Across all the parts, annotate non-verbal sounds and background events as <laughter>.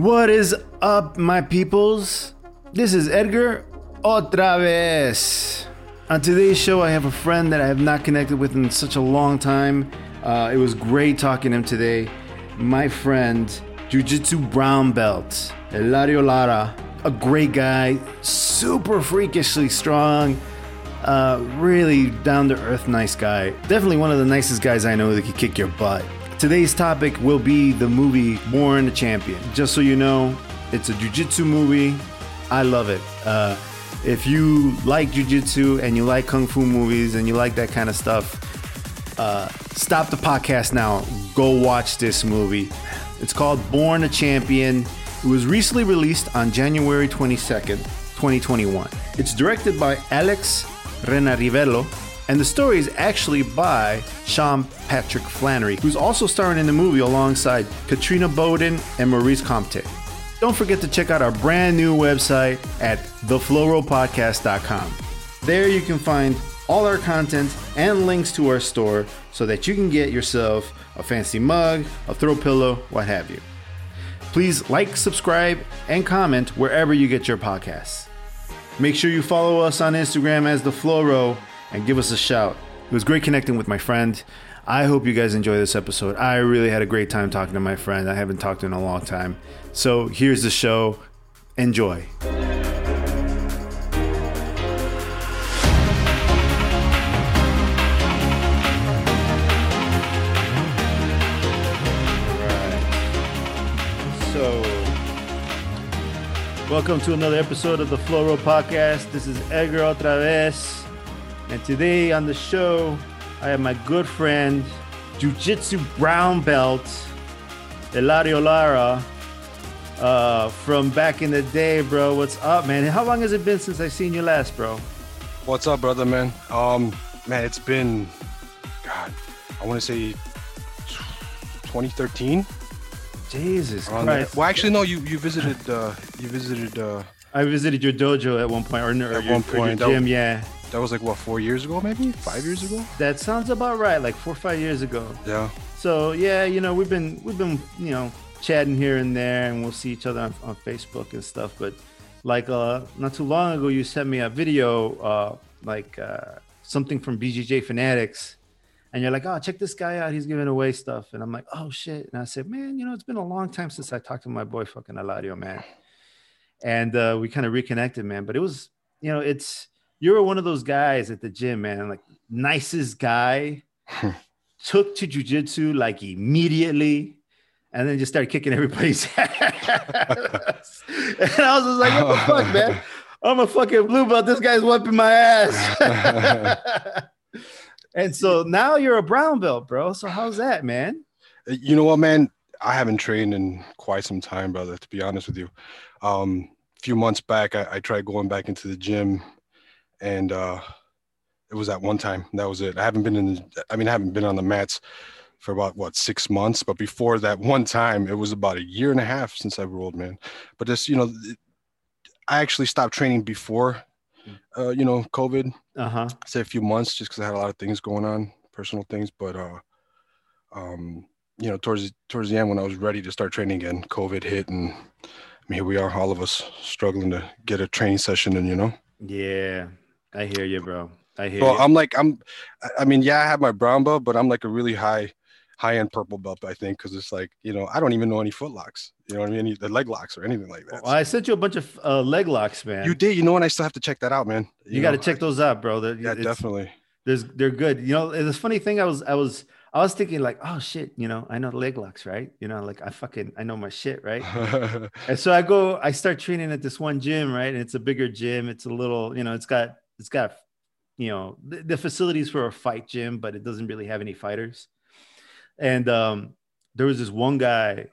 What is up, my peoples? This is Edgar otra vez. On today's show, I have a friend that I have not connected with in such a long time. Uh, it was great talking to him today. My friend, Jiu Jitsu brown belt, Eladio Lara, a great guy, super freakishly strong, uh, really down to earth, nice guy. Definitely one of the nicest guys I know that could kick your butt. Today's topic will be the movie Born a Champion. Just so you know, it's a jujitsu movie. I love it. Uh, if you like jujitsu and you like kung fu movies and you like that kind of stuff, uh, stop the podcast now. Go watch this movie. It's called Born a Champion. It was recently released on January 22nd, 2021. It's directed by Alex Ranarivelo, and the story is actually by Sean Patrick Flannery, who's also starring in the movie alongside Katrina Bowden and Maurice Compte. Don't forget to check out our brand new website at theflowrollpodcast.com. There you can find all our content and links to our store so that you can get yourself a fancy mug, a throw pillow, what have you. Please like, subscribe, and comment wherever you get your podcasts. Make sure you follow us on Instagram as The Flow Roll and give us a shout. It was great connecting with my friend. I hope you guys enjoy this episode. I really had a great time talking to my friend. I haven't talked to in a long time. So here's the show. Enjoy. So, welcome to another episode of the Flow Roll Podcast. This is Edgar otra vez. And today on the show, I have my good friend, Jiu Jitsu brown belt, Eladio Lara, uh, from back in the day, bro. What's up, man? How long has it been since I seen you last, bro? What's up, brother, man? Um, man, it's been, God, I want to say 2013. Jesus around. Christ. Well, actually, no. You you visited uh, you visited uh, I visited your dojo at one point, or, or At your, one your point, that gym, yeah. That was like what four years ago, maybe five years ago. That sounds about right, like four or five years ago. Yeah. So yeah, you know, we've been we've been you know chatting here and there, and we'll see each other on, on Facebook and stuff. But like uh, not too long ago, you sent me a video, uh, like uh, something from BJJ Fanatics, and you're like, oh, check this guy out, he's giving away stuff, and I'm like, oh shit, and I said, man, you know, it's been a long time since I talked to my boy fucking Eladio, man, and uh, we kind of reconnected, man. But it was, you know, it's you were one of those guys at the gym, man, like nicest guy <laughs> took to jujitsu like immediately and then just started kicking everybody's <laughs> ass. and I was just like, what the fuck, <laughs> man? I'm a fucking blue belt. This guy's whooping my ass. and so now you're a brown belt, bro. So how's that, man? You know what, man? I haven't trained in quite some time, brother. To be honest with you, um, a few months back, I, I tried going back into the gym, and uh, it was at one time. That was it. I haven't been in. I mean, I haven't been on the mats for about what six months. But before that one time, it was about a year and a half since I rolled, man. But this, you know, I actually stopped training before, uh, you know, COVID. Uh-huh. say a few months just because I had a lot of things going on, personal things. But uh, um, you know, towards towards the end when I was ready to start training again, COVID hit, and I mean, here we are, all of us struggling to get a training session. And you know, Yeah. I hear you, bro. I hear well, you. I'm like, I'm, I- mean, yeah, I have my brown belt, but I'm like a really high, high end purple belt, I think, because it's like, you know, I don't even know any foot locks, you know what I mean, any the leg locks or anything like that. Well, I sent you a bunch of uh, leg locks, man. you did, you know, and I still have to check that out, man. You, got to check those out, bro. They're- Yeah, definitely. there's they're good. You know, the funny thing I was I was I was thinking like, oh shit, you know, I know leg locks, right? You know, like I fucking I know my shit, right? <laughs> and so I go, I start training at this one gym, right? And it's a bigger gym. It's a little, you know, it's got it's got you know the, the facilities for a fight gym, but it doesn't really have any fighters. And um there was this one guy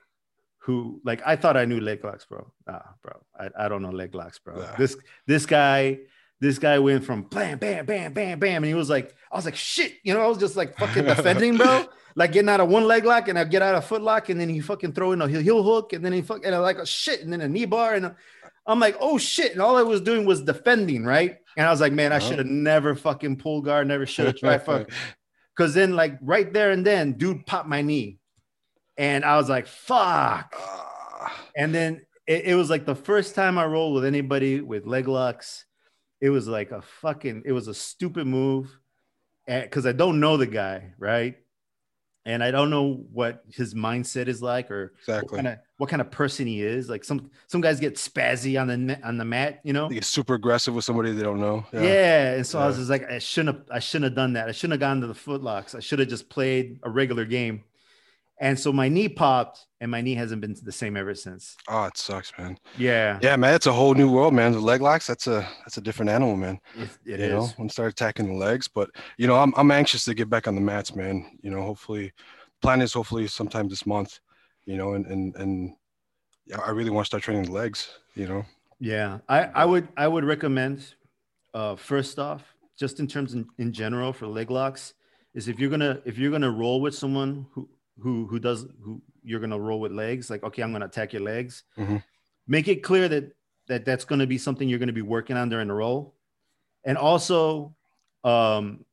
who like I thought I knew leg locks, bro. Nah, bro. I, I don't know leg locks, bro. Yeah. This this guy this guy went from bam, bam, bam, bam, bam, and he was like, I was like, shit, you know, I was just like fucking <laughs> defending, bro. Like getting out of one leg lock and I get out of foot lock, and then he fucking throw in a heel, heel hook, and then he fuck and I like a shit, and then a knee bar, and I'm like, oh shit, and all I was doing was defending, right? And I was like, man, I Uh-huh. should have never fucking pulled guard, never should have tried fuck, <laughs> because then like right there and then, dude popped my knee, and I was like, fuck. Ah, and then it, it was like the first time I rolled with anybody with leg locks. It was like a fucking. It was a stupid move, because I don't know the guy, right? And I don't know what his mindset is like, or Exactly. What kind of what kind of person he is. Like some some guys get spazzy on the on the mat, you know. They get super aggressive with somebody they don't know. Yeah. And so I was just like, I shouldn't have, I shouldn't have done that. I shouldn't have gone to the footlocks. I should have just played a regular game. And so my knee popped and my knee hasn't been the same ever since. Oh, it sucks, man. Yeah. Yeah, man, it's a whole new world, man. The leg locks, that's a that's a different animal, man. It, it you is. know, and start attacking the legs. But you know, I'm I'm anxious to get back on the mats, man. You know, hopefully, plan is hopefully sometime this month. You know, and and and yeah, I really want to start training the legs. You know, Yeah. I, I would, I would recommend, uh, first off, just in terms in, in general for leg locks is if you're going to, if you're to roll with someone who, who, who does, who you're going to roll with legs, like, okay, I'm going to attack your legs. Mhm. Make it clear that, that that's going to be something you're going to be working on during the roll. And also, um,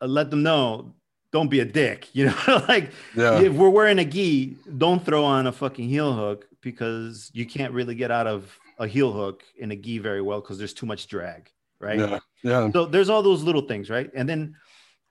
uh, let them know, don't be a dick, <laughs> you know, <laughs> like yeah, if we're wearing a gi, don't throw on a fucking heel hook because you can't really get out of a heel hook in a gi very well because there's too much drag, right? yeah, yeah, So there's all those little things, right? And then,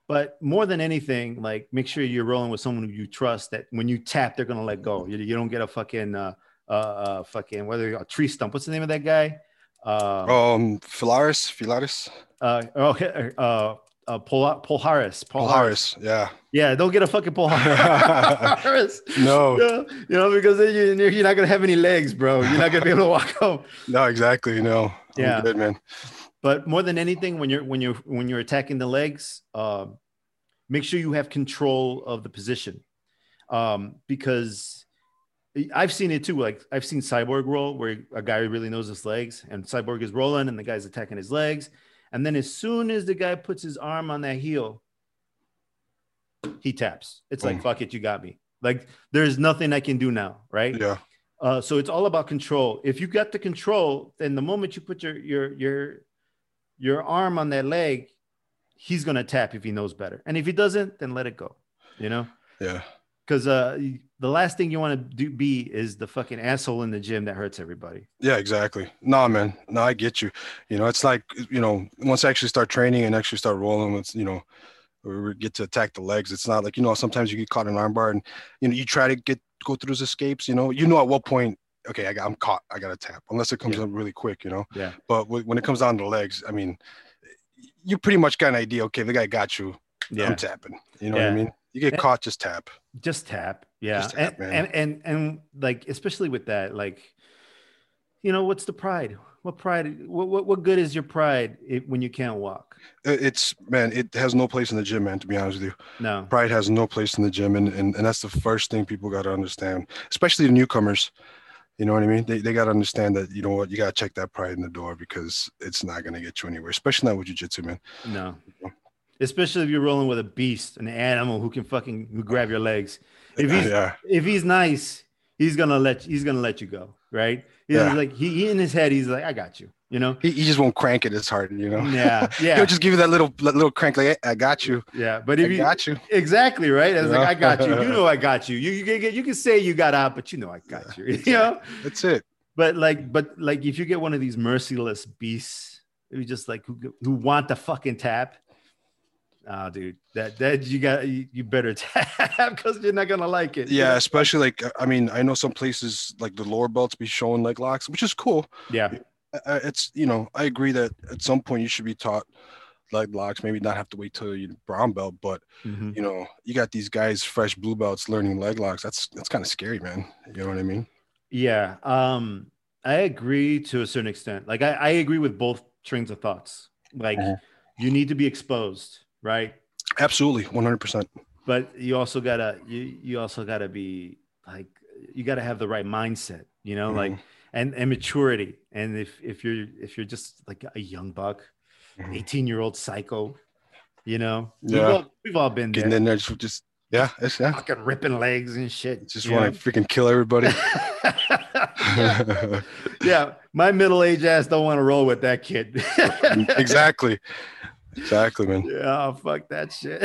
but more than anything, like make sure you're rolling with someone who you trust that when you tap, they're gonna let go. You, you don't get a fucking uh uh, uh fucking whether a tree stump. What's the name of that guy? Uh, Um, Philaris, Philaris, uh, <laughs> okay, uh, uh, Pol Palhares. Palhares. Yeah, Yeah, don't get a fucking Palhares. <laughs> <laughs> no, <laughs> Yeah, you know, because then you, you're not gonna have any legs, bro. You're not gonna be able to walk home. no, exactly. No, Yeah. good, man. But more than anything, when you're when you're when you're attacking the legs, um, make sure you have control of the position, um, because I've seen it too. Like I've seen Cyborg roll where a guy really knows his legs, and Cyborg is rolling, and the guy's attacking his legs, and then as soon as the guy puts his arm on that heel, he taps. It's like Boom. fuck it, you got me. Like there's nothing I can do now, right? Yeah, Uh, so it's all about control. If you got the control, then the moment you put your your your your arm on that leg, he's gonna tap if he knows better. And if he doesn't, then let it go. You know, yeah, because uh, the last thing you want to do be is the fucking asshole in the gym that hurts everybody. yeah, exactly. No, man. No, I get you. You know, it's like you know, once I actually start training and actually start rolling, it's you know, we get to attack the legs. It's not like you know, sometimes you get caught in an armbar and you know, you try to get go through those escapes. You know, you know at what point. Okay, I got, I'm caught. I got to tap, unless it comes Yeah. up really quick, you know. Yeah. But wh- when it comes down to legs, I mean, you pretty much got an idea. Okay, the guy got you. Yeah, I'm tapping. You know what I mean? You get caught, just tap. Just tap. Yeah, Just tap, and, and and and like especially with that, like, you know, what's the pride? What pride? What what, what good is your pride if, when you can't walk? It's man, it has no place in the gym, man. To be honest with you, No. pride has no place in the gym, and and, and that's the first thing people got to understand, especially the newcomers. You know what I mean? They, they got to understand that you know what you got to check that pride in the door because it's not gonna get you anywhere, especially not with jujitsu, man. No. Especially if you're rolling with a beast, an animal who can fucking grab your legs. If he's yeah, if he's nice, he's gonna let he's gonna let you go, right? He's Yeah. like he, he in his head, he's like, I got you, you know? he, he just won't crank it as hard, you know. Yeah, <laughs> yeah, He'll just give you that little that little crank, like I got you, yeah. But I if you got you. exactly right, I it's like Yeah. I got you. You <laughs> know I got you. You you can get you can say you got out, but you know I got you. <laughs> You know? That's it. But like, but like if you get one of these merciless beasts who just like who who want the fucking tap. Oh, dude, that that you got you, you better <laughs> tap because you're not gonna like it. Yeah, especially like I mean, I know some places like the lower belts be showing leg locks, which is cool. yeah, it's you know I agree that at some point you should be taught leg locks. Maybe not have to wait till you brown belt, but Mhm. you know you got these guys fresh blue belts learning leg locks. That's that's kind of scary, man. You know what I mean? yeah. Um, I agree to a certain extent. Like I, I agree with both trains of thoughts. Like Mhm. you need to be exposed, right? Absolutely, one hundred percent. But you also gotta you you also gotta be like you gotta have the right mindset, you know, like and and maturity. And if if you're if you're just like a young buck, Mhm. 18 year old psycho, you know, we've, Yeah. all, we've all been getting there, in there just, just yeah, it's yeah. fucking ripping legs and shit. Just want to freaking kill everybody. yeah. <laughs> <laughs> yeah, my middle aged ass don't want to roll with that kid. exactly, exactly, man. Yeah, fuck that shit.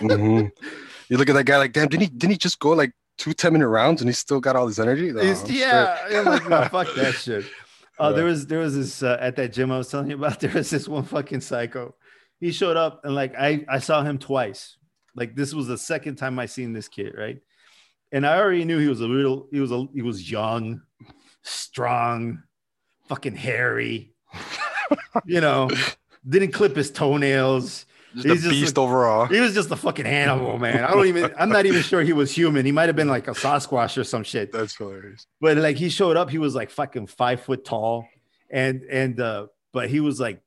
Mhm. <laughs> You look at that guy like, damn, didn't he? Didn't he just go like two 10 minute rounds and he still got all his energy. No, I'm yeah, like, no, <laughs> fuck that shit. Uh, there was there was this uh, at that gym I was telling you about. <laughs> There was this one fucking psycho. He showed up and like I I saw him twice. Like this was the second time I seen this kid, right? And I already knew he was a little. He was a he was young, strong, fucking hairy. you know, didn't clip his toenails. Just He's a just beast like- overall. He was just a fucking animal, man. I don't even. I'm not even sure he was human. He might have been like a Sasquatch or some shit. That's hilarious. But like he showed up, he was like fucking five foot tall, and and uh, but he was like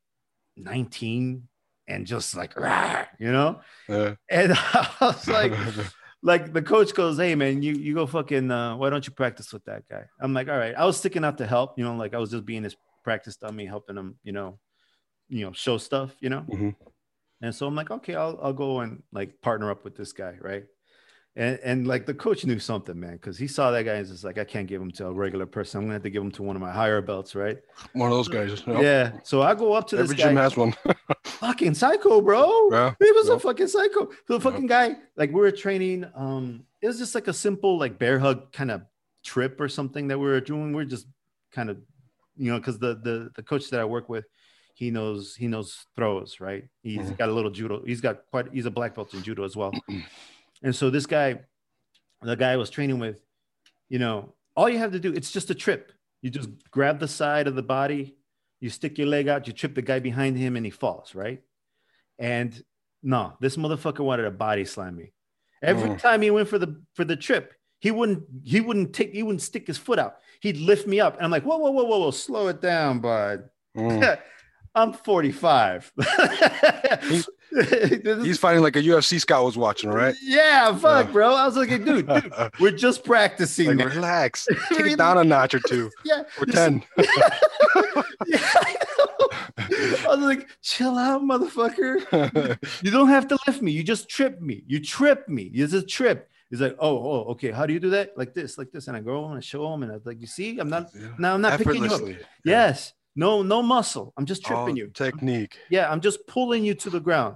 19 and just like "Rah," you know. Yeah. And <laughs> I was like, <laughs> like the coach goes, "Hey man, you you go fucking. Uh, why don't you practice with that guy?" I'm like, "All right." I was sticking out to help, you know, like I was just being his practice dummy, helping him, you know, you know, show stuff, you know. Mhm. And so I'm like, okay, I'll I'll go and like partner up with this guy, right? And and like the coach knew something, man, because he saw that guy and just like, I can't give him to a regular person. I'm gonna have to give him to one of my higher belts, right? One of those guys. Yeah. So I go up to Every this guy, gym has one. <laughs> fucking psycho, bro. Yeah. He was Yeah. a fucking psycho. So the fucking guy, like we were training, um, it was just like a simple like bear hug kind of trip or something that we were doing. We are just kind of, you know, because the the the coach that I work with, he knows he knows throws, right? He's Mhm. got a little judo. He's got quite. He's a black belt in judo as well. <clears throat> and so this guy, the guy I was training with, you know, all you have to do it's just a trip. You just grab the side of the body, you stick your leg out, you trip the guy behind him, and he falls, right? And no, this motherfucker wanted to body slam me. Every Mm. time he went for the for the trip, he wouldn't he wouldn't take he wouldn't stick his foot out. He'd lift me up, and I'm like, whoa, whoa, whoa, whoa, whoa, slow it down, bud. Mm. <laughs> I'm 45. <laughs> He's fighting like a UFC scout was watching, right? Yeah, fuck, Yeah. bro. I was like, dude, dude, <laughs> we're just practicing. like, relax. <laughs> Take it down a notch or two. yeah, Or this- 10. yeah, I was like, chill out, motherfucker. You don't have to lift me. You just trip me. You trip me. It's a trip. He's like, oh, oh, okay. How do you do that? Like this, like this. And I go and I show him, and I was like, you see, I'm not. Yeah. Now I'm not picking you up. Effortlessly. Yes, no, no muscle. I'm just tripping All you. Technique. Yeah, I'm just pulling you to the ground.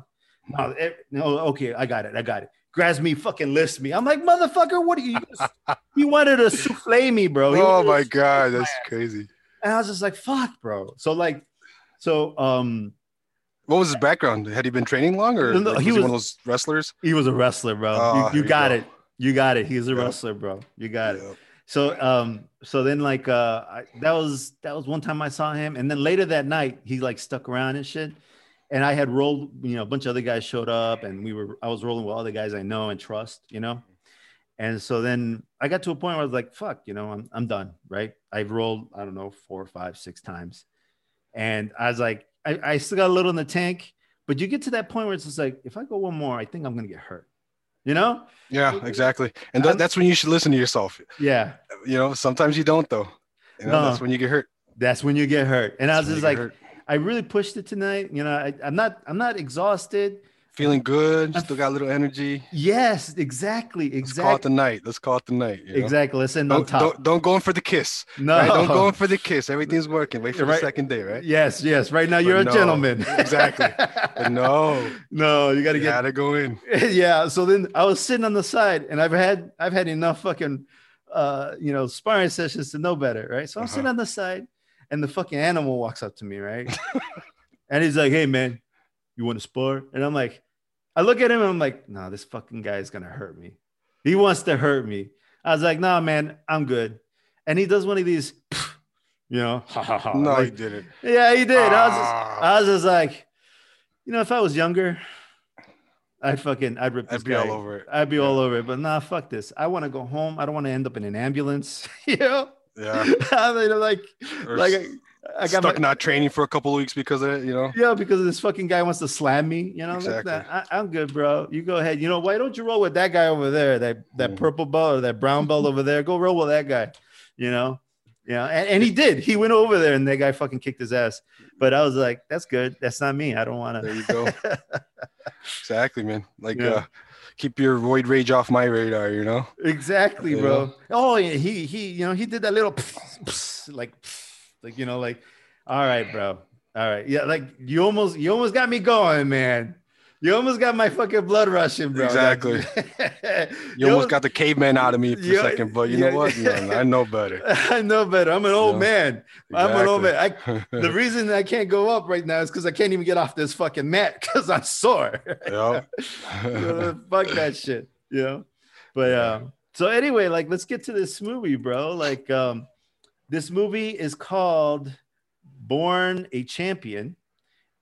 No, eh, no, okay, I got it. I got it. Grabs me, fucking lifts me. I'm like, motherfucker, what are you? <laughs> he wanted to souffle me, bro. He Oh my God. That's ass. crazy. And I was just like, fuck, bro. So like, so um, What was his background? Had he been training long or No, no, like, he was he was- one of those wrestlers? he was a wrestler, bro. Ah, you you you got go. it. You got it. He's a Yeah. wrestler, bro. You got it. So um, so then like uh, I, that was that was one time I saw him, and then later that night he like stuck around and shit. And I had rolled, you know, a bunch of other guys showed up, and we were I was rolling with all the guys I know and trust, you know. And so then I got to a point where I was like, fuck, you know, I'm I'm done, right? I've rolled, I don't know, four, five, six times. And I was like, I, I still got a little in the tank, but you get to that point where it's just like, if I go one more, I think I'm gonna get hurt. You know? Yeah, exactly. And that, I'm- that's when you should listen to yourself. Yeah. You know, sometimes you don't though. You know, No. that's when you get hurt. That's when you get hurt. And I was That's just like. I really pushed it tonight. You know, I, I'm not, I'm not exhausted. Feeling good, still got a little energy. Yes, exactly, Exactly. Let's call it the night. Let's call it the night. you know? exactly. Let's end Don't, top. don't don't go in for the kiss. no, Right? Don't go in for the <laughs> kiss. Everything's working. Wait for Right. the second day, right? Yes, yes. Right now, you're a no, gentleman. <laughs> exactly. But no, <laughs> no, you got to you get. gotta go in. yeah. So then I was sitting on the side, and I've had, I've had enough fucking, uh, you know, sparring sessions to know better, right? So I'm Uh-huh. sitting on the side, and the fucking animal walks up to me, right? and he's like, "Hey, man, you want to spar?" And I'm like, I look at him, and I'm like, "No, this fucking guy is gonna hurt me. He wants to hurt me." I was like, "Nah, man, I'm good." And he does one of these, <laughs> you know. No, like- you didn't. yeah, he did. I was just, Ah. I was just like, you know, if I was younger, I'd fucking, I'd rip this I'd be guy. all over it. I'd be Yeah. all over it. But nah, fuck this. I want to go home. I don't want to end up in an ambulance. <laughs> you know, Yeah. <laughs> I mean, like, Or like I, got stuck my, not training for a couple of weeks because of it, you know? yeah, because this fucking guy wants to slam me. You know, Exactly. that. I, I'm good, bro. You go ahead. You know, why don't you roll with that guy over there? That that Mhm. purple belt or that brown belt over there. Go roll with that guy. You know. Yeah, and, and he did. He went over there and that guy fucking kicked his ass. But I was like, that's good. That's not me. I don't want to." There you go. <laughs> exactly, man. Like Yeah. uh keep your void rage off my radar, you know? exactly, You bro. know? Oh, yeah, he he, you know, he did that little <laughs> like like you know, like, all right, bro. All right. Yeah, like you almost you almost got me going, man. You almost got my fucking blood rushing, bro. Exactly. <laughs> you almost got the caveman out of me for a second, but you know what? I know better. <laughs> I know better. I'm an old man. Exactly. I'm an old man. I, the <laughs> reason I can't go up right now is because I can't even get off this fucking mat because I'm sore. Yeah. fuck that shit. You know. But uh, so anyway, like let's get to this movie, bro. Like um, this movie is called Born a Champion,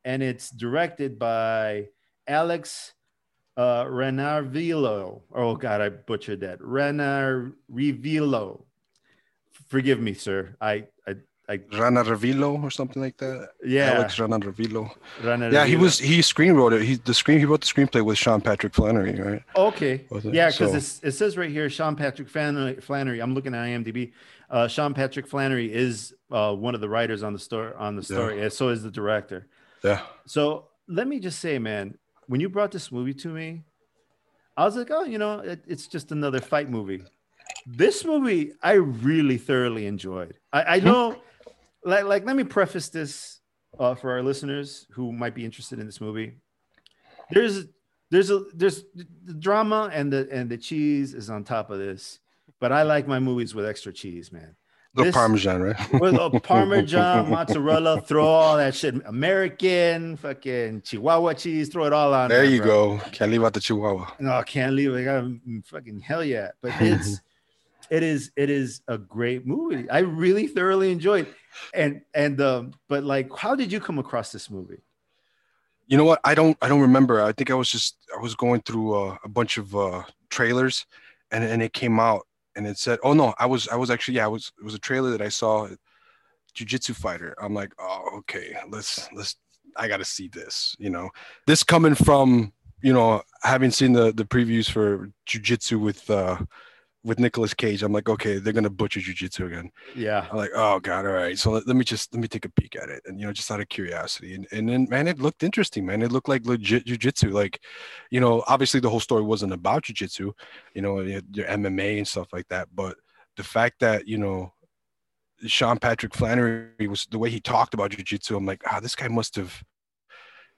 and it's directed by Alex uh, Renarvillo. Oh God, I butchered that. Renarvillo. Forgive me, sir. I I Rana Renarvillo or something like that. Yeah, Alex Renarvillo. Yeah, he was he screen wrote it. He the screen he wrote the screenplay with Sean Patrick Flannery, right? Okay. Yeah, because so. it says right here Sean Patrick Flannery. I'm looking at IMDb. Uh, Sean Patrick Flannery is uh, one of the writers on the story on the story. Yeah. So is the director. Yeah. So let me just say, man, when you brought this movie to me, I was like, oh, you know, it, it's just another fight movie. This movie, I really thoroughly enjoyed. I, I know, like, like, let me preface this uh, for our listeners who might be interested in this movie. There's, there's a, there's the drama and the and the cheese is on top of this, but I like my movies with extra cheese, man. The this, Parmesan, right? <laughs> with a Parmesan, <laughs> mozzarella, throw all that shit. American, fucking Chihuahua cheese, throw it all on. There, there you bro. go. Can't leave out the Chihuahua. No, can't leave. I got fucking hell yeah. But <laughs> it's it is it is a great movie. I really thoroughly enjoyed. And and um, but like, how did you come across this movie? You know what? I don't I don't remember. I think I was just I was going through uh, a bunch of uh, trailers, and and it came out and it said, "Oh no, I was I was actually yeah, I was it was a trailer that I saw, jujitsu fighter." I'm like, "Oh, okay, let's let's I got to see this." You know, this coming from you know having seen the the previews for jujitsu with uh with Nicolas Cage, I'm like, okay, they're gonna butcher jujitsu again. Yeah. I'm like, oh god, all right. So let, let, me just let me take a peek at it, and you know, just out of curiosity, and and then man, it looked interesting, man. It looked like legit jujitsu. Like, you know, obviously the whole story wasn't about jujitsu, you know, your MMA and stuff like that, but the fact that you know Sean Patrick Flannery was the way he talked about jujitsu, I'm like, ah, oh, this guy must have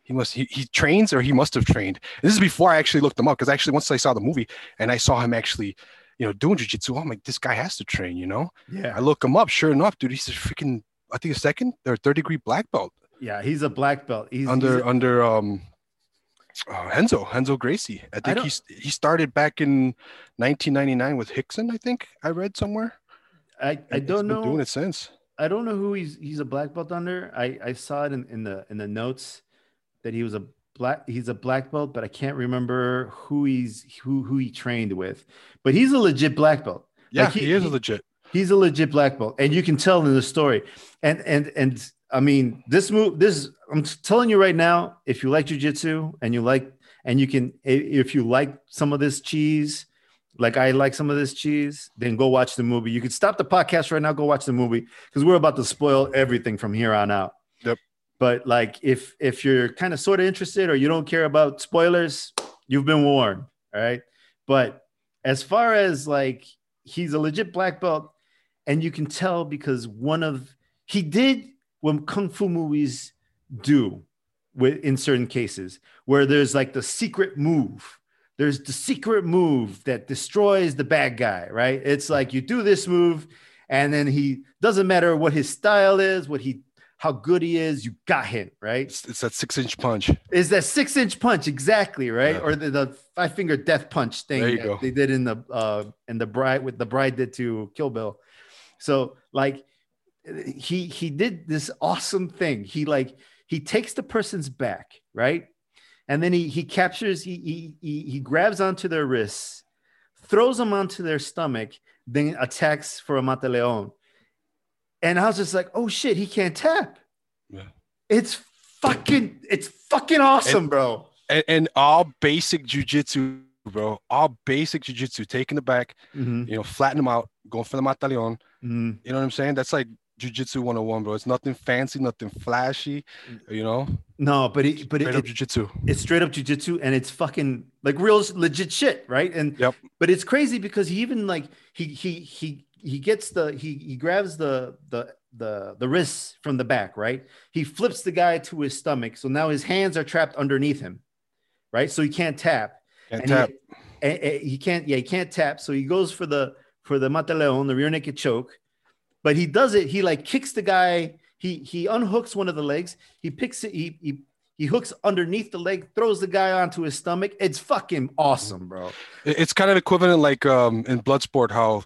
he must he, he trains or he must have trained. And this is before I actually looked him up because actually once I saw the movie and I saw him actually you know, doing jujitsu. I'm like, this guy has to train, you know? Yeah. I look him up. Sure enough, dude, he's a freaking, I think a second or third degree black belt. Yeah, he's a black belt. He's under he's a- under um uh, Renzo Renzo Gracie. I think he's he started back in 1999 with Rickson. I think I read somewhere. I I don't know doing it since. I don't know who he's he's a black belt under. I I saw it in, in the in the notes that he was a black he's a black belt but i can't remember who he's who who he trained with. But he's a legit black belt. Yeah like he, he, is he, legit. he's a legit black belt. And you can tell in the story. And and and i mean this move this i'm telling you right now if you like jiu-jitsu and you like and you can if you like some of this cheese like I like some of this cheese, then go watch the movie. You can stop the podcast right now, go watch the movie because we're about to spoil everything from here on out but like if if you're kind of sort of interested or you don't care about spoilers you've been warned all right but as far as like he's a legit black belt and you can tell because one of he did what kung fu movies do with in certain cases where there's like the secret move. There's the secret move that destroys the bad guy right? It's like you do this move and then he doesn't matter what his style is what he how good he is, you got him, right? It's, it's that six inch punch. Is that six inch punch exactly right? Yeah. Or the, the, five finger death punch thing they did in the uh in the bride with the bride did to Kill Bill. So like he he did this awesome thing. He like he takes the person's back, right? And then he he captures, he he he, he grabs onto their wrists, throws them onto their stomach, then attacks for a mata leon and I was just like, oh shit, he can't tap. Yeah. It's fucking, it's fucking awesome, and, bro. And, and, all basic jujitsu, bro. All basic jujitsu, taking the back, mm-hmm. you know, flatten them out, going for the mataleon. Mm-hmm. You know what I'm saying? That's like jujitsu 101, bro. It's nothing fancy, nothing flashy, you know. No, but it, but straight it, up jujitsu. It's straight up jujitsu, and it's fucking like real legit shit, right? And yep. But it's crazy because he even like he he he he gets the he he grabs the the the the wrists from the back, right? He flips the guy to his stomach, so now his hands are trapped underneath him, right? So he can't tap. Can't And tap. He, and- and he can't, yeah, he can't tap. So he goes for the for the mataleon, the rear naked choke. But he does it. He like kicks the guy. He he unhooks one of the legs. He picks it. He he he hooks underneath the leg, throws the guy onto his stomach. It's fucking awesome, bro. It's kind of equivalent like um, in Bloodsport how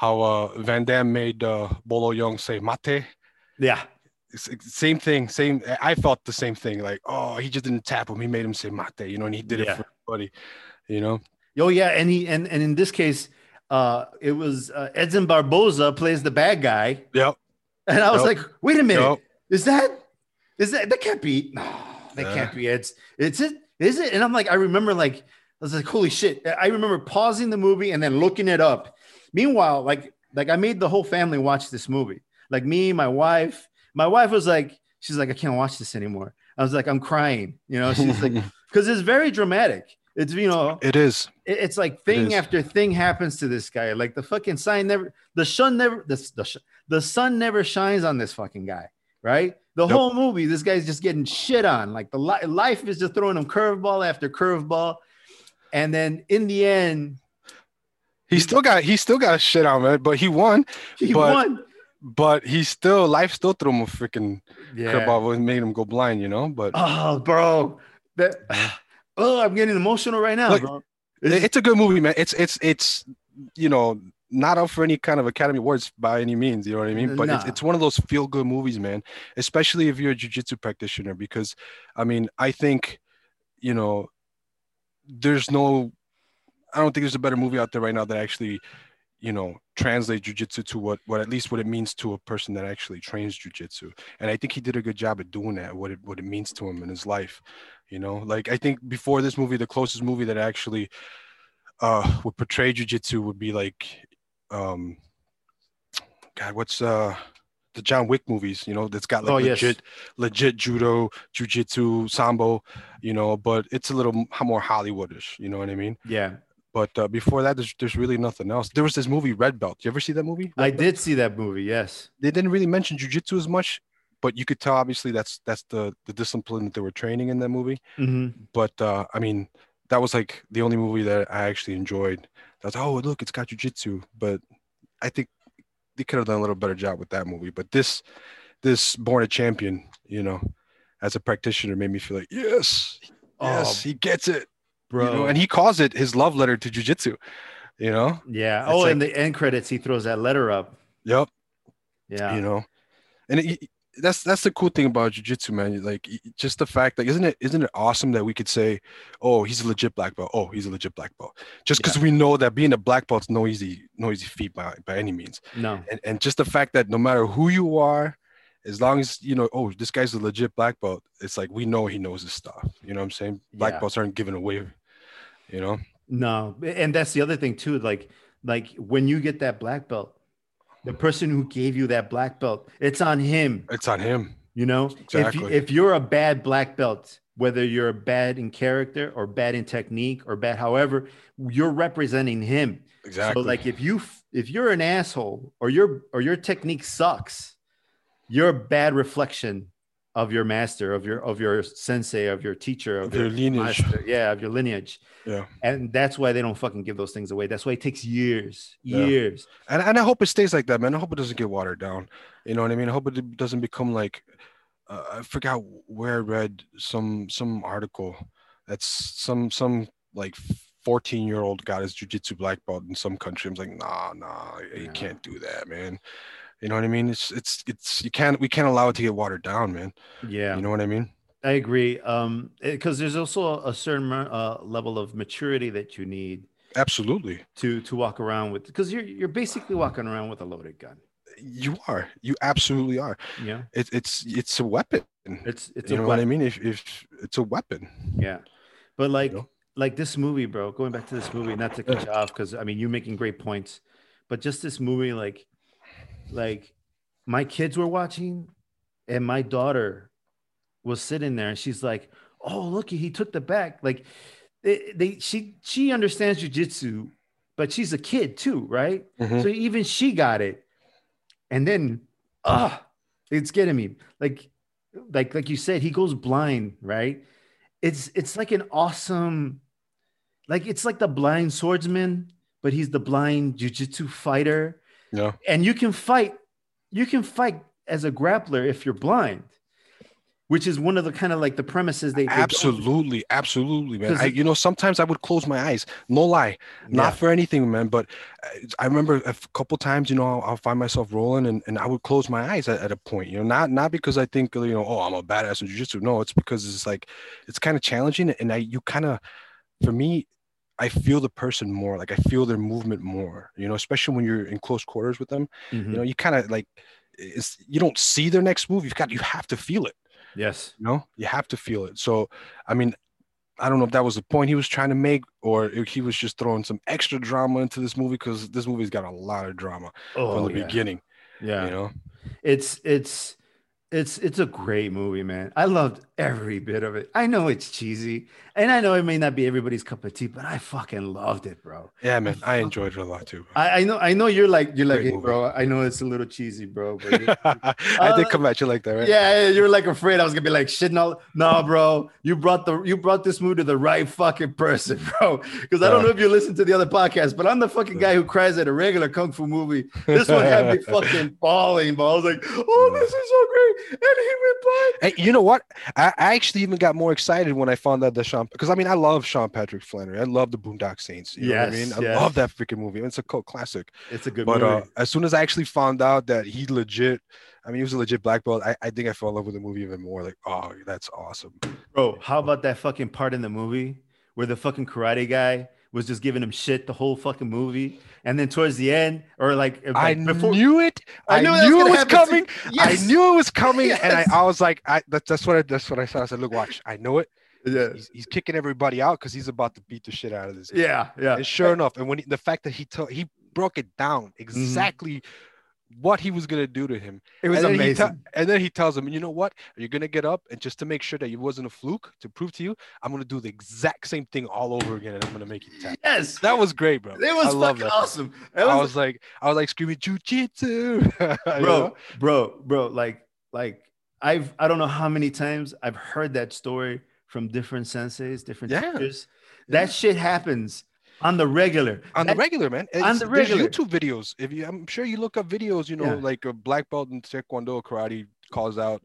how uh, Van Damme made uh, Bolo Yeung say mate. Yeah, same thing. Same. I felt the same thing. Like, oh, he just didn't tap him. He made him say mate. You know, and he did Yeah. it for everybody. You know. Oh yeah, and he and and in this case, uh, it was uh, Edson Barboza plays the bad guy, Yep. and I was Yep. like, wait a minute, Yep. is that is that that can't be? No, that Yeah. can't be. It's it's it is it? And I'm like, I remember like I was like, holy shit! I remember pausing the movie and then looking it up. Meanwhile, like like I made the whole family watch this movie. Like me, my wife. My wife was like, she's like, I can't watch this anymore. I was like, I'm crying. You know, she's like, <laughs> because it's very dramatic. It's you know, it is. it- it's like thing is. after thing happens to this guy. Like the fucking sign never, the sun never, the the, sh- the sun never shines on this fucking guy. Right? The Nope. whole movie, this guy's just getting shit on. Like the li- life is just throwing him curveball after curveball, and then in the end, He still got he still got shit on man, but he won. he But- won. But he still life still threw him a freaking Yeah. curveball and made him go blind. You know. But Oh, bro, that. Oh, <sighs> I'm getting emotional right now, Look, bro. It's- it's a good movie, man. It's it's it's you know not up for any kind of Academy Awards by any means. You know what I mean? But it's, it's one of those feel good movies, man. Especially if you're a jujitsu practitioner, because I mean, I think you know there's no, I don't think there's a better movie out there right now that actually you know translate jujitsu to what what at least what it means to a person that actually trains jujitsu. And I think he did a good job at doing that. What it what it means to him in his life. You know, like I think before this movie, the closest movie that actually uh would portray jujitsu would be like um God, what's uh the John Wick movies, you know, that's got like Oh, yes. legit legit judo, jujitsu, sambo, you know, but it's a little more Hollywoodish, you know what I mean? yeah, But uh, before that, there's there's really nothing else. There was this movie Red Belt. You ever see that movie? I did see that movie. Yes. They didn't really mention jujitsu as much, but you could tell obviously that's that's the the discipline that they were training in that movie Mhm. but uh, I mean, that was like the only movie that I actually enjoyed. That's oh look, it's got jujitsu, but I think they could have done a little better job with that movie. But this, this Born a Champion, you know, as a practitioner, made me feel like yes, yes, he gets it, bro. you know, and he calls it his love letter to jujitsu. You know, yeah. It's Oh, like- in the end credits, he throws that letter up. yep, Yeah. you know, and it, that's that's the cool thing about jujitsu, man. Like just the fact, like, isn't it isn't it awesome that we could say, oh, he's a legit black belt. Oh, he's a legit black belt. Just because we know that being a black belt's no easy no easy feat by by any means. no. And and just the fact that no matter who you are, as long as you know, oh, this guy's a legit black belt, it's like we know he knows his stuff. You know what I'm saying? Black Yeah. belts aren't given away. You know, No, and that's the other thing too. Like, like when you get that black belt, the person who gave you that black belt, it's on him. it's on him. You know, if Exactly. if you're a bad black belt, whether you're bad in character or bad in technique or bad, however, you're representing him. Exactly. So, like, if you if you're an asshole or your or your technique sucks, you're a bad reflection of your master, of your of your sensei, of your teacher, of, Of your lineage. master. yeah, of your lineage. Yeah. And that's why they don't fucking give those things away. That's why it takes years, Yeah. years. and, and I hope it stays like that, man. I hope it doesn't get watered down. You know what I mean? I hope it doesn't become like uh, I forgot where I read some some article that's some some like 14 year old got his jujitsu black belt in some country. I was like, nah, nah, you Yeah. can't do that, man. You know what I mean? It's it's it's you can't we can't allow it to get watered down, man. Yeah. You know what I mean? I agree. Um, because there's also a certain uh, level of maturity that you need Absolutely. to to walk around with, because you're you're basically walking around with a loaded gun. You are. You absolutely are. Yeah, It's it's it's a weapon. it's it's you know what I mean? If if it's a weapon. Yeah, but like know? like this movie, bro. Going back to this movie, not to cut you off, because I mean you're making great points, but just this movie, like like my kids were watching, and my daughter was sitting there, and she's like, "Oh, look, he took the back." Like they, they she she understands jujitsu, but she's a kid too, right? Mhm. So even she got it. And then ah, it's getting me. Like like like you said, he goes blind, right? it's it's like an awesome, like it's like the blind swordsman, but he's the blind jujitsu fighter, Yeah. and you can fight, you can fight as a grappler if you're blind, which is one of the kind of like the premises they, they Absolutely, absolutely, man. I, you know, sometimes I would close my eyes. No lie, Yeah. not for anything, man. But uh, I remember a couple times, you know, I'll, I'll find myself rolling, and, and I would close my eyes at, at a point. You know, not not because I think you know, oh, I'm a badass in jujitsu. No, it's because it's like it's kind of challenging, and I you kind of, for me, I feel the person more. Like I feel their movement more. You know, especially when you're in close quarters with them. Mhm. You know, you kind of like. It's, you don't see their next move. You've got you have to feel it. yes, You know, you have to feel it. So, I mean, I don't know if that was the point he was trying to make, or if he was just throwing some extra drama into this movie because this movie's got a lot of drama oh from the yeah. beginning. yeah. You know, It's it's it's it's a great movie, man. I loved every bit of it. I know it's cheesy, and I know it may not be everybody's cup of tea, but I fucking loved it, bro. yeah, man, I enjoyed it a lot too. I, I know I know you're like you're like, Great hey, bro. I know it's a little cheesy, bro. But <laughs> you- I did Uh, come at you like that, right? yeah, you're like afraid I was gonna be like shit. No, no, bro. You brought the you brought this movie to the right fucking person, <laughs> bro. Because I don't Yeah. know if you listen to the other podcast, but I'm the fucking guy who cries at a regular kung fu movie. This one had me <laughs> fucking bawling, bro. I was like, oh, this is so great, and he replied. Hey, you know what? I, I actually even got more excited when I found out that Sean, because I mean, I love Sean Patrick Flannery. I love the Boondock Saints. You know what I mean? I yes. love that freaking movie. It's a cult classic. It's a good movie. But movie. uh, as soon as I actually found out that he legit, I mean, he was a legit black belt, I, I think I fell in love with the movie even more. Like, oh, that's awesome. Bro, how about that fucking part in the movie where the fucking karate guy was just giving him shit the whole fucking movie, and then towards the end, or like, I before, knew it. I I knew knew, was it was coming. Yes. I knew it was coming, <laughs> and I, I was like, I that, that's what I, that's what I saw. I said, look, watch. I know it. yeah, He's, he's kicking everybody out because he's about to beat the shit out of this. guy. yeah, yeah. And sure enough, and when he, the fact that he told he broke it down mm-hmm. exactly what he was gonna do to him. It was and then he te- amazing. and then he tells him, you know what? You're gonna get up, and just to make sure that it wasn't a fluke, to prove to you, I'm gonna do the exact same thing all over again, and I'm gonna make you tap. yes, That was great, bro. it was fucking that. awesome. It I was- was like, I was like screaming jujitsu, <laughs> bro, know? bro, bro. Like, like I've I don't know how many times I've heard that story from different senseis, different Yeah. teachers. That shit happens on the regular. on the regular, man. on It's- the there's regular. YouTube videos. If you, I'm sure you look up videos, you know, Yeah. like a black belt in Taekwondo, karate calls out,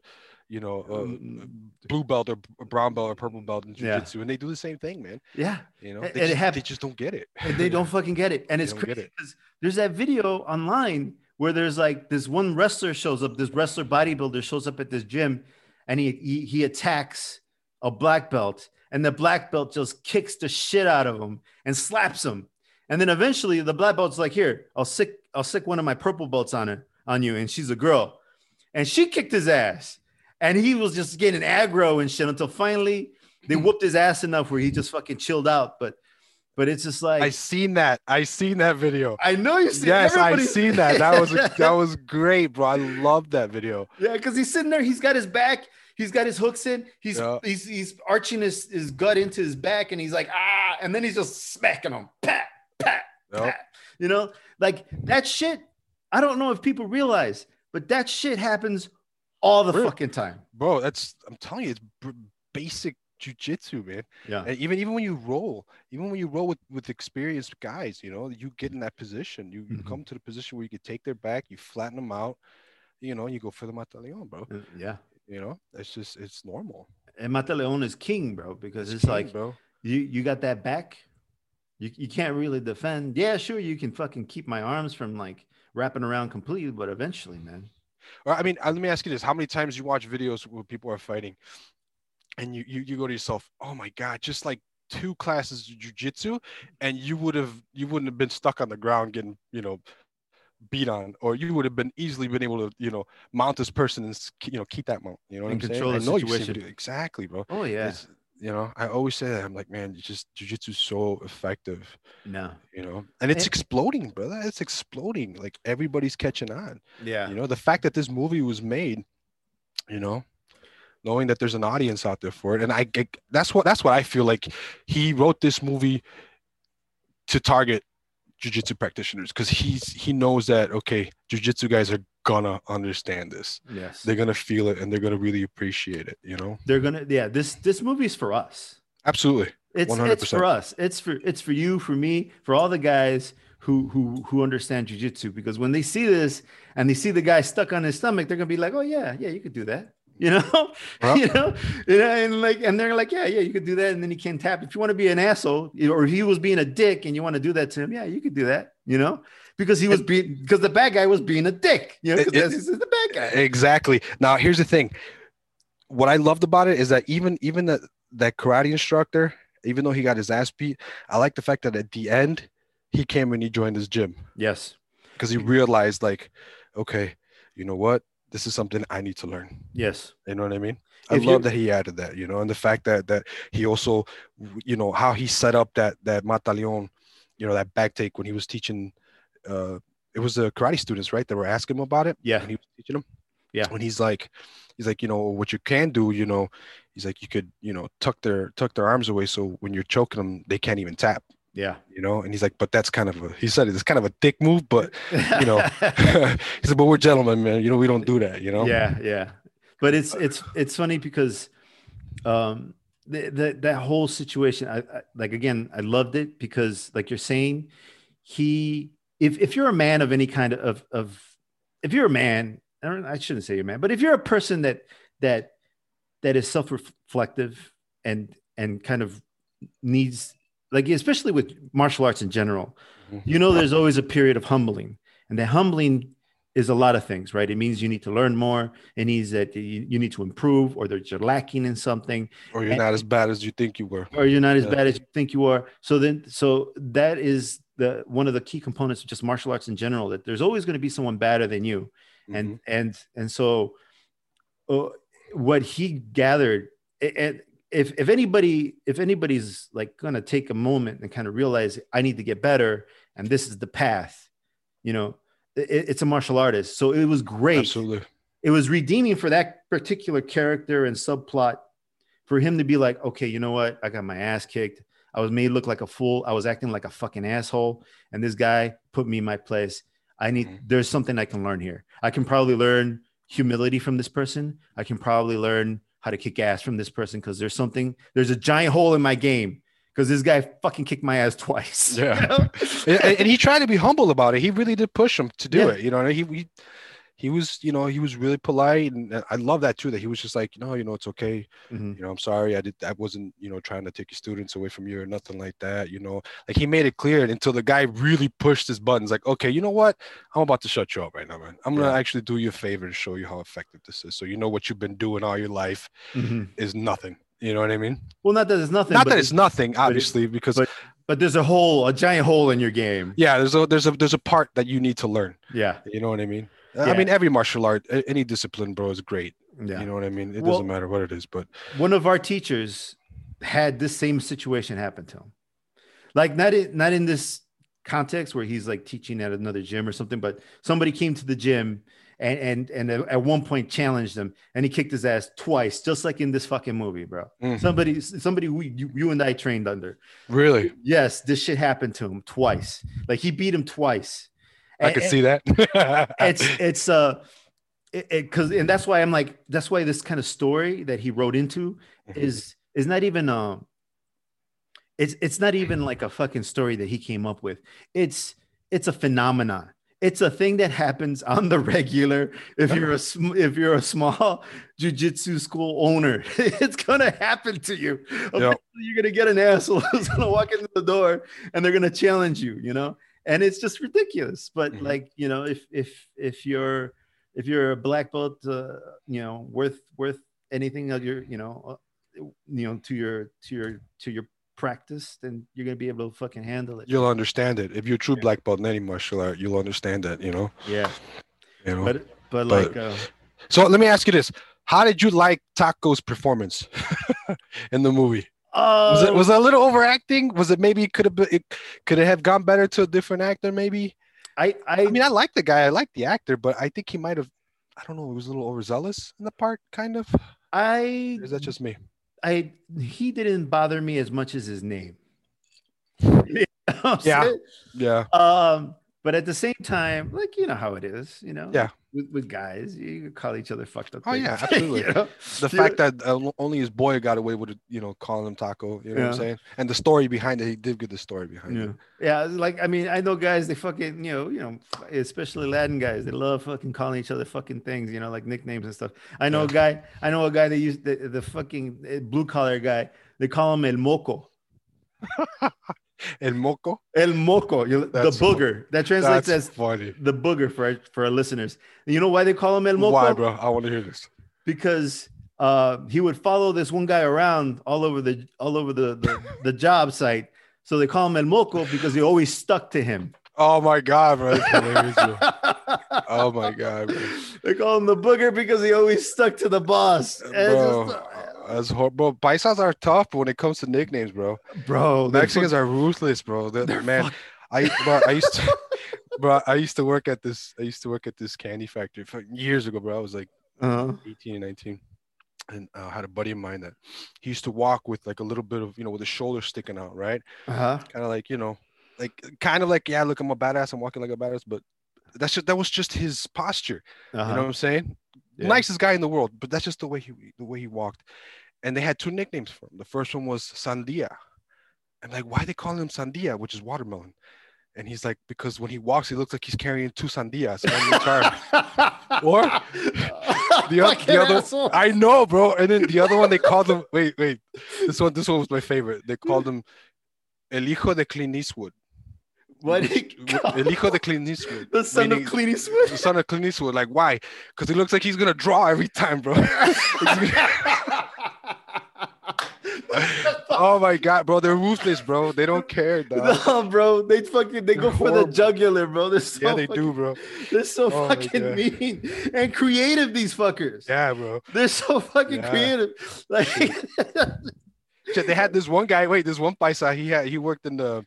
you know, uh, Mm, blue belt or b- brown belt or purple belt in jiu-jitsu, and they do the same thing, man. yeah, You know, they, and it just, hap- they just don't get it. and they don't fucking get it. And <laughs> They it's crazy it. because there's that video online where there's like this one wrestler shows up, this wrestler bodybuilder shows up at this gym, and he he, he attacks a black belt, and the black belt just kicks the shit out of him and slaps him. And then eventually the black belt's like, here, I'll sick, I'll sick one of my purple belts on her on you. And she's a girl. And she kicked his ass. And he was just getting aggro and shit until finally they hmm. whooped his ass enough where he just fucking chilled out. But but it's just like I seen that. I seen that video. I know you see. Yes, I seen that. That was <laughs> that was great, bro. I love that video. yeah, because he's sitting there. He's got his back. He's got his hooks in. He's Yeah. he's he's arching his, his gut into his back, and he's like ah, and then he's just smacking him, pat, pat, Yep. pat. You know, like that shit. I don't know if people realize, but that shit happens all the Really? fucking time. Bro, that's I'm telling you, it's b- basic jujitsu, man. Yeah. And even even when you roll, even when you roll with with experienced guys, you know, you get in that position. You you Mhm. come to the position where you can take their back, you flatten them out, you know, you go for the mataleon, bro. Uh, Yeah. You know, it's just it's normal. And Mataleon is king, bro, because it's, king, like bro. you you got that back. You, you can't really defend. Yeah, sure, you can fucking keep my arms from like wrapping around completely, but eventually, man. Or, I mean, uh, let me ask you this: How many times you watch videos where people are fighting, and you you, you go to yourself, "Oh my god!" Just like two classes of jujitsu, and you would have you wouldn't have been stuck on the ground getting you know beat on, or you would have been easily been able to you know mount this person and you know keep that mount. You know what And I'm control saying? the I know situation. video- exactly, bro. Oh yeah. It's, you know, I always say that. I'm like, man, you just jujitsu is so effective. No. You know, and it's And- exploding, brother. It's exploding. Like everybody's catching on. Yeah. You know, the fact that this movie was made, you know, knowing that there's an audience out there for it, and I, I that's what that's what I feel like. He wrote this movie to target jujitsu practitioners because he's he knows that okay, jujitsu guys are gonna understand this. Yes. They're gonna feel it and they're gonna really appreciate it. You know, They're gonna yeah, this this movie's for us. absolutely. It's it's 100%. for us. It's for it's for you, for me, for all the guys who who who understand jujitsu. Because when they see this and they see the guy stuck on his stomach, they're gonna be like, "Oh yeah, yeah, you could do that." You know, <laughs> Yeah. you know, You know? and like, and they're like, "Yeah, yeah, you could do that." And then he can tap. If you want to be an asshole, or if he was being a dick, and you want to do that to him, yeah, you could do that. You know, because he was being because the bad guy was being a dick. You know, because is the bad guy. Exactly. Now here's the thing. What I loved about it is that even even that that karate instructor, even though he got his ass beat, I like the fact that at the end he came and he joined his gym Yes. because he realized like, okay, you know what? This is something I need to learn. Yes. You know what I mean? I If love that he added that, you know, and the fact that that he also, you know, how he set up that that matalion, you know, that back take when he was teaching. Uh, it was the karate students, right? That were asking him about it. Yeah. when he was teaching them. Yeah. When he's like, he's like, you know, what you can do, you know, he's like, you could, you know, tuck their tuck their arms away so when you're choking them, they can't even tap, Yeah. you know. And he's like, but that's kind of a, he said it's kind of a dick move, but you know, <laughs> <laughs> he said, but we're gentlemen, man. You know, we don't do that, you know. Yeah, yeah. But it's it's it's funny because um the, the, that whole situation I, I like again I loved it because like you're saying he if if you're a man of any kind of of if you're a man I, don't, I shouldn't say you're a man but if you're a person that that that is self-reflective and and kind of needs like especially with martial arts in general Mhm. you know there's always a period of humbling and the humbling is a lot of things right it means you need to learn more it means that you, you need to improve or that you're lacking in something Or you're And- not as bad as you think you were. or you're not as Yeah. bad as you think you are so then so that is the one of the key components of just martial arts in general that there's always going to be someone better than you and Mhm. and and so uh, what he gathered and if if anybody if anybody's like gonna take a moment and kind of realize i need to get better and this is the path you know it, it's a martial artist so it was great absolutely. it was redeeming for that particular character and subplot for him to be like, okay, you know what? I got my ass kicked. I was made look like a fool. I was acting like a fucking asshole. And this guy put me in my place. I need, Mhm. there's something I can learn here. I can probably learn humility from this person. I can probably learn how to kick ass from this person because there's something, there's a giant hole in my game because this guy fucking kicked my ass twice. <laughs> Yeah. You know? and, and he tried to be humble about it. He really did push him to do Yeah. it. You know, he, he he was, you know, he was really polite, and I love that too. That he was just like, no, you know, it's okay. Mhm. You know, I'm sorry, I did, I wasn't, you know, trying to take your students away from you or nothing like that. You know, like he made it clear until the guy really pushed his buttons. Like, okay, you know what? I'm about to shut you up right now, man. I'm gonna actually do you a favor and show you how effective this is. So you know what you've been doing all your life Mhm. is nothing. You know what I mean? Well, not that it's nothing, Not that it's nothing, obviously, because but- but there's a hole, a giant hole in your game. yeah, there's a there's a there's a part that you need to learn. Yeah. You know what I mean? Yeah. I mean, every martial art, any discipline, bro, is great. Yeah. You know what I mean? It Well- doesn't matter what it is, but one of our teachers had this same situation happen to him like not in, not in this context where he's like teaching at another gym or something but somebody came to the gym and and and at one point challenged him and he kicked his ass twice just like in this fucking movie bro Mhm. somebody somebody we, you, you and i trained under really, yes this shit happened to him twice like he beat him twice I could see that. <laughs> it's it's uh it because and that's why i'm like that's why this kind of story that he wrote into Mhm. is is not even um it's it's not even like a fucking story that he came up with. It's it's a phenomenon. It's a thing that happens on the regular. If you're a sm- if you're a small jujitsu school owner <laughs> it's gonna happen to you. Eventually you're gonna get an asshole <laughs> who's gonna walk into the door and they're gonna challenge you you know and it's just ridiculous but Mhm. like you know if if if you're if you're a black belt uh, you know worth worth anything of your you know uh, you know to your to your to your practice then you're gonna be able to fucking handle it you'll understand it if you're a true black belt in any martial art. You'll understand that. You know. yeah You know. but but But- like uh, so let me ask you this: How did you like Taco's performance <laughs> in the movie? Was it uh, was it a little overacting? Was it maybe could have been it could it have gone better to a different actor? Maybe. I I, I mean, I like the guy. I like the actor, but I think he might have. I don't know. He was a little overzealous in the part, kind of. I Or is that just me? I he didn't bother me as much as his name. You know Yeah. saying? <laughs> Yeah. Um, but at the same time, like you know how it is, you know. Yeah. With, with guys, you call each other fucked up. Oh, yeah, <laughs> absolutely. you know? The Yeah. fact that uh, only his boy got away with it, you know, calling him taco. You know what I'm saying? And the story behind it, he did get the story behind Yeah. it. Yeah, like I mean, I know guys they fucking, you know, you know, especially Latin guys, they love fucking calling each other fucking things, you know, like nicknames and stuff. I know a guy, I know a guy that used the, the fucking uh, blue collar guy, they call him El Moco. <laughs> El Moco. El Moco, you, the booger. That translates That's as funny. the booger for our, for our listeners. You know why they call him El Moco? Why, bro? I want to hear this. because uh, he would follow this one guy around all over the all over the the, the <laughs> job site. So they call him El Moco because he always stuck to him. Oh my god, bro! That's hilarious, bro. <laughs> Oh my god, bro. they call him the booger because he always stuck to the boss. And Bro, just, That's hor- bro. Paisas are tough when it comes to nicknames, bro. bro, Mexicans are ruthless, bro. They're, they're man, fuck- I bro, I used to, <laughs> bro, I used to work at this. I used to work at this candy factory for years ago, bro. I was like Uh-huh. 18 and 19, and uh, I had a buddy of mine that he used to walk with like a little bit of, you know, with his shoulder sticking out, right? Uh-huh. Kind of like, you know, like kind of like, yeah, look, I'm a badass. I'm walking like a badass, but that's just that was just his posture. Uh-huh. You know what I'm saying? Yeah. Nicest guy in the world, but that's just the way he the way he walked. And they had two nicknames for him. The first one was Sandia. I'm like, why they call him Sandia, which is watermelon? And he's like, because when he walks, he looks like he's carrying two sandias. on each arm. Or <laughs> the, Fucking the other, asshole. I know, bro. And then the other one, they called him. Wait, wait. This one, this one was my favorite. They called hmm. him El Hijo de Clint Eastwood. What did El Hijo de Clint Eastwood. the son meaning- of Clint Eastwood? the son of Clint Eastwood. Like, why? Because he looks like he's gonna draw every time, bro. <laughs> <laughs> oh my god, bro, they're ruthless, bro. They don't care, dog. <laughs> no, bro, they fucking they go for the jugular, bro. They're so Yeah, they fucking- do, bro. They're so Oh fucking mean and creative. These fuckers. Yeah, bro. They're so fucking Yeah. creative. Like, They had this one guy. Wait, this one paisa. He had he worked in the.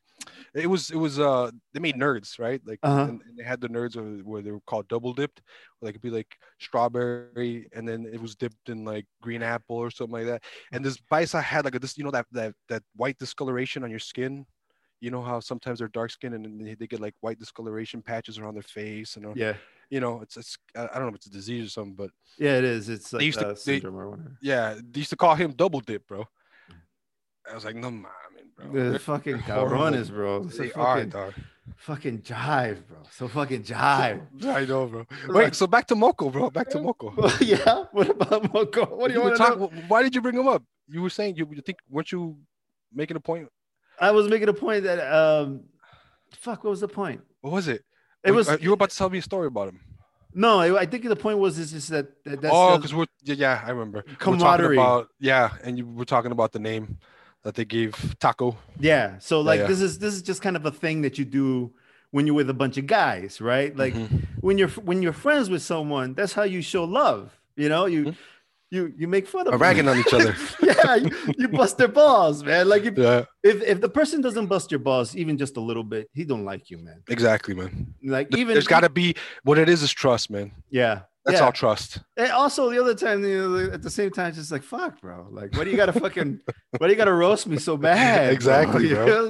It was it was uh they made nerds right like Uh-huh. and, and they had the nerds where, where they were called double dipped like it'd be like strawberry and then it was dipped in like green apple or something like that and this paisa had like a this you know that that that white discoloration on your skin you know how sometimes they're dark skin and they, they get like white discoloration patches around their face and uh, yeah, you know it's it's I don't know if it's a disease or something but yeah, it is. It's like used to- uh, they- or whatever. yeah they used to call him double dip bro I was like no man bro The They're fucking <laughs> cabrones, bro. So they are fucking, dog. fucking jive, bro. So fucking jive. <laughs> I know, bro. <laughs> Wait, so back to Moco, bro. Back to Moco. yeah. What about Moco? What do you, were want to talk- know? Why did you bring him up? You were saying you, you think weren't you making a point? I was making a point that um, fuck. What was the point? What was it? It was uh, you were about to tell me a story about him. no. I think the point was is, is that, that that's oh, because we're yeah, yeah, I remember. We're about yeah, and you were talking about the name that they gave Taco. Yeah. So like yeah. this is this is just kind of a thing that you do when you're with a bunch of guys, right? Like Mhm. when you're when you're friends with someone, that's how you show love. You know, you Mhm. you you make fun of them. ragging on each other. <laughs> yeah, you, you bust their balls, man. Like if, yeah, if if the person doesn't bust your balls even just a little bit, he don't like you, man. exactly, man. Like even There's got to be what it is is trust, man. yeah. That's yeah. all trust. And also the other time, you know, at the same time, it's just like fuck, bro. Like, what do you gotta fucking, what do you gotta roast me so bad? <laughs> Exactly, You bro.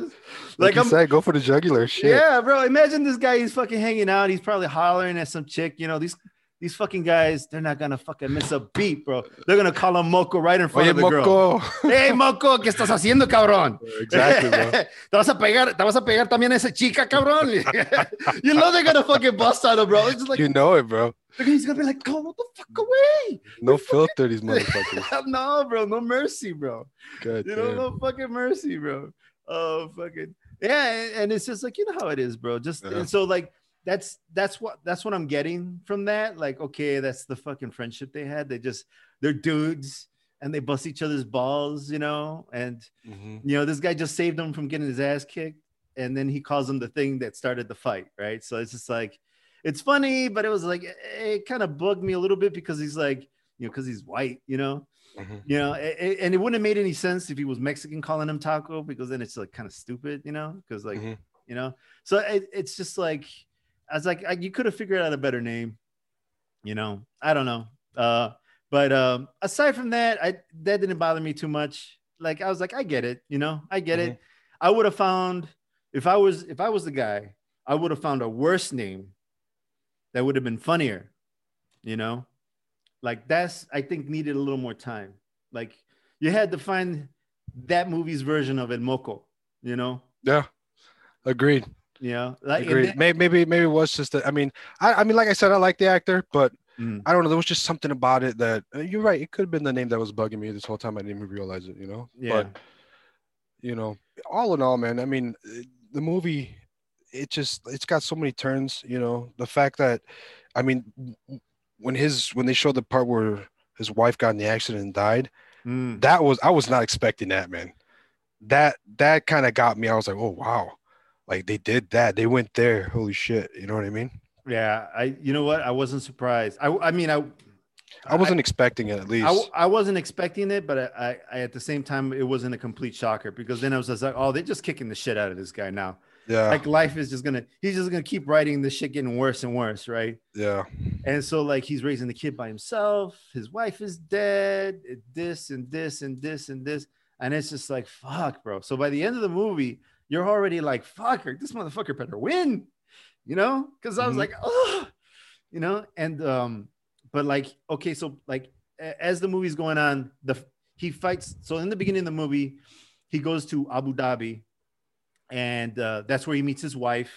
Like, Like, I'm, said, go for the jugular. Shit. Yeah, bro. Imagine this guy. He's fucking hanging out. He's probably hollering at some chick. You know these these fucking guys. They're not gonna fucking miss a beat, bro. They're gonna call him Moco right in front Oye, of the girl. Hey, Moco, ¿qué estás haciendo, cabrón? exactly, bro. <laughs> te vas a pegar, te vas a pegar también a esa chica, cabrón. <laughs> you know they're gonna fucking bust on him, bro. It's just like you know it, bro. he's gonna be like, go the fuck away. No filter, these motherfuckers. <laughs> no, bro, no mercy, bro. God You know, no fucking mercy, bro. Oh, fucking yeah, and, and it's just like you know how it is, bro. Just Yeah. and so like that's that's what that's what I'm getting from that. Like, okay, that's the fucking friendship they had. They just they're dudes and they bust each other's balls, you know. And Mhm. you know, this guy just saved him from getting his ass kicked, and then he calls him the thing that started the fight, right? So it's just like it's funny, but it was like it, it kind of bugged me a little bit because he's like, you know, because he's white, you know. Mhm. You know, a- and it wouldn't have made any sense if he was Mexican calling him taco because then it's like kind of stupid, you know, because like Mhm. you know, so it, it's just like I was like I, you could have figured out a better name, you know. I don't know, uh, but um, aside from that, I that didn't bother me too much. Like I was like, I get it, you know, I get it. I would have found if I was if I was the guy, I would have found a worse name that would have been funnier. You know, like that's I think needed a little more time. Like you had to find that movie's version of El Moco. You know. Yeah, agreed. Yeah, like agreed. then, maybe, maybe maybe it was just that. I mean, I, I mean, like I said, I like the actor, but Mm. I don't know. There was just something about it that uh, you're right. It could have been the name that was bugging me this whole time. I didn't even realize it. You know. yeah, But you know, all in all, man. I mean, uh, the movie, it just it's got so many turns. You know, the fact that, I mean, when his when they showed the part where his wife got in the accident and died, Mm. that was I was not expecting that, man. That that kind of got me. I was like, oh wow, like they did that. They went there. Holy shit. You know what I mean? yeah. I you know what? I wasn't surprised. I I mean I I wasn't expecting it at least. I, I wasn't expecting it, but I, I, I at the same time it wasn't a complete shocker because then I was just like, oh, they're just kicking the shit out of this guy now. yeah, Like life is just gonna he's just gonna keep writing this shit getting worse and worse, right? yeah, And so like he's raising the kid by himself, his wife is dead, this and this and this and this, and it's just like fuck, bro. So by the end of the movie, you're already like, fucker, this motherfucker better win, you know? Because I was Mhm. like, oh, you know, and um, but like, okay, so like as the movie's going on, the he fights. So in the beginning of the movie, he goes to Abu Dhabi, and uh, that's where he meets his wife.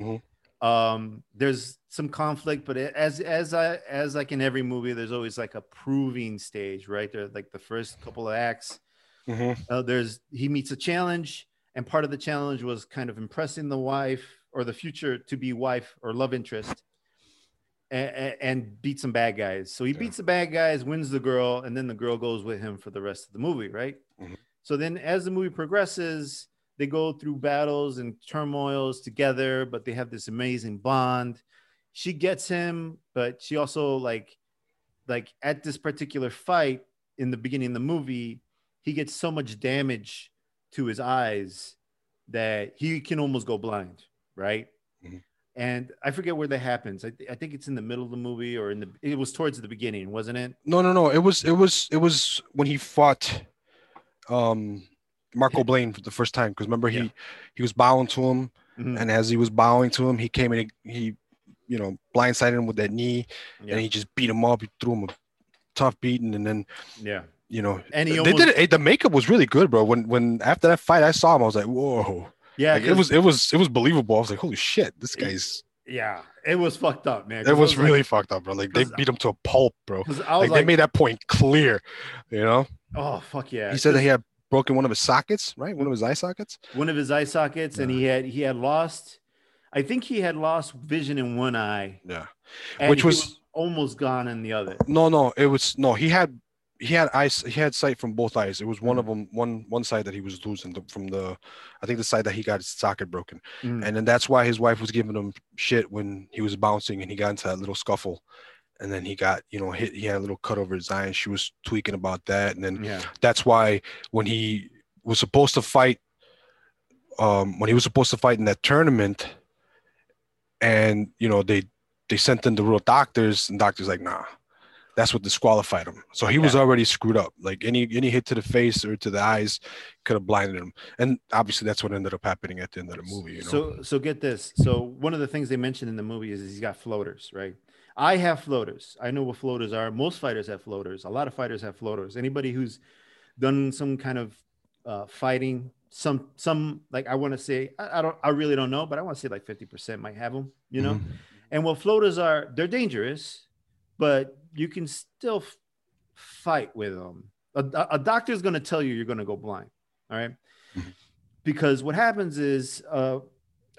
Mhm. Um, there's some conflict, but as as I as like in every movie, there's always like a proving stage, right? There, like the first couple of acts. Mhm. Uh, there's he meets a challenge, and part of the challenge was kind of impressing the wife or the future to be wife or love interest, and, and beat some bad guys. So he Yeah. beats the bad guys, wins the girl, and then the girl goes with him for the rest of the movie, right? Mhm. So then, as the movie progresses, they go through battles and turmoils together, but they have this amazing bond. She gets him, but she also like, like at this particular fight in the beginning of the movie, he gets so much damage to his eyes that he can almost go blind, right? Mhm. And I forget where that happens. I, th- I think it's in the middle of the movie or in the. It was towards the beginning, wasn't it? No, no, no. It was it was it was when he fought um Marco Blaine for the first time because remember he Yeah. he was bowing to him Mhm. and as he was bowing to him he came in and he you know blindsided him with that knee Yeah. and he just beat him up he threw him a tough beating and then yeah. You know And he they almost- did it the makeup was really good bro when when after that fight I saw him I was like whoa Yeah. like, it was it was it was believable I was like holy shit this guy's Yeah. It was fucked up, man. it was like- really fucked up bro like they beat him to a pulp bro was like, like, they made that point clear you know oh fuck yeah. he said that he had broken one of his sockets, right? One of his eye sockets. one of his eye sockets, and he had he had lost. I think he had lost vision in one eye, Yeah. and Which he was- almost gone in the other. No, no, it was no. He had he had eyes. He had sight from both eyes. It was one of them. One one side that he was losing the, from the. I think the side that he got his socket broken, Mm. and then that's why his wife was giving him shit when he was bouncing and he got into that little scuffle, and then he got you know hit. He had a little cut over his eye, and she was tweaking about that, and then yeah, that's why when he was supposed to fight um when he was supposed to fight in that tournament and you know they they sent in the real doctors and doctors like nah that's what disqualified him so he was already screwed up like any any hit to the face or to the eyes could have blinded him and obviously that's what ended up happening at the end of the movie you know So so get this. So one of the things they mentioned in the movie is he's got floaters, right? I have floaters. I know what floaters are. Most fighters have floaters. A lot of fighters have floaters. Anybody who's done some kind of uh, fighting, some some like I want to say I, I don't I really don't know, but I want to say like fifty percent might have them. You know, Mhm. and what floaters are, they're dangerous, but you can still f- fight with them. A, a- doctor is going to tell you you're going to go blind. All right? Mhm. Because what happens is, uh,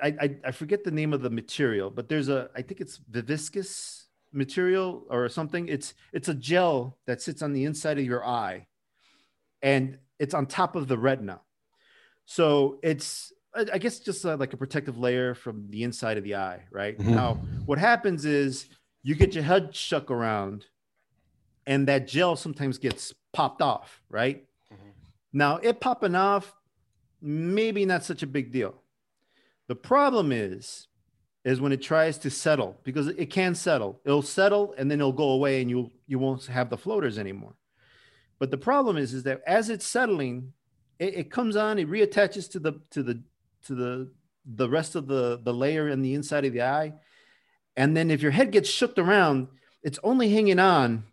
I, I, I forget the name of the material, but there's a, I think it's viscous material or something. It's, it's a gel that sits on the inside of your eye and it's on top of the retina. So it's, I guess, just uh like a protective layer from the inside of the eye, right? Mhm. Now, what happens is you get your head shook around and that gel sometimes gets popped off, right? Mhm. Now, it popping off, maybe not such a big deal. The problem is, is when it tries to settle because it can settle. It'll settle and then it'll go away and you you won't have the floaters anymore. But the problem is, is that as it's settling, it, it comes on, it reattaches to the to the to the the rest of the the layer in the inside of the eye. And then if your head gets shook around, it's only hanging on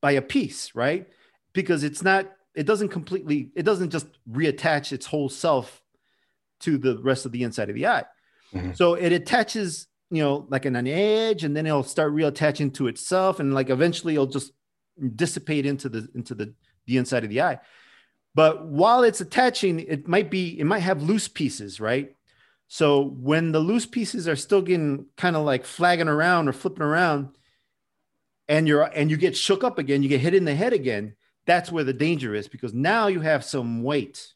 by a piece, right? Because it's not, it doesn't completely, it doesn't just reattach its whole self to the rest of the inside of the eye. Mhm. So it attaches, you know, like an, an edge, and then it'll start reattaching to itself, and like eventually it'll just dissipate into the into the the inside of the eye. But while it's attaching, it might be it might have loose pieces, right? So when the loose pieces are still getting kind of like flagging around or flipping around, and you're and you get shook up again, you get hit in the head again. That's where the danger is because now you have some weight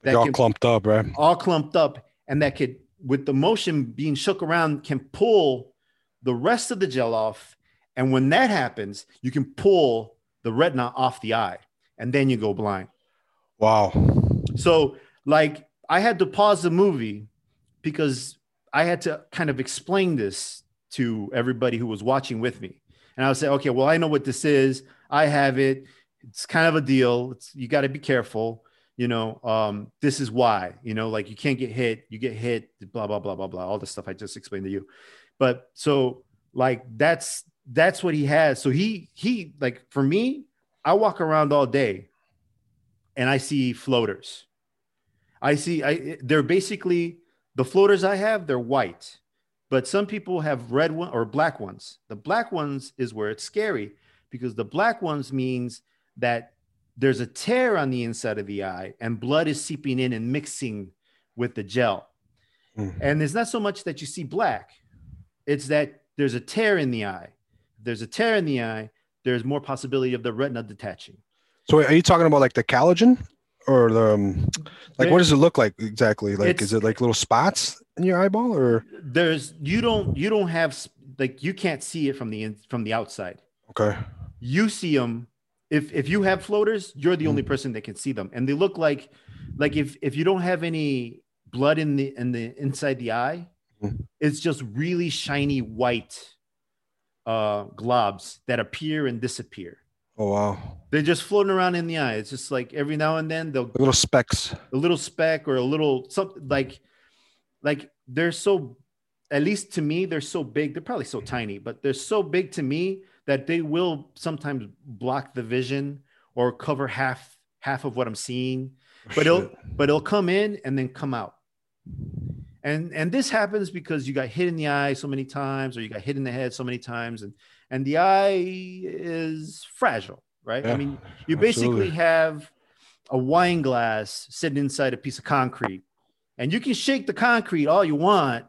They're all clumped up, right? all clumped up, and that could, with the motion being shook around, can pull the rest of the gel off. And when that happens, you can pull the retina off the eye, and then you go blind. Wow. So, like, I had to pause the movie because I had to kind of explain this to everybody who was watching with me. And I would say, okay, well, I know what this is. I have it. It's kind of a deal. It's, you got to be careful. You know, um, this is why, you know, like you can't get hit, you get hit, blah, blah, blah, blah, blah, all the stuff I just explained to you. But so, like, that's that's what he has. So he he like for me, I walk around all day and I see floaters. I see I they're basically the floaters I have, they're white, but some people have red one or black ones. The black ones is where it's scary because the black ones means that there's a tear on the inside of the eye and blood is seeping in and mixing with the gel. Mhm. And it's not so much that you see black, it's that there's a tear in the eye. If there's a tear in the eye, there's more possibility of the retina detaching. So are you talking about like the collagen or the um, like what does it look like exactly? Like is it like little spots in your eyeball or There's you don't you don't have like you can't see it from the in, from the outside. okay. You see them if if you have floaters, you're the only person that can see them, and they look like like if if you don't have any blood in the in the inside the eye, Mhm. it's just really shiny white uh globs that appear and disappear. Oh wow. They're just floating around in the eye. It's just like every now and then they'll little specks. a little speck or a little something like like they're so at least to me they're so big they're probably so tiny but they're so big to me that they will sometimes block the vision or cover half half of what i'm seeing oh, but it'll but it'll come in and then come out and and this happens because you got hit in the eye so many times or you got hit in the head so many times and and the eye is fragile right? I mean you absolutely. basically have a wine glass sitting inside a piece of concrete and you can shake the concrete all you want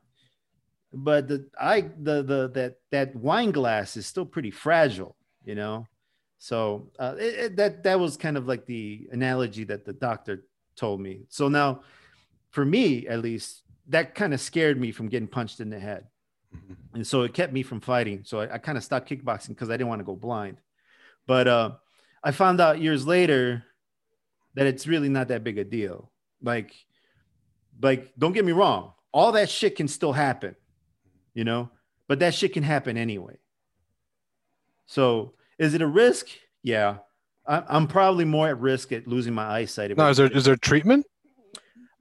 but the i the the that that wine glass is still pretty fragile you know? So uh, it, it- that that was kind of like the analogy that the doctor told me. So now for me at least that kind of scared me from getting punched in the head Mhm. and so it kept me from fighting. So i, I kind of stopped kickboxing because i didn't want to go blind. But uh, i found out years later that it's really not that big a deal. Like like don't get me wrong all that shit can still happen you know? But that shit can happen anyway. So is it a risk? Yeah. I, i'm probably more at risk at losing my eyesight No, is there is there treatment?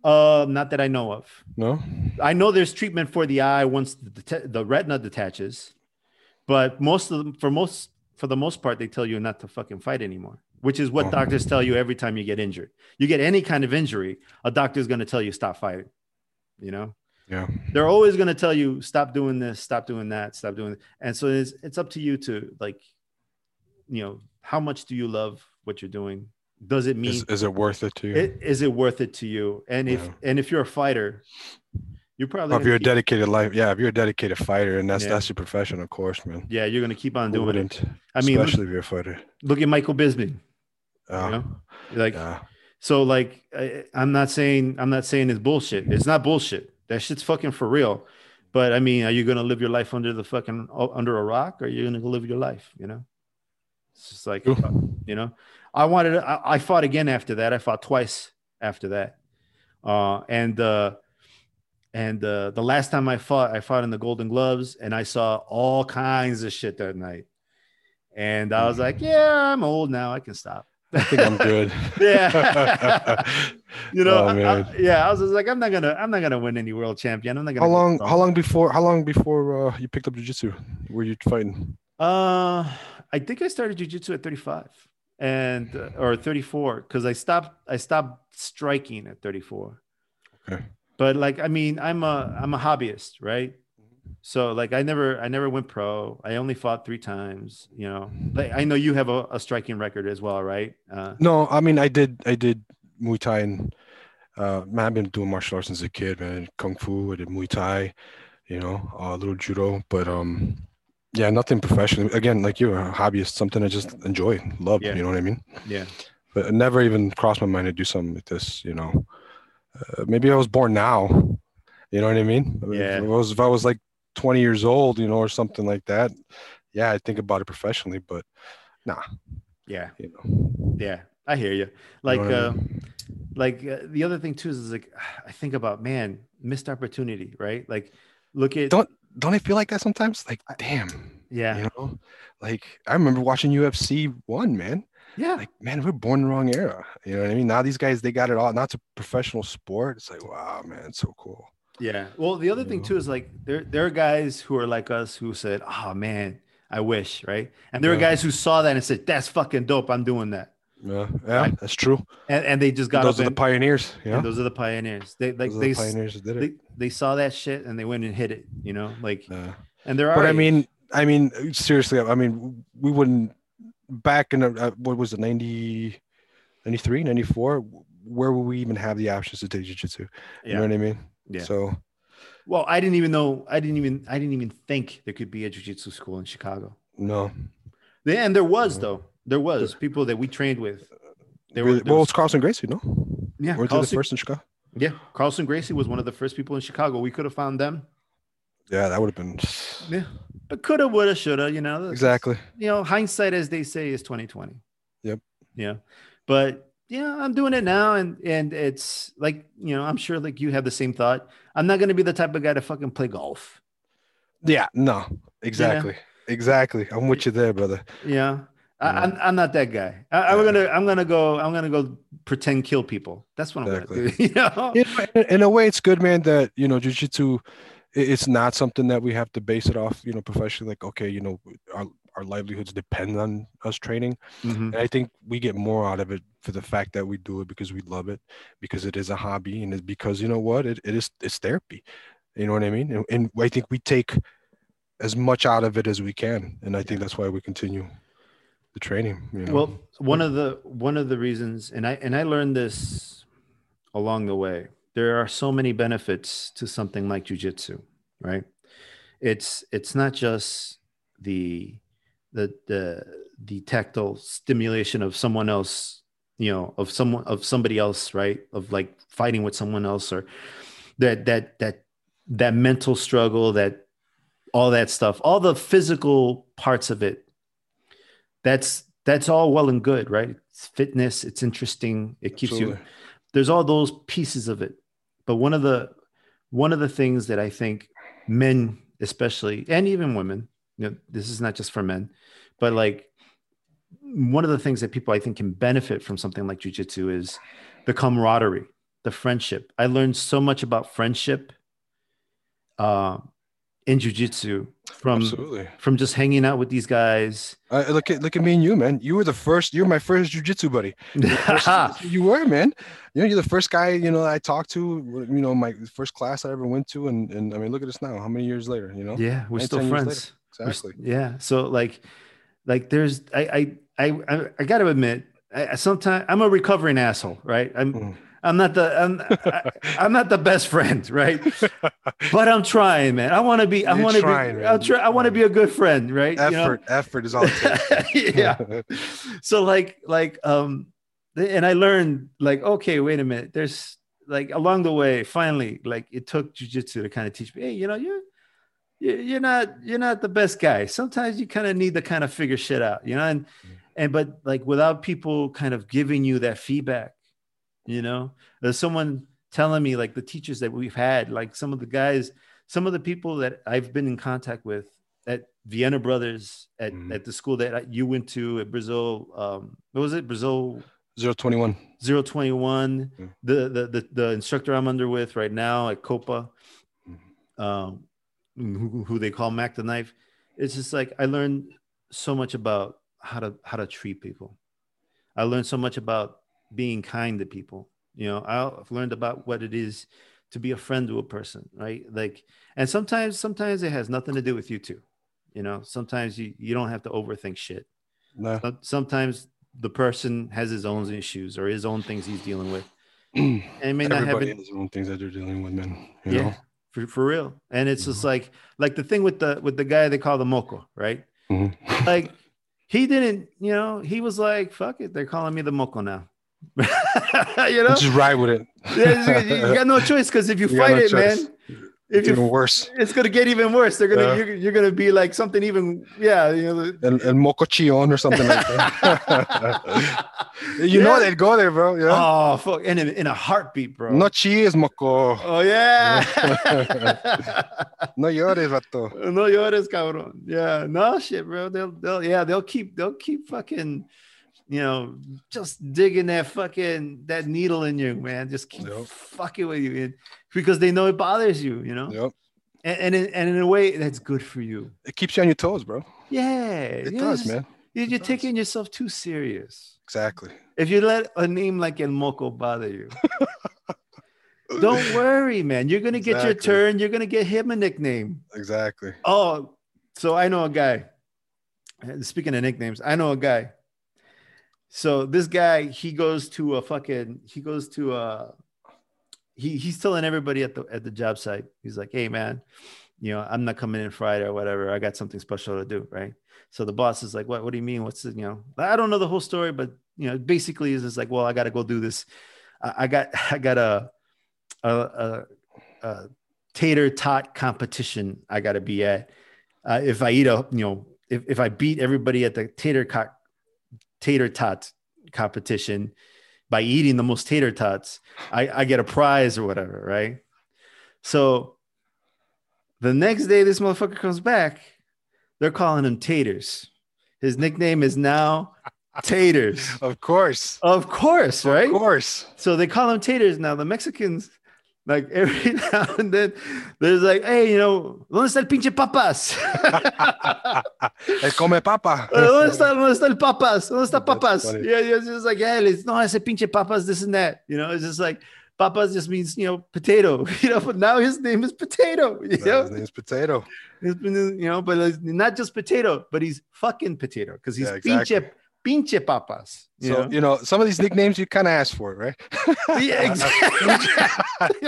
Uh not that i know of No. I know there's treatment for the eye once the, deta- the retina detaches, but most of them, for most, for the most part, they tell you not to fucking fight anymore, which is what Oh. doctors tell you every time you get injured. You get any kind of injury, a doctor's going to tell you stop fighting. You know, Yeah. they're always going to tell you stop doing this, stop doing that, stop doing. And so it's it's up to you to like, you know, how much do you love what you're doing? Does it mean Is, is it worth it to you? it, is it worth it to you? And if Yeah. and if you're a fighter, you're probably Oh, if you're a keep- dedicated life, yeah. If you're a dedicated fighter, and that's Yeah. that's your profession, of course, man. yeah, you're gonna keep on Who doing it. I mean, look, especially if you're a fighter. look at Michael Bisping. You oh, know, like yeah. so, like I, I'm not saying I'm not saying it's bullshit. It's not bullshit. That shit's fucking for real. But I mean, are you gonna live your life under the fucking under a rock, or are you gonna go live your life? You know, it's just like True. you know. I wanted. I, I fought again after that. I fought twice after that. Uh, and uh, and uh, the last time I fought, I fought in the Golden Gloves, and I saw all kinds of shit that night. And I was like, "Yeah, I'm old now. I can stop." I think I'm good. <laughs> yeah. <laughs> you know, Oh, I- I- yeah. I was just like, I'm not gonna, I'm not gonna win any world champion. I'm not gonna. how long? How long before? How long before uh, you picked up jiu-jitsu? Were you fighting? Uh, I think I started jujitsu at 35 and uh, or 34 because I stopped. I stopped striking at 34. Okay. But like, I mean, I'm a, I'm a hobbyist, right? So like, I never, I never went pro. I only fought three times. You know, like I know you have a, a striking record as well, right? Uh, No, I mean I did. I did Muay Thai and uh, man, I've been doing martial arts since a kid, man. Kung Fu, I did Muay Thai, you know, a little judo, but um, yeah, nothing professional. Again, like you're a hobbyist, something I just enjoy, love. Yeah. You know what I mean? yeah. But it never even crossed my mind to do something like this. You know, uh, maybe I was born now. You know what I mean? Yeah. If I was, if I was like 20 years old, you know, or something like that, yeah, I think about it professionally. But nah. Yeah. you know, Yeah. I hear you. you Like, know what I uh, mean? like uh, the other thing too is, is like, <sighs> I think about, man, missed opportunity, right? Like, look at, Don't- don't I feel like that sometimes? Like, damn. yeah. You know, like I remember watching UFC one, man. Yeah. Like, man, we're born in the wrong era. You know what I mean? Now these guys, they got it all. Now it's a professional sport. It's like, wow, man, it's so cool. Yeah. Well, the other You thing know? too is like there there are guys who are like us who said, "Oh man, I wish," right? And there are guys who saw that and said, "That's fucking dope. I'm doing that." Yeah, yeah, Right. that's true. And, and they just got Those up are the pioneers. Yeah, those are the pioneers. They like those they, the pioneers did they it. they saw that shit and they went and hit it. You know, like Yeah. and there are. But I mean, I mean, seriously, I mean, we wouldn't back in the, uh, what was it, 90, 93, 94? Where would we even have the options to take jiu-jitsu? You yeah, know what I mean? yeah. So Well, I didn't even know. I didn't even. I didn't even think there could be a jujitsu school in Chicago. no, and there was though. There was people that we trained with. There were. there well, was- it's Carlson Gracie, no? yeah, Weren't they the Carlson, first in Chicago? yeah. Carlson Gracie was one of the first people in Chicago. We could have found them. Yeah, that would have been Yeah, but coulda, woulda, shoulda. You know, exactly. You know, hindsight, as they say, is twenty twenty. Yep. Yeah, but yeah, I'm doing it now, and and it's like you know, I'm sure like you have the same thought. I'm not gonna be the type of guy to fucking play golf. Yeah, no, exactly, exactly. I'm with you there, brother. Yeah. I. I'm, I'm not that guy. I, I'm Yeah. gonna I'm gonna go I'm gonna go pretend kill people. That's what I'm gonna do. <laughs> You know? In, in a way, it's good, man. That you know, jujitsu, it's not something that we have to base it off, you know, professionally. Like, okay, you know, our our livelihoods depend on us training, Mhm. and I think we get more out of it for the fact that we do it because we love it, because it is a hobby, and it's because you know what, it, it is it's therapy. You know what I mean? And, and I think we take as much out of it as we can, and I think that's why we continue the training. You know? Well, one of the one of the reasons, and I and I learned this along the way. There are so many benefits to something like jujitsu, right? It's it's not just the the the the tactile stimulation of someone else, you know, of someone of somebody else, right? Of like fighting with someone else, or that that that that mental struggle, that all that stuff, all the physical parts of it that's that's all well and good right? It's fitness it's interesting it keeps you there's all those pieces of it. But one of the one of the things that i think men especially and even women you know this is not just for men but like one of the things that people i think can benefit from something like jiu-jitsu is the camaraderie the friendship. I learned so much about friendship uh in jiu-jitsu from Absolutely. from just hanging out with these guys Uh, look at look at me and you, man. You were the first. You're my first jujitsu buddy. <laughs> You were, man. You know, you're the first guy. You know, I talked to. You know, my first class I ever went to, and and I mean, look at us now. How many years later? You know, yeah we're Nine, still 10 years friends We're exactly. yeah so like like there's i i i i, I gotta admit I, sometimes i'm a recovering asshole right i'm Mm. I'm not the i'm I, i'm not the best friend right but i'm trying man i want to be i want to be man. I'll try, i want to be a good friend right You know? effort, effort is all. It takes. <laughs> yeah so like like um and i learned like okay wait a minute there's like along the way finally like it took jujitsu to kind of teach me hey you know you're you- you're not you're not the best guy sometimes you kind of need to kind of figure shit out you know and and but like without people kind of giving you that feedback you know there's someone telling me like the teachers that we've had like some of the guys some of the people that i've been in contact with at Vianna Brothers at, Mhm. at the school that I- you went to at Brazil. Um, what was it? Brazil Zero twenty one. 021. Mm. The, the the the instructor I'm under with right now at Copa, Mhm. um, who, who they call Mac the Knife. It's just like I learned so much about how to how to treat people. I learned so much about being kind to people. You know, I've learned about what it is to be a friend to a person, right? Like, and sometimes sometimes it has nothing to do with you too. You know, sometimes you you don't have to overthink shit. Some- Sometimes the person has his own issues or his own things he's dealing with, <clears throat> and it may not have Everybody it, has their own things that they're dealing with, man. You yeah, know? for, for real. And it's just like like the thing with the with the guy they call the moco, right? Mhm. <laughs> Like he didn't, you know, he was like, "Fuck it, they're calling me the moco now." <laughs> you know, Just ride with it. yeah, you, you got no choice because if you, <laughs> You fight no it, choice. man, if It's even worse. it's gonna get even worse. They're gonna Yeah. you're, you're gonna be like something even yeah, you know. El, el mocochillon or something like that. <laughs> you know they'd go there, bro. Yeah. Oh fuck! And in, in a heartbeat, bro. No chilles, moco. oh yeah. No llores, vato. no llores, cabrón. Yeah, no shit, bro. They'll they'll yeah they'll keep they'll keep fucking you know just digging that fucking that needle in you, man. Just keep Yep. fucking with you, and because they know it bothers you, you know. Yep. And and in, and in a way that's good for you. It keeps you on your toes, bro. Yeah, It does, just- man. You're, you're taking yourself too serious. Exactly. If you let a name like El Moco bother you, <laughs> don't worry, man. You're gonna get your turn. You're gonna get him a nickname. Exactly. Oh, so I know a guy. Uh, speaking of nicknames, I know a guy. So this guy, he goes to a fucking, he goes to a, he he's telling everybody at the at the job site. He's like, hey man, you know, I'm not coming in Friday or whatever. I got something special to do, right? So the boss is like, what? What do you mean? What's the, you know? I don't know the whole story, but you know, basically is just like, well, I got to go do this. I, I got <laughs> I got a a, a, a tater tot competition I got to be at. Uh, if I eat a, you know, if, if I beat everybody at the tater tot tater tot competition by eating the most tater tots, I, I get a prize or whatever, right? So the next day this motherfucker comes back, they're calling him Taters. His nickname is now Taters. Of course. Of course, right? Of course. So they call him taters now. The Mexicans, like every <laughs> now and then, there's like, hey, you know, ¿dónde está el pinche papas? <laughs> El come papa. <laughs> ¿Dónde está, ¿Dónde está el papas? ¿Dónde está papas? Yeah, yeah, it's just like, yeah, it's no, ese pinche papas, this and that. You know, it's just like papas just means, you know, potato. You know, but now his name is potato. You know, His name's Potato. It's been, you know, but it's not just potato, but he's fucking potato because he's Yeah, exactly. pinche, pinche papas. You So know? you know some of these nicknames you kind of ask for, right? <laughs> yeah, exactly. <laughs>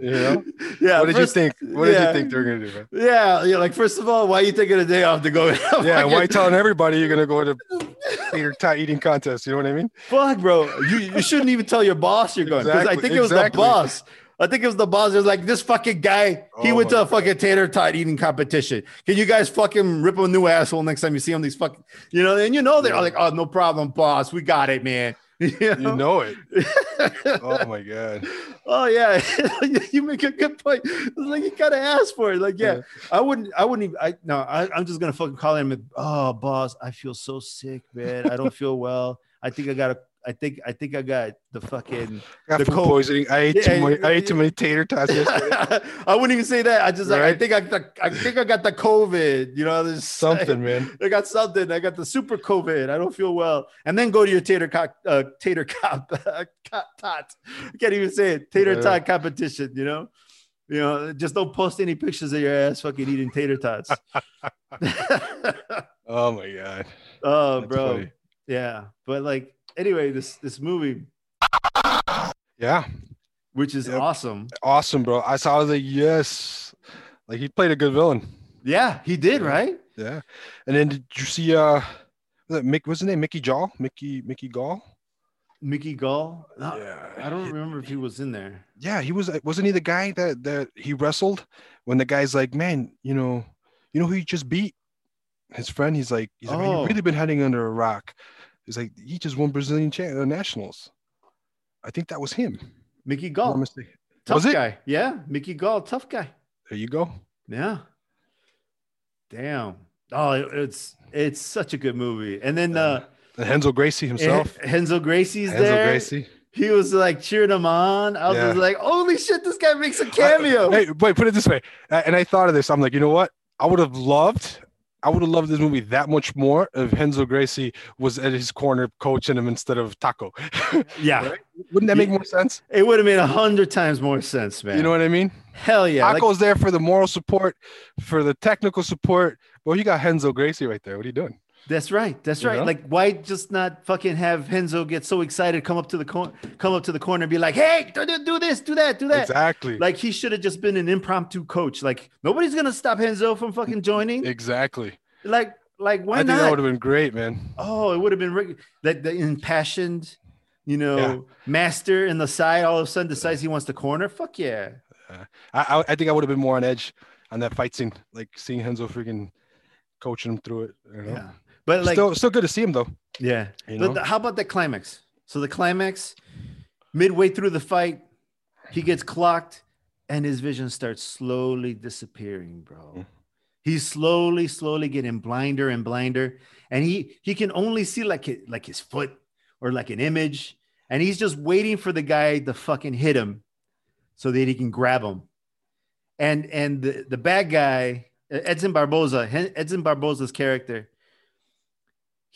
You know? yeah. what did first- you think? What did you think they were gonna do, man? Yeah, yeah. Like first of all, why are you taking a day off to go? <laughs> Yeah, why you telling everybody you're gonna go to theater tie eating contest? You know what I mean? Fuck, bro. You you shouldn't even tell your boss you're going. 'cause I Exactly, think it was exactly. the boss. I think it was the boss. It was like this fucking guy. He Oh went to a fucking tater tot eating competition. Can you guys fucking rip him a new asshole next time you see him? These fucking, you know, and you know they're like, oh, no problem, boss. We got it, man. <laughs> You You know? know it. <laughs> Oh my god. Oh yeah, <laughs> you make a good point. It's like you gotta ask for it. Like, yeah, Yeah. I wouldn't, I wouldn't even. I no, I, I'm just gonna fucking call him. and, Oh, boss, I feel so sick, man. I don't feel well. I think I got a. I think I think I got the fucking. <sighs> Got The cold- poisoning. I ate Yeah, too many. I ate too many tater tots yesterday. <laughs> I wouldn't even say that. I just like I Right? think I got I think I got the COVID. You know, there's Something, man. <laughs> I got something. I got the super COVID. I don't feel well. And then go to your tater cock, uh, tater <laughs> cop, tot. I can't even say it. Tater Yeah. tot competition. You know, you know, just don't post any pictures of your ass fucking eating tater tots. Oh my god. oh, That's bro. funny. Yeah, but like anyway, this this movie, Yeah. which is Yep. awesome. Awesome, bro. I saw. I was like, yes. Like he played a good villain. Yeah, he did Yeah. right. Yeah. And then did you see? Uh, was it Mick? What's his name? Mickey Jaw? Mickey Mickey Gall? Mickey Gall. No, Yeah. I don't remember if he was in there. Yeah, he was. Wasn't he the guy that that he wrestled when the guy's like, man, you know, you know who he just beat? His friend. He's like, he's like, man, Oh. you've really been hiding under a rock. He's like, he just won Brazilian uh, nationals. I think that was him. Mickey Gall, tough Was it? guy. Yeah, Mickey Gall, tough guy. There you go. Yeah. Damn. Oh, it's it's such a good movie. And then uh And Renzo Gracie himself. Renzo Gracie's Renzo there. Gracie. He was like cheering him on. I was Yeah. like, holy shit, this guy makes a cameo. Hey, wait, put it this way. Uh, And I thought of this. I'm like, you know what? I would have loved, I would have loved this movie that much more if Renzo Gracie was at his corner coaching him instead of Taco. <laughs> yeah. Right? Wouldn't that make more sense? It would have made a hundred times more sense, man. You know what I mean? Hell yeah. Like, Taco's there for the moral support, for the technical support. Well, you got Renzo Gracie right there. What are you doing? That's right. That's You right. know? Like, why just not fucking have Renzo get so excited, come up to the corner, come up to the corner and be like, hey, do, do- this, do that, do that. Exactly. Like he should have just been an impromptu coach. Like nobody's gonna stop Renzo from fucking joining. exactly. Like, like why I think not? that would have been great, man. Oh, it would have been re- that the impassioned, you know, Yeah. master in the side all of a sudden decides he wants the corner. Fuck yeah. Uh, I, I, I think I would have been more on edge on that fight scene, like seeing Renzo freaking coaching him through it. You know? Yeah. But like, still, still good to see him though. yeah. You But know? how about the climax? So the climax, midway through the fight, he gets clocked and his vision starts slowly disappearing, bro. Mm. He's slowly, slowly getting blinder and blinder. And he he can only see like it, like his foot or like an image. And he's just waiting for the guy to fucking hit him so that he can grab him. And and the, the bad guy, Edson Barboza, Edson Barboza's character,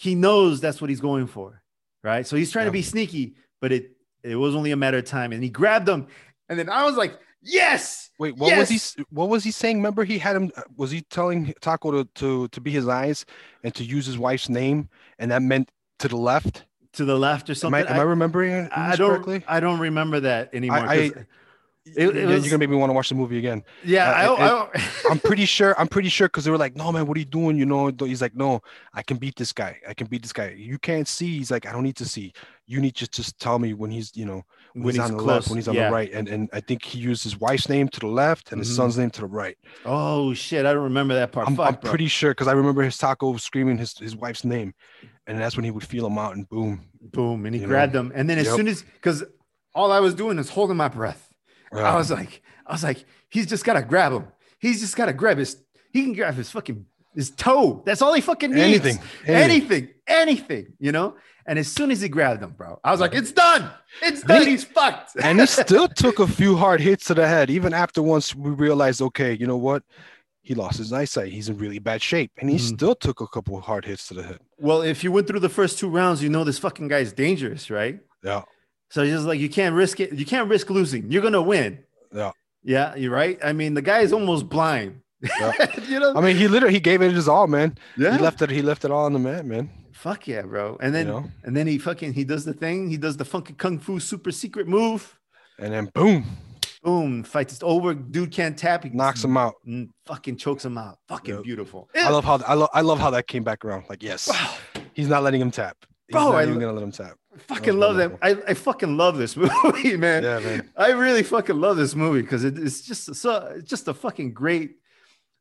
he knows that's what he's going for, right? So he's trying to be sneaky, but it it was only a matter of time. And he grabbed him, and then I was like, yes. Wait, what was he? What was he saying? Remember, he had him. uh, Was he telling Taco to, to to be his eyes and to use his wife's name, and that meant to the left? To the left or Am something. I, am I remembering it I don't. correctly? I don't remember that anymore. I- it- it was- You're gonna make me want to watch the movie again. yeah, I, uh, I, I, <laughs> I'm pretty sure. I'm pretty sure because they were like, "No, man, what are you doing?" You know, he's like, "No, I can beat this guy. I can beat this guy. You can't see." He's like, "I don't need to see. You need to just tell me when he's, you know, when, when he's, he's on the close. left, when he's on yeah. the right." And and I think he used his wife's name to the left and his Mhm. son's name to the right. Oh shit! I don't remember that part. I'm, Fuck, I'm pretty sure because I remember his taco screaming his, his wife's name, and that's when he would feel him out, and boom. Boom, and he You know? grabbed him, and then as Yep. soon as because all I was doing is holding my breath. I was like, I was like, he's just gotta grab him. He's just gotta grab his. He can grab his fucking his toe. That's all he fucking needs. anything, anything. anything, anything, you know. And as soon as he grabbed him, bro, I was like, it's done. It's done. He- He's fucked. and he <laughs> still took a few hard hits to the head, even after once we realized, okay, you know what? He lost his eyesight. He's in really bad shape, and he Mhm. still took a couple of hard hits to the head. well, if you went through the first two rounds, you know this fucking guy's dangerous, right? Yeah, So just like you can't risk it. You can't risk losing. You're gonna win. Yeah. Yeah, you're right. I mean, the guy is almost blind. Yeah. <laughs> you know. I mean, he literally he gave it his all, man. yeah. He left it. He left it all on the mat, man. Fuck yeah, bro. And then you know, and then he fucking he does the thing. He does the funky kung fu super secret move. and then boom, Boom, fight is over. Dude can't tap. He knocks him out. mm, Fucking chokes him out. Fucking Yep. beautiful. I love how I love I love how that came back around. Like, yes, <sighs> he's not letting him tap. He's Bro, not I even gonna let him tap. Fucking love that. I, I fucking love this <laughs> movie, man. Yeah, man. I really fucking love this movie because it, it's just so it's just a fucking great.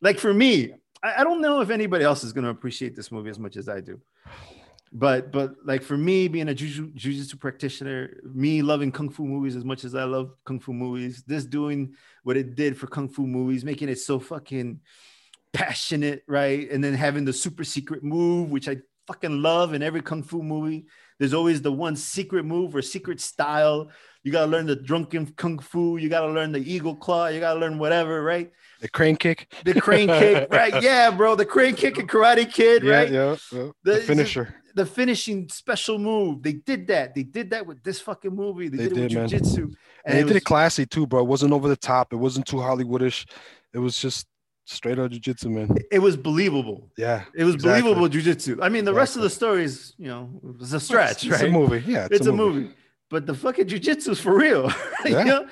Like for me, I, I don't know if anybody else is gonna appreciate this movie as much as I do. But but like for me, being a juju- jujitsu practitioner, me loving kung fu movies as much as I love kung fu movies, this doing what it did for kung fu movies, making it so fucking passionate, right? And then having the super secret move, which I fucking love in every kung fu movie. There's always the one secret move or secret style. You gotta learn the drunken kung fu. You gotta learn the eagle claw. You gotta learn whatever, right? The crane kick. The crane kick, <laughs> right? Yeah, bro. The crane kick and Karate Kid, Yeah, right? yeah, yeah. The- The finisher. The finishing special move. They did that. They did that with this fucking movie. They, They did it did, with jujitsu. And they it did was- it classy too, bro. It wasn't over the top. It wasn't too Hollywoodish. It was just straight out jiu-jitsu, man. it was believable. Yeah. It was Exactly. believable jujitsu. I mean, the rest of the story is, you know, it's a stretch, It's, right? it's a movie. Yeah. it's, a, movie. but the fucking jujitsu is for real. <laughs> you Yeah. know?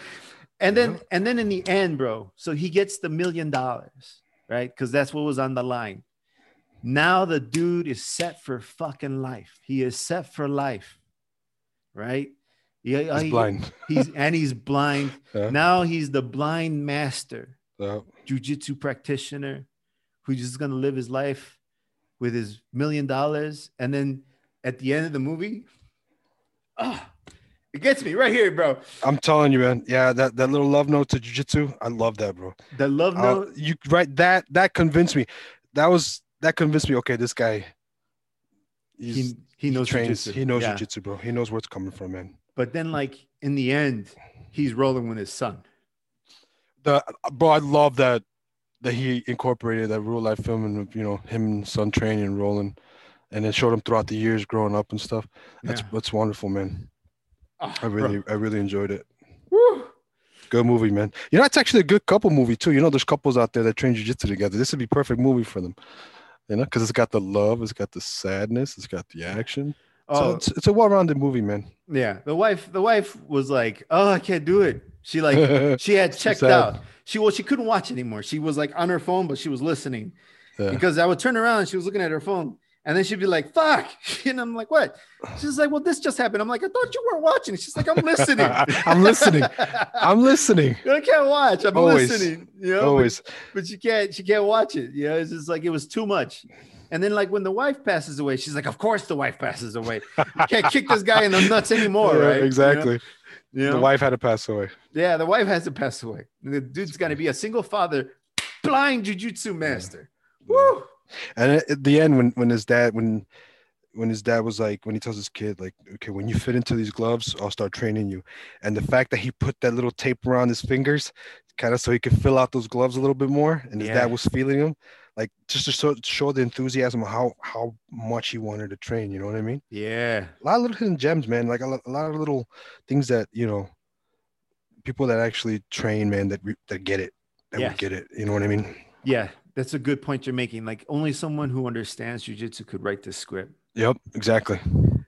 And then Yeah. and then in the end, bro. So he gets the million dollars, right? Because that's what was on the line. Now the dude is set for fucking life. He is set for life, right? Yeah, uh, He's blind. He's and he's blind. <laughs> Yeah. Now he's the blind master, Yeah. Jujitsu practitioner, who's just gonna live his life with his million dollars. And then at the end of the movie, ah, it gets me right here, bro. I'm telling you, man. Yeah, that, that little love note to jiu-jitsu, I love that, bro. That love Uh, note. you right that that convinced me. that was that convinced me. Okay, this guy, He he knows trains. jujitsu. He knows Yeah. jujitsu, bro. He knows where it's coming from, man. But then, like in the end, he's rolling with his son. The bro, I love that that he incorporated that real life film and you know him and son training and rolling, and then showed him throughout the years growing up and stuff. That's Yeah. that's wonderful, man. Oh, I really I really enjoyed it. Woo. Good movie, man. You know, it's actually a good couple movie too. You know, there's couples out there that train jujitsu together. This would be perfect movie for them. You know, because it's got the love, it's got the sadness, it's got the action. So Oh, it's, it's a well-rounded movie, man. yeah. The wife, the wife was like, "Oh, I can't do it." She like <laughs> she had checked sad. out. She well, she couldn't watch anymore. She was like on her phone, but she was listening Yeah. because I would turn around and she was looking at her phone, and then she'd be like, "Fuck," <laughs> and I'm like, "What?" She's like, "Well, this just happened." I'm like, "I thought you weren't watching." She's like, "I'm listening." <laughs> I'm listening. I'm listening. I can't watch. I'm Always. listening. You know, Always. but she can't she can't watch it. You know, it's just like it was too much. And then like when the wife passes away, she's like, of course the wife passes away. You can't kick this guy in the nuts anymore, Yeah, right? You know? You know? The wife had to pass away. Yeah, the wife has to pass away. The dude's gonna be a single father, blind jujitsu master. Woo! And at at the end, when when his dad when when his dad was like when he tells his kid like okay when you fit into these gloves i'll start training you and the fact that he put that little tape around his fingers kind of so he could fill out those gloves a little bit more and his Yeah. dad was feeling him like just to show, show the enthusiasm of how how much he wanted to train you know what i mean Yeah. a lot of little hidden gems man like a, lo- a lot of little things that you know people that actually train man that re- that get it that Yes. get it you know what i mean Yeah. That's a good point you're making. Like only someone who understands jujitsu could write this script. yep exactly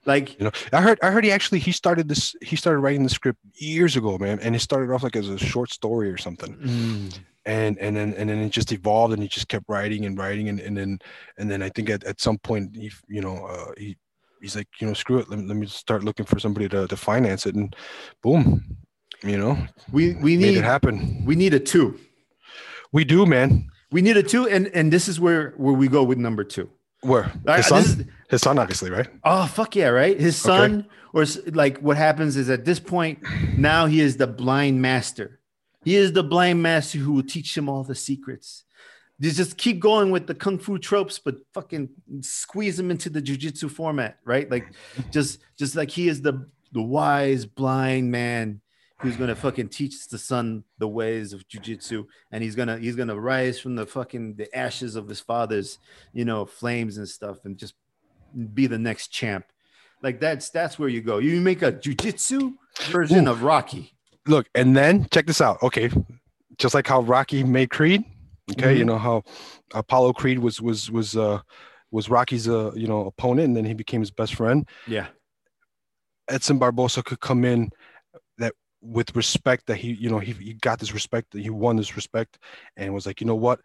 Like You know, I heard I heard he actually he started this he started writing the script years ago, man, and it started off like as a short story or something, mm, and and then and then it just evolved, and he just kept writing and writing, and and then and then I think at, at some point he you know uh, he he's like you know screw it, let, me- let me start looking for somebody to to finance it, and boom, you know, we we made need it happen. we need a two. We do, man. We need a two, and and this is where where we go with number two. Where his son, is- his son, obviously, right? Oh fuck yeah, right? His Okay. son, or like what happens is at this point, now he is the blind master. He is the blind master who will teach him all the secrets. You just keep going with the kung fu tropes, but fucking squeeze them into the jujitsu format, right? Like just just like he is the the wise blind man who's gonna fucking teach the son the ways of jujitsu, and he's gonna he's gonna rise from the fucking the ashes of his father's, you know, flames and stuff, and just be the next champ. Like that's that's where you go. You make a jujitsu version Ooh. of Rocky. look and then check this out okay just like how rocky made creed okay you Mhm. know how apollo creed was was was uh was rocky's uh you know opponent and then he became his best friend Yeah. edson barboza could come in with respect that he you know he, he got this respect that he won this respect and was like you know what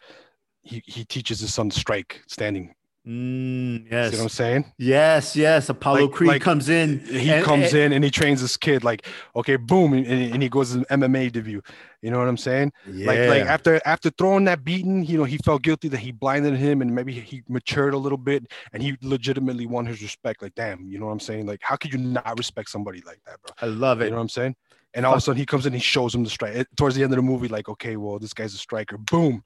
he, he teaches his son to strike standing Mm, See what I'm saying? Yes. Yes. Apollo Like- Creed like, comes in. He and- comes and- in and he trains this kid like, okay, boom, and, and he goes to MMA debut. You know what I'm saying? Yeah. Like, like after after throwing that beating, you know, he felt guilty that he blinded him, and maybe he matured a little bit, and he legitimately won his respect. Like, damn, you know what I'm saying? Like, how could you not respect somebody like that, bro? I love it. You know what I'm saying? And all of a sudden, he comes in, he shows him the strike. It- Towards the end of the movie, like, okay, well, this guy's a striker. Boom.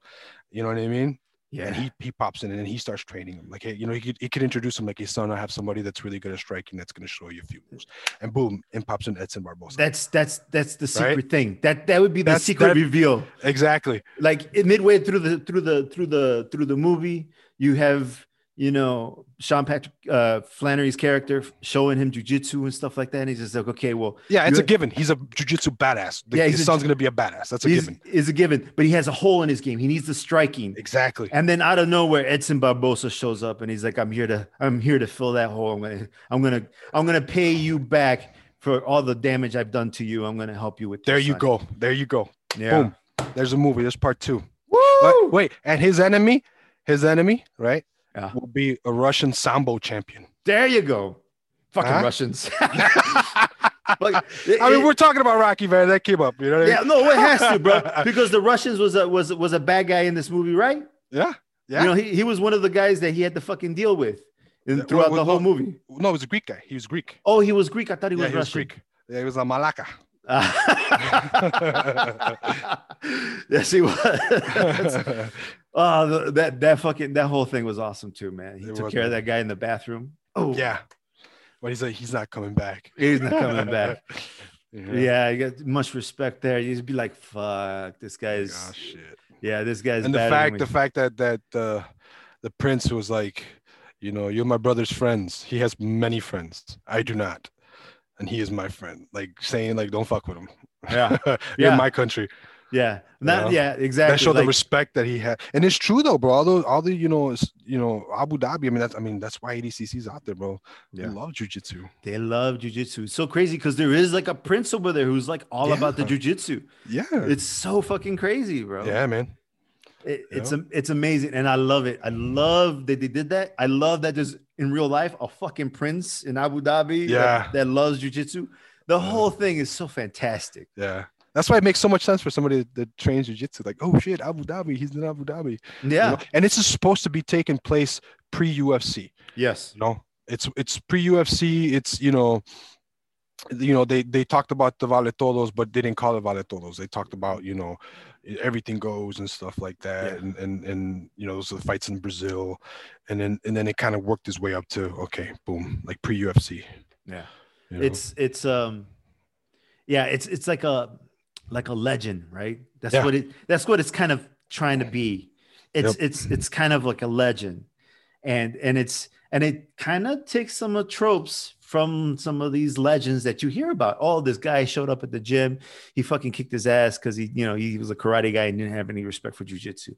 You know what I mean? yeah. And he he pops in and then he starts training him. Like, hey, you know, he could, he could introduce him like, hey, son, I have somebody that's really good at striking that's going to show you a few moves. And boom, and pops in Edson Barboza. that's that's that's the secret Right? thing. That that would be the That's- secret that- reveal. exactly. Like midway through the through the through the through the movie, you have you know Sean Patrick uh, Flannery's character showing him jujitsu and stuff like that, and he's just like, okay, well, Yeah, it's a given. He's a jujitsu badass. The, Yeah, his son's going to be a badass. That's a given. is a given, but he has a hole in his game. He needs the striking. Exactly. And then out of nowhere, Edson Barboza shows up and he's like, I'm here to, I'm here to fill that hole. I'm gonna, I'm gonna, I'm gonna pay you back for all the damage I've done to you. I'm gonna help you with this. There you son." go. There you go. Yeah. Boom. There's a movie. There's part two. Woo! Wait, and his enemy, his enemy, right, Yeah. will be a Russian sambo champion. There you go. Fucking Huh? Russians. <laughs> <laughs> I Like, mean, we're talking about Rocky, man. That came up. You know what I yeah, mean? no, it has to, bro. <laughs> Because the Russians was a was was a bad guy in this movie, right? Yeah. Yeah. You know, he, he was one of the guys that he had to fucking deal with in, throughout well, the whole well, movie. No, he was a Greek guy. He was Greek. Oh, he was Greek. I thought he yeah, was he was Greek. Yeah, he was a Malacca. yes, he was. Oh, that that fucking that whole thing was awesome too, man. He It took was, care of that guy in the bathroom. Oh, Yeah. But he's like, he's not coming back. he's not coming back. <laughs> yeah. Yeah, you got much respect there. You just be like, "Fuck, this guy's Oh, shit. yeah, this guy's." And the fact, the fact that that uh, the prince was like, you know, you're my brother's friends. He has many friends. I do not, and he is my friend. Like saying, like, don't fuck with him. Yeah. <laughs> you're Yeah. in my country. Yeah, not, know? yeah, exactly. That showed the respect that he had, and it's true though, bro. All the, all the, you know, it's, you know, Abu Dhabi. I mean, that's, I mean, that's why ADCC's out there, bro. They Yeah. love jujitsu. They love jujitsu. It's so crazy because there is like a prince over there who's like all about the Yeah. jujitsu. Yeah. It's so fucking crazy, bro. yeah, man. It, it's Yeah. it's amazing, and I love it. I love that they did that. I love that there's in real life a fucking prince in Abu Dhabi. that- Yeah. that, loves jujitsu. The whole thing is so fantastic. Yeah. That's why it makes so much sense for somebody that trains jiu-jitsu. Like, oh shit, Abu Dhabi, he's in Abu Dhabi. you Yeah. know? And this is supposed to be taking place pre-UFC. Yes. You know, it's it's pre-UFC. It's you know, you know they they talked about the Vale Todos, but they didn't call it Vale Todos. They talked about you know, everything goes and stuff like that. Yeah. And and and you know, those are the fights in Brazil, and then and then it kind of worked its way up to okay, boom, like pre-UFC. Yeah. you know? It's it's um, yeah. It's it's like a like a legend, right? That's Yeah. what it. That's what it's kind of trying to be. It's Yep. it's it's kind of like a legend, and and it's and it kind of takes some of tropes from some of these legends that you hear about. Oh, this guy showed up at the gym. He fucking kicked his ass because he, you know, he was a karate guy and didn't have any respect for jujitsu.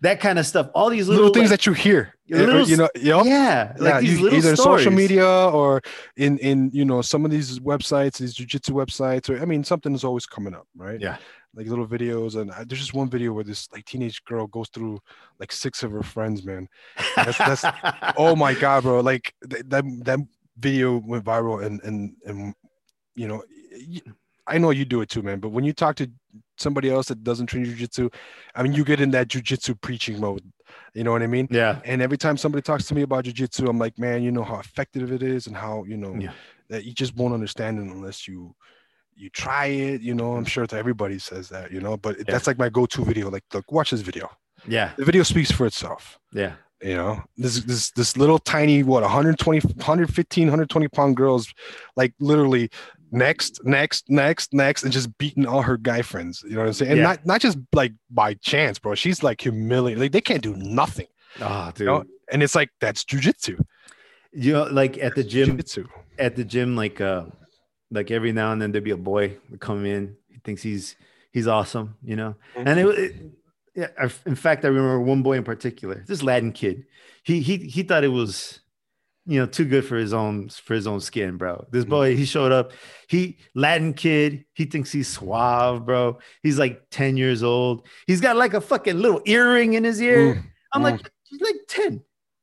That kind of stuff. All these little, little things like- that you hear, eh, little you know, yep. yeah, like yeah, these you- little either stories. social media or in in you know some of these websites, these jujitsu websites, or I mean something is always coming up, right? Yeah. like little videos, and I, there's just one video where this like teenage girl goes through like six of her friends, man. That's- that's- <laughs> Oh my god, bro! Like th- that that video went viral, and and and you know, y- I know you do it too, man. But when you talk to somebody else that doesn't train jujitsu, I mean, you get in that jujitsu preaching mode. You know what I mean? yeah, And every time somebody talks to me about jujitsu, I'm like, man, you know how effective it is and how, you know, Yeah. that you just won't understand it unless you you try it, you know. I'm sure that everybody says that, you know, but Yeah. that's like my go-to video. Like, look, watch this video. yeah, The video speaks for itself. yeah. You know, this this this little tiny what 120 115 120 pound girls like literally next next next next and just beating all her guy friends you know what i'm saying and Yeah. not not just like by chance bro she's like humiliated like they can't do nothing Oh, dude. you know? and it's like that's jujitsu. you know, like at the gym, Jujitsu. at the gym, like uh, like every now and then there'd be a boy would come in. He thinks he's he's awesome, you know. And it, it yeah. I, in fact, I remember one boy in particular, this Latin kid. He he he thought it was, you know, too good for his own for his own skin, bro. This Mhm. boy, he showed up. He Latin kid. He thinks he's suave, bro. He's like ten years old. He's got like a fucking little earring in his ear. Mm, I'm mm. like, he's like ten.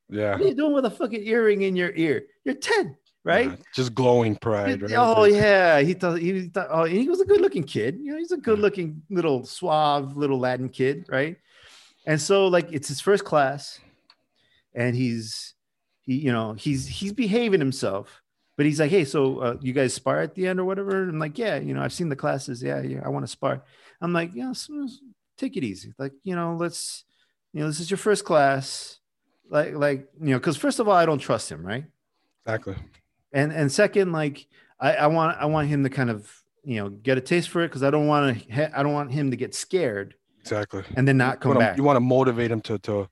Yeah. What are you doing with a fucking earring in your ear? You're 10, right? Yeah, Just glowing pride, right? Oh yeah, he thought he thought oh he was a good looking kid. You know, he's a good looking little suave little Latin kid, right? And so like it's his first class, and he's he you know he's he's behaving himself, but he's like, hey, so uh, you guys spar at the end or whatever? I'm like, yeah, you know, I've seen the classes. Yeah, yeah, I want to spar. I'm like, yeah, so- take it easy. Like you know, let's you know, this is your first class. Like like you know, because first of all, I don't trust him, right? Exactly. and and second like I, I want i want him to kind of you know get a taste for it because i don't want to i don't want him to get scared Exactly. and then not You come wanna, back you want to motivate him to to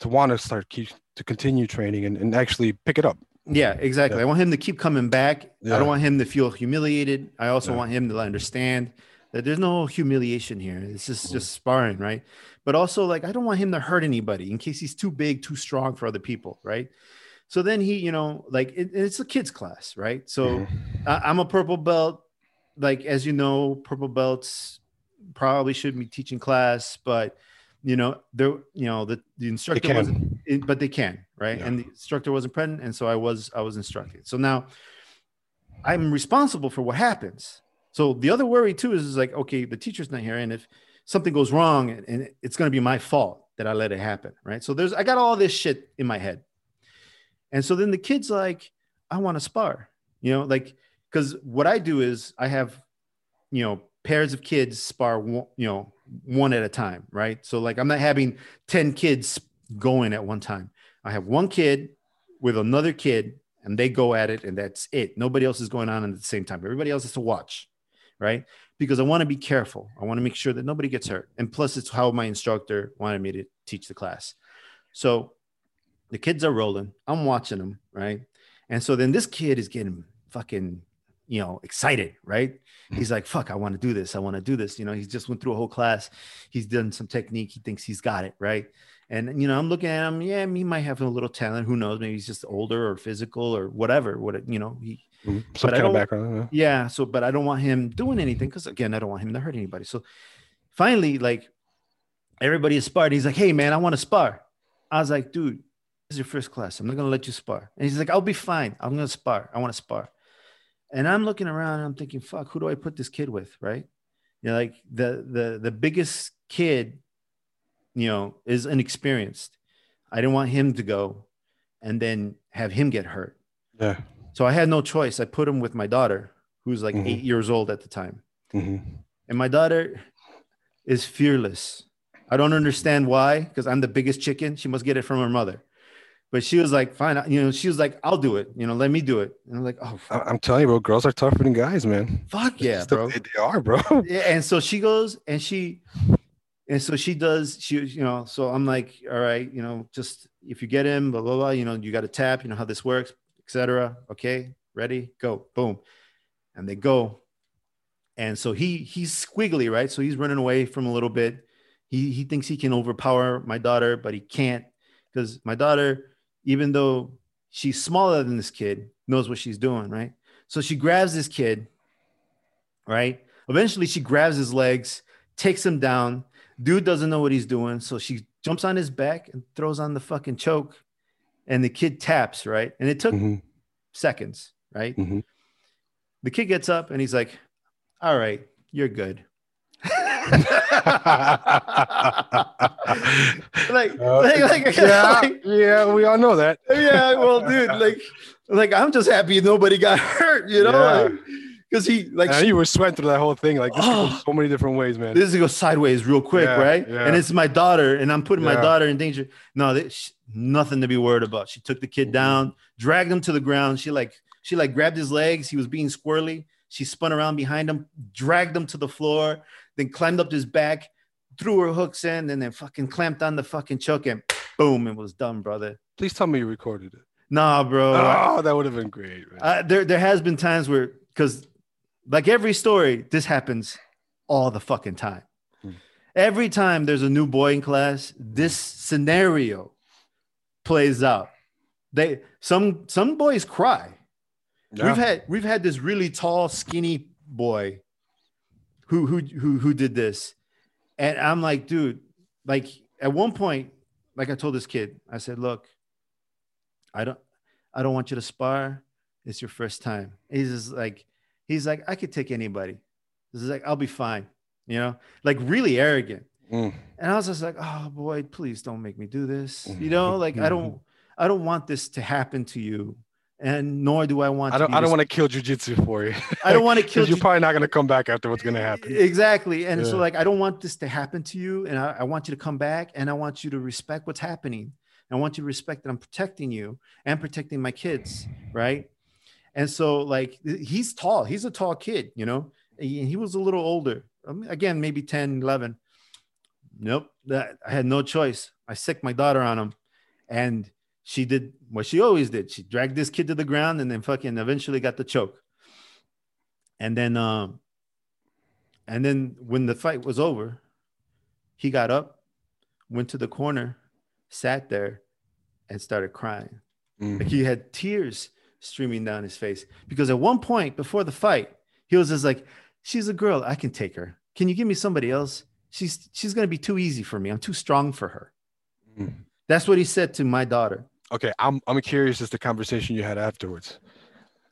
to want to start keep to continue training and, and actually pick it up. yeah exactly Yeah. i want him to keep coming back i don't want him to feel humiliated i also Yeah. want him to understand that there's no humiliation here it's just Mhm. just sparring right but also like i don't want him to hurt anybody in case he's too big too strong for other people right so then he you know like it, it's a kids class right so. I- I'm a purple belt. Like as you know, purple belts probably shouldn't be teaching class, but you know, there, you know, the, the instructor wasn't. It- but they can, right? Yeah. And the instructor wasn't present, and so I was, I was instructed. So now I'm responsible for what happens. So the other worry too is, is like, okay, the teacher's not here, and if something goes wrong, and, and it's going to be my fault that I let it happen, right? So there's, I got all this shit in my head, and so then the kid's like, I want to spar, you know, like because what I do is I have, you know, pairs of kids spar, one- you know, one at a time, right? So like I'm not having 10 kids going at one time. I have one kid with another kid and they go at it and that's it. Nobody else is going on at the same time. Everybody else has to watch, right? Because I want to be careful. I want to make sure that nobody gets hurt. And plus it's how my instructor wanted me to teach the class. So the kids are rolling. I'm watching them, right? And so then this kid is getting fucking you know, excited, right? Hmm. He's like, fuck, I want to do this. I want to do this. You know, he's just went through a whole class. He's done some technique. He thinks he's got it, right? And, you know, I'm looking at him. Yeah, he might have a little talent. Who knows? Maybe he's just older or physical or whatever. What, you know, he, mm-hmm. some kind of background. Yeah. yeah. So, but I don't want him doing anything because, again, I don't want him to hurt anybody. So finally, like, everybody is sparred. He's like, hey, man, I want to spar. I was like, dude, this is your first class. I'm not going to let you spar. And he's like, I'll be fine. I'm going to spar. I want to spar. And I'm looking around and I'm thinking, fuck, who do I put this kid with? Right. You know, like the the the biggest kid, you know, is inexperienced. I didn't want him to go and then have him get hurt. Yeah. So I had no choice. I put him with my daughter, who's like mm-hmm. eight years old at the time. Mm-hmm. And my daughter is fearless. I don't understand why, because I'm the biggest chicken. She must get it from her mother. But she was like, fine, you know, she was like, I'll do it, you know, let me do it. And I'm like, oh, fuck. I'm telling you, bro, girls are tougher than guys, man. Fuck yeah, bro. They, they are, bro. Yeah, and so she goes and she, and so she does, she, you know, so I'm like, all right, you know, just if you get him, blah, blah, blah, you know, you got to tap, you know how this works, etc. Okay, ready, go, boom. And they go. And so he he's squiggly, right? So he's running away from a little bit. He he thinks he can overpower my daughter, but he can't because my daughter even though she's smaller than this kid, knows what she's doing, right? So she grabs this kid, right? Eventually, she grabs his legs, takes him down. Dude doesn't know what he's doing. So she jumps on his back and throws on the fucking choke. And the kid taps, right? And it took mm-hmm. seconds, right? Mm-hmm. The kid gets up and he's like, All right, you're good. <laughs> like, <laughs> uh, like, like, yeah, like, yeah, we all know that. <laughs> yeah, well, dude, like, like I'm just happy nobody got hurt, you know, because he like she, you were sweating through that whole thing. Like, this oh, so many different ways, man. This goes sideways real quick, yeah, right? Yeah. And it's my daughter, and I'm putting my daughter in danger. No, this, nothing to be worried about. She took the kid mm-hmm. down, dragged him to the ground. She like she like grabbed his legs. He was being squirrely. She spun around behind him, dragged him to the floor then climbed up his back, threw her hooks in, and then fucking clamped on the fucking choke and boom, it was done, brother. Please tell me you recorded it. Nah, bro. Oh, that would have been great. Uh, there, there has been times where, because like every story, this happens all the fucking time. Every time there's a new boy in class, this scenario plays out. They some some boys cry. Yeah. We've had we've had this really tall, skinny boy who who who who did this and i'm like dude like at one point like i told this kid i said look i don't i don't want you to spar it's your first time he's just like he's like i could take anybody this is like i'll be fine you know like really arrogant mm. and i was just like oh boy please don't make me do this you know like i don't i don't want this to happen to you and nor do I want. I don't. I don't want to kill jujitsu for you. I don't want to <laughs> kill. you're probably not going to come back after what's going to happen. Exactly, and yeah. so like I don't want this to happen to you, and I, I, want you to come back, and I want you to respect what's happening. I want you to respect that I'm protecting you and protecting my kids, right? And so like he's tall. He's a tall kid, you know. He, he was a little older. Um, again, maybe 10, 11. Nope. That I had no choice. I sicked my daughter on him, and she did what she always did. She dragged this kid to the ground and then fucking eventually got the choke. And then um and then when the fight was over, he got up, went to the corner, sat there, and started crying. Mm-hmm. Like he had tears streaming down his face. Because at one point before the fight, he was just like, She's a girl, I can take her. Can you give me somebody else? She's she's gonna be too easy for me. I'm too strong for her. Mm-hmm. That's what he said to my daughter. Okay, I'm I'm curious as the conversation you had afterwards.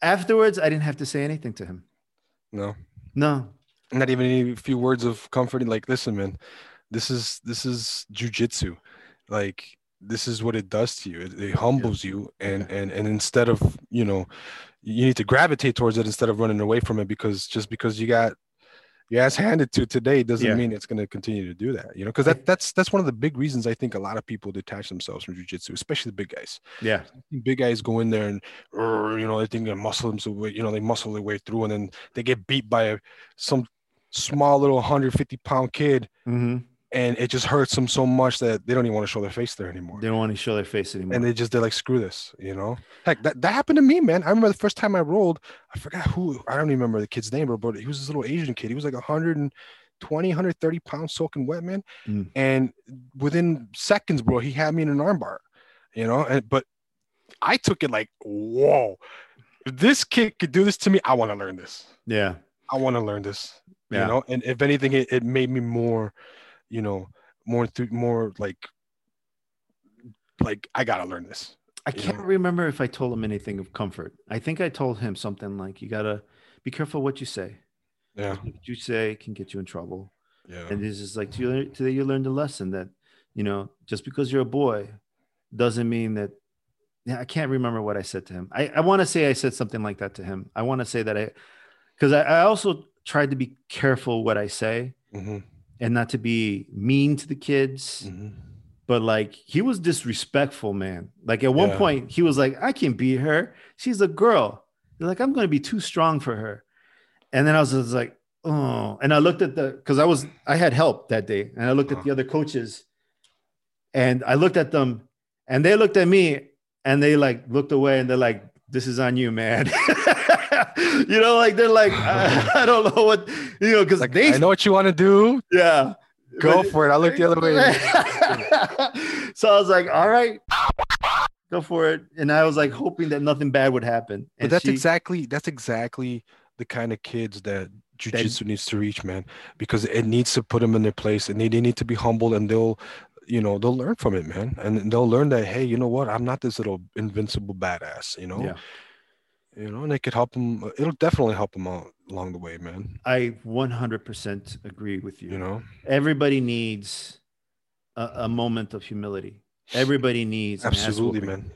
Afterwards, I didn't have to say anything to him. No. No. Not even any few words of comforting. Like, listen, man, this is this is jujitsu. Like, this is what it does to you. It, it humbles yeah. you, and and and instead of you know, you need to gravitate towards it instead of running away from it because just because you got your ass handed to today doesn't Yeah. mean it's going to continue to do that. You know, because that that's that's one of the big reasons I think a lot of people detach themselves from jujitsu, especially the big guys. Yeah. Big guys go in there and you know they think they muscle themselves, way- you know, they muscle their way through, and then they get beat by a, some small little 150 pound kid, hmm and it just hurts them so much that they don't even want to show their face there anymore. They don't want to show their face anymore. and they just they're like screw this you know heck that, that happened to me man i remember the first time i rolled i forgot who i don't even remember the kid's name bro but he was this little asian kid he was like 120 130 pounds soaking wet man Mm. and within seconds bro he had me in an armbar you know and but i took it like whoa if this kid could do this to me i want to learn this yeah. i want to learn this Yeah. you know and if anything it, it made me more you know more th- more like like i gotta learn this I can't know? remember if I told him anything of comfort. I think I told him something like, "You gotta be careful what you say. yeah What you say can get you in trouble." yeah And this is like today you learned a lesson that you know just because you're a boy doesn't mean that. Yeah, I can't remember what I said to him. I, I want to say I said something like that to him. I want to say that I, because I, I also tried to be careful what I say hmm and not to be mean to the kids. hmm but like he was disrespectful, man. Like at one Yeah. point, he was like, I can beat her. She's a girl. Like, I'm gonna be too strong for her. And then I was just like, oh. And I looked at the because I was I had help that day, and I looked at the other coaches, and I looked at them, and they looked at me, and they like looked away, and they're like, This is on you, man. <laughs> <laughs> you know, like they're like, I, <laughs> <laughs> I don't know what you know, because like they i know what you want to do yeah. go But- for it i look the other way so I was like, all right, go for it. And I was like hoping that nothing bad would happen. but that's she- exactly that's exactly the kind of kids that jujitsu needs to reach man because it needs to put them in their place and they, they need to be humble and they'll you know they'll learn from it man and they'll learn that hey you know what i'm not this little invincible badass you know Yeah. You know and it could help them it'll definitely help them out along the way man. I 100% agree with you. you know? Everybody needs a, a moment of humility. Everybody needs absolutely man.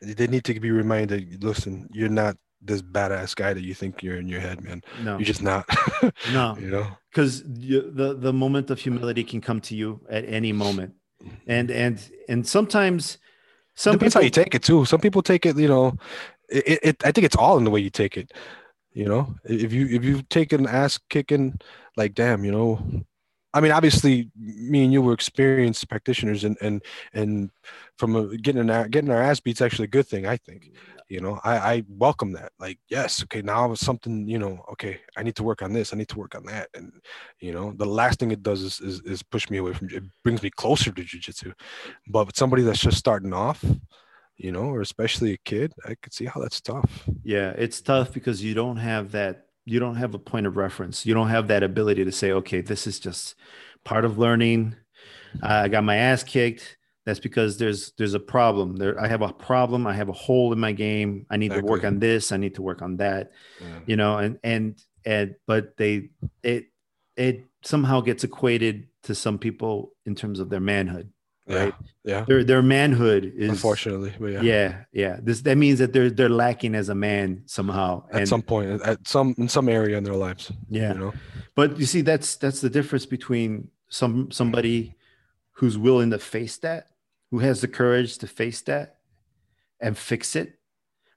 they need to be reminded listen you're not this badass guy that you think you're in your head man. No, you're just not. <laughs> No, you know? Because the the moment of humility can come to you at any moment, and and and sometimes some depends people how you take it too. Some people take it you know it, it, i think it's all in the way you take it you know? If you if you take an ass kicking like damn you know? I mean obviously me and you were experienced practitioners and and and from a, getting our getting our ass beats actually a good thing i think you know? I i welcome that. Like yes okay now something you know okay i need to work on this i need to work on that. And you know the last thing it does is is, is push me away from it brings me closer to jiu-jitsu. But with somebody that's just starting off you know or especially a kid i could see how that's tough Yeah, it's tough because you don't have that. You don't have a point of reference. You don't have that ability to say, okay, this is just part of learning. I got my ass kicked. That's because there's there's a problem. There, I have a problem. I have a hole in my game. I need to work on this. I need to work on that. yeah. You know, and and and but they it it somehow gets equated to some people in terms of their manhood. Right. yeah Their their manhood is unfortunately but yeah, yeah, yeah. This that means that they're they're lacking as a man somehow. at some point at some in some area in their lives yeah. you know But you see, that's that's the difference between some somebody who's willing to face that, who has the courage to face that and fix it,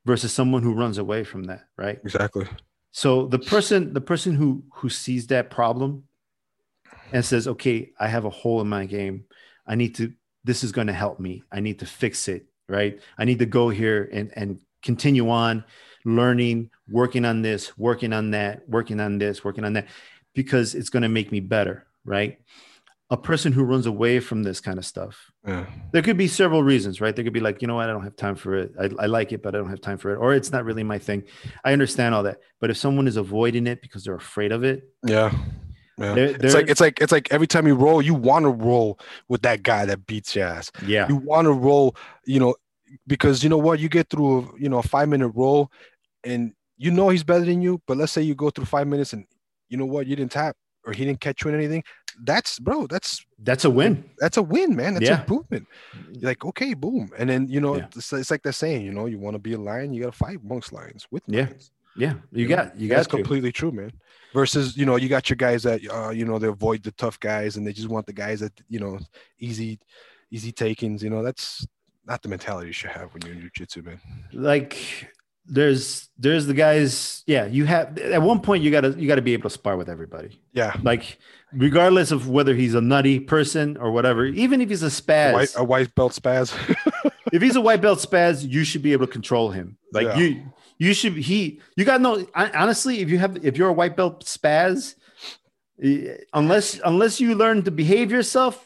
versus someone who runs away from that, right? exactly So the person the person who who sees that problem and says, "Okay, I have a hole in my game. I need to. This is going to help me. I need to fix it. Right. I need to go here and and continue on learning, working on this, working on that, working on this, working on that, because it's going to make me better. Right. A person who runs away from this kind of stuff, yeah there could be several reasons, right? There could be like, you know what, I don't have time for it. I, I like it, but I don't have time for it, or it's not really my thing. I understand all that, but if someone is avoiding it because they're afraid of it, yeah yeah it's like it's like it's like every time you roll you want to roll with that guy that beats your ass. Yeah, you want to roll you know because you know what? You get through you know a five minute roll and you know he's better than you but let's say you go through five minutes and you know what? You didn't tap or he didn't catch you in anything. That's bro that's that's a win. that's a win man. That's Yeah. improvement. You're like okay boom. And then you know Yeah. it's, it's like they're saying you know you want to be a lion you got to fight amongst lions with lions. Yeah, you got you got That's to. completely true, man. Versus, you know, you got your guys that uh, you know, they avoid the tough guys and they just want the guys that, you know, easy, easy takings. You know, that's not the mentality you should have when you're in jiu-jitsu, man. like there's there's the guys yeah you have at one point you gotta you gotta be able to spar with everybody Yeah. like regardless of whether he's a nutty person or whatever even if he's a A spaz white, a white belt spaz. <laughs> if he's a white belt spaz you should be able to control him like Yeah. you you should he you got no hon- honestly if you have if you're a white belt spaz eh, unless unless you learn to behave yourself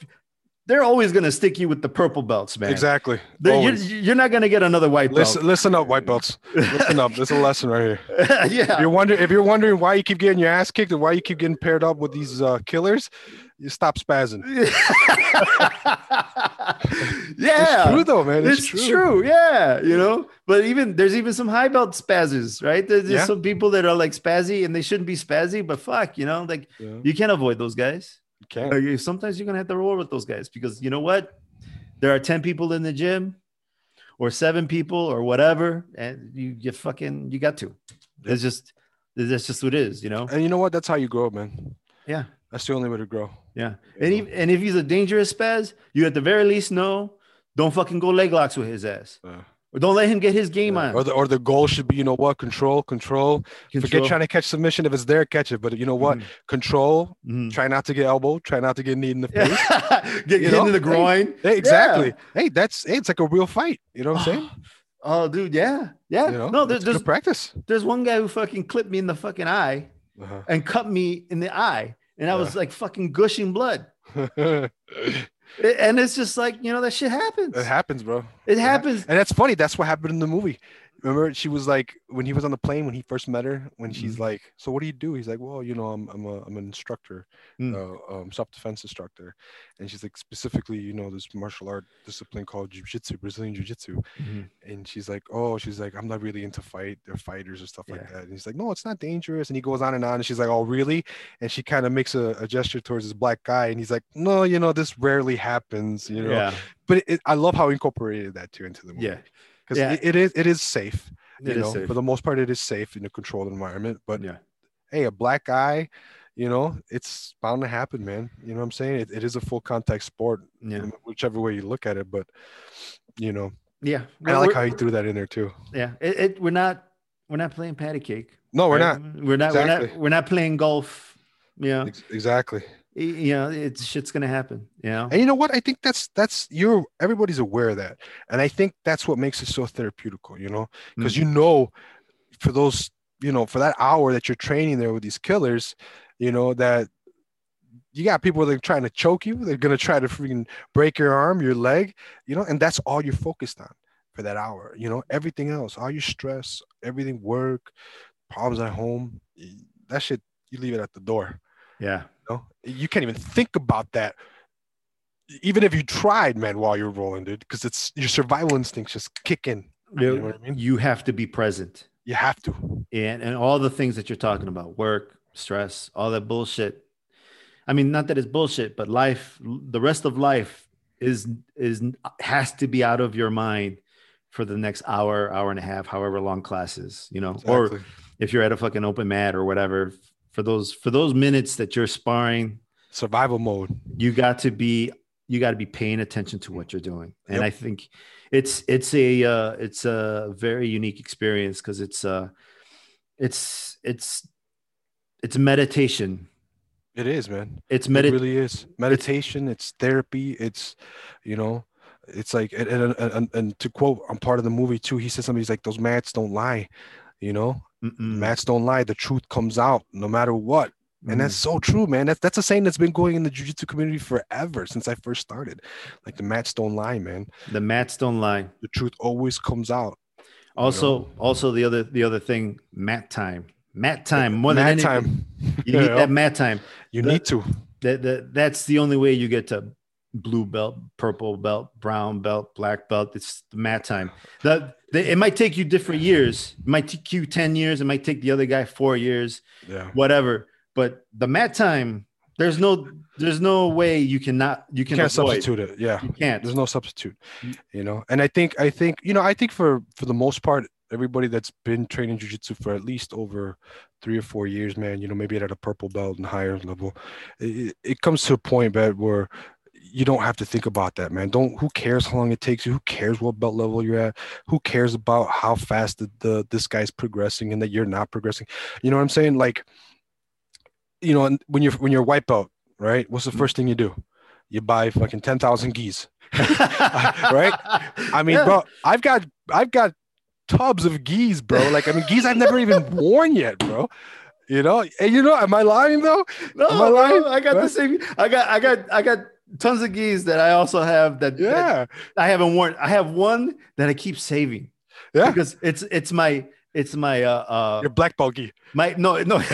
they're always going to stick you with the purple belts man exactly. You're, you're not going to get another white belt Listen, listen up, white belts. Listen up. There's a lesson right here. <laughs> yeah If you're wondering if you're wondering why you keep getting your ass kicked and why you keep getting paired up with these uh, killers, you stop spazzing. <laughs> yeah, It's true though, man. It's, it's true. true. Yeah, you know, but even there's even some high belt spazzes, right? There's, there's Yeah. some people that are like spazzy and they shouldn't be spazzy, but fuck, you know, like Yeah, you can't avoid those guys. can't. Like, you- sometimes you're gonna have to roll with those guys because you know what? There are ten people in the gym, or seven people, or whatever, and you you fucking you got to. It's just that's just what it is, you know. And you know what? That's how you grow, up, man. Yeah. That's the only way to grow. Yeah. And, if, and if he's a dangerous spaz, you at the very least know don't fucking go leg locks with his ass. Yeah. Or don't let him get his game on. Or the or the goal should be, you know what? Control, control. Forget trying to catch submission. If it's there, catch it. But you know what? Mhm. Control. Mhm. Try not to get elbow. Try not to get knee in the <laughs> face. get hit in the groin. Hey, exactly. Hey, that's hey, it's like a real fight. You know what I'm saying? <sighs> Oh, dude, yeah, yeah. You know, no, there, there's good practice. there's one guy who fucking clipped me in the fucking eye Uh-huh. and cut me in the eye, and I was like fucking gushing blood. <laughs> And it's just like you know that shit happens. It happens, bro. It happens. And that's funny. That's what happened in the movie. Remember, she was like, when he was on the plane, when he first met her, when she's Mhm. like, "So what do you do?" He's like, "Well, you know, I'm I'm a I'm an instructor, Mm. uh, um, self defense instructor," and she's like, specifically, you know, this martial art discipline called jiu-jitsu, Brazilian jiu-jitsu, Mhm. and she's like, "Oh, she's like, I'm not really into fight. They're fighters and stuff like that." And he's like, "No, it's not dangerous." And he goes on and on, and she's like, "Oh, really?" And she kind of makes a, a gesture towards this black guy, and he's like, "No, you know, this rarely happens, you know." Yeah, But it, it- I love how he incorporated that too into the movie yeah, because Yeah. it, it is it is safe It you know safe. for the most part it is safe in a controlled environment but yeah. hey a black guy you know it's bound to happen man you know what i'm saying it, it is a full contact sport Yeah, whichever way you look at it but you know yeah. i like how he threw that in there too Yeah, it, it, we're not we're not playing patty cake. no we're right? not We're not. We're not. We're not playing golf. Yeah. Ex- exactly you know, it's shit's gonna happen. You know. and you know what i think that's that's you're everybody's aware of that and i think that's what makes it so therapeutical you know because Mm. you know for those you know for that hour that you're training there with these killers you know that you got people that are trying to choke you they're going to try to freaking break your arm your leg you know and that's all you're focused on for that hour you know everything else all your stress everything work problems at home that shit you leave it at the door Yeah. you know you can't even think about that. Even if you tried man while you're rolling dude because it's your survival instincts just kick in. You, know what I mean? you have to be present, you have to. And and all the things that you're talking about, work, stress, all that bullshit. I mean, not that it's bullshit, but life, the rest of life is is has to be out of your mind for the next hour, hour and a half, however long classes, you know, or if you're at a fucking open mat or whatever, for those for those minutes that you're sparring, survival mode. you got to be you got to be paying attention to what you're doing. And Yep. i think it's it's a uh, it's a very unique experience because it's uh it's it's it's meditation. It is man. It's it really is. Meditation it's therapy it's you know it's like and, and, and, and to quote i'm part of the movie too he said something he's like those mats don't lie you know Mm-mm. mats don't lie. The truth comes out no matter what. Mhm. and that's so true man. That's that's a saying that's been going in the jiu-jitsu community forever since i first started. Like the mats don't lie man. The mats don't lie. The truth always comes out also also the other the other thing mat time. Mat time more than Mat anything. time. <laughs> You need Yeah. that mat time. You The- need to. that, that that's the only way you get to blue belt, purple belt, brown belt, black belt. It's the mat time. The, it might take you different years. It might take you 10 years. It might take the other guy four years, yeah whatever. But the mat time, there's no there's no way you cannot you you can can't avoid. substitute it yeah You can't. there's no substitute Mm. you know and i think i think you know i think for for the most part everybody that's been training jujitsu for at least over three or four years, man, you know, maybe at a purple belt and higher level, it, it comes to a point, man, where you don't have to think about that, man. Don't who cares how long it takes you? Who cares what belt level you're at? Who cares about how fast the, the this guy's progressing and that you're not progressing? You know what I'm saying? Like, you know, when you're when you're white belt, right? What's the mm-hmm. first thing you do? You buy fucking ten thousand gis, <laughs> <laughs> right? I mean, yeah. bro, I've got I've got tubs of gis, bro. Like, I mean, gis I've never even worn yet, bro. You know, and you know, am I lying though? No, am I lying? I got the same. I got, I got, I got tons of gis that I also have that. Yeah, that I haven't worn. I have one that I keep saving. Yeah, because it's it's my it's my uh, uh your black belt gi. My no no. <laughs>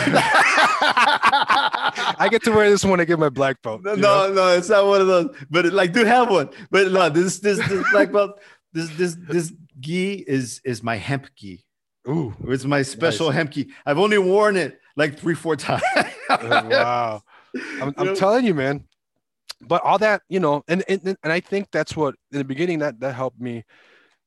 I get to wear this when I get my black belt. No, no, no, it's not one of those. But it, like, do have one. But no, this this this black belt. This this this gi is is my hemp gi. Ooh, it's my special nice. hemp gi. I've only worn it like three four <laughs> times. wow, I'm, I'm telling you, man. But all that, you know, and, and and I think that's what in the beginning that that helped me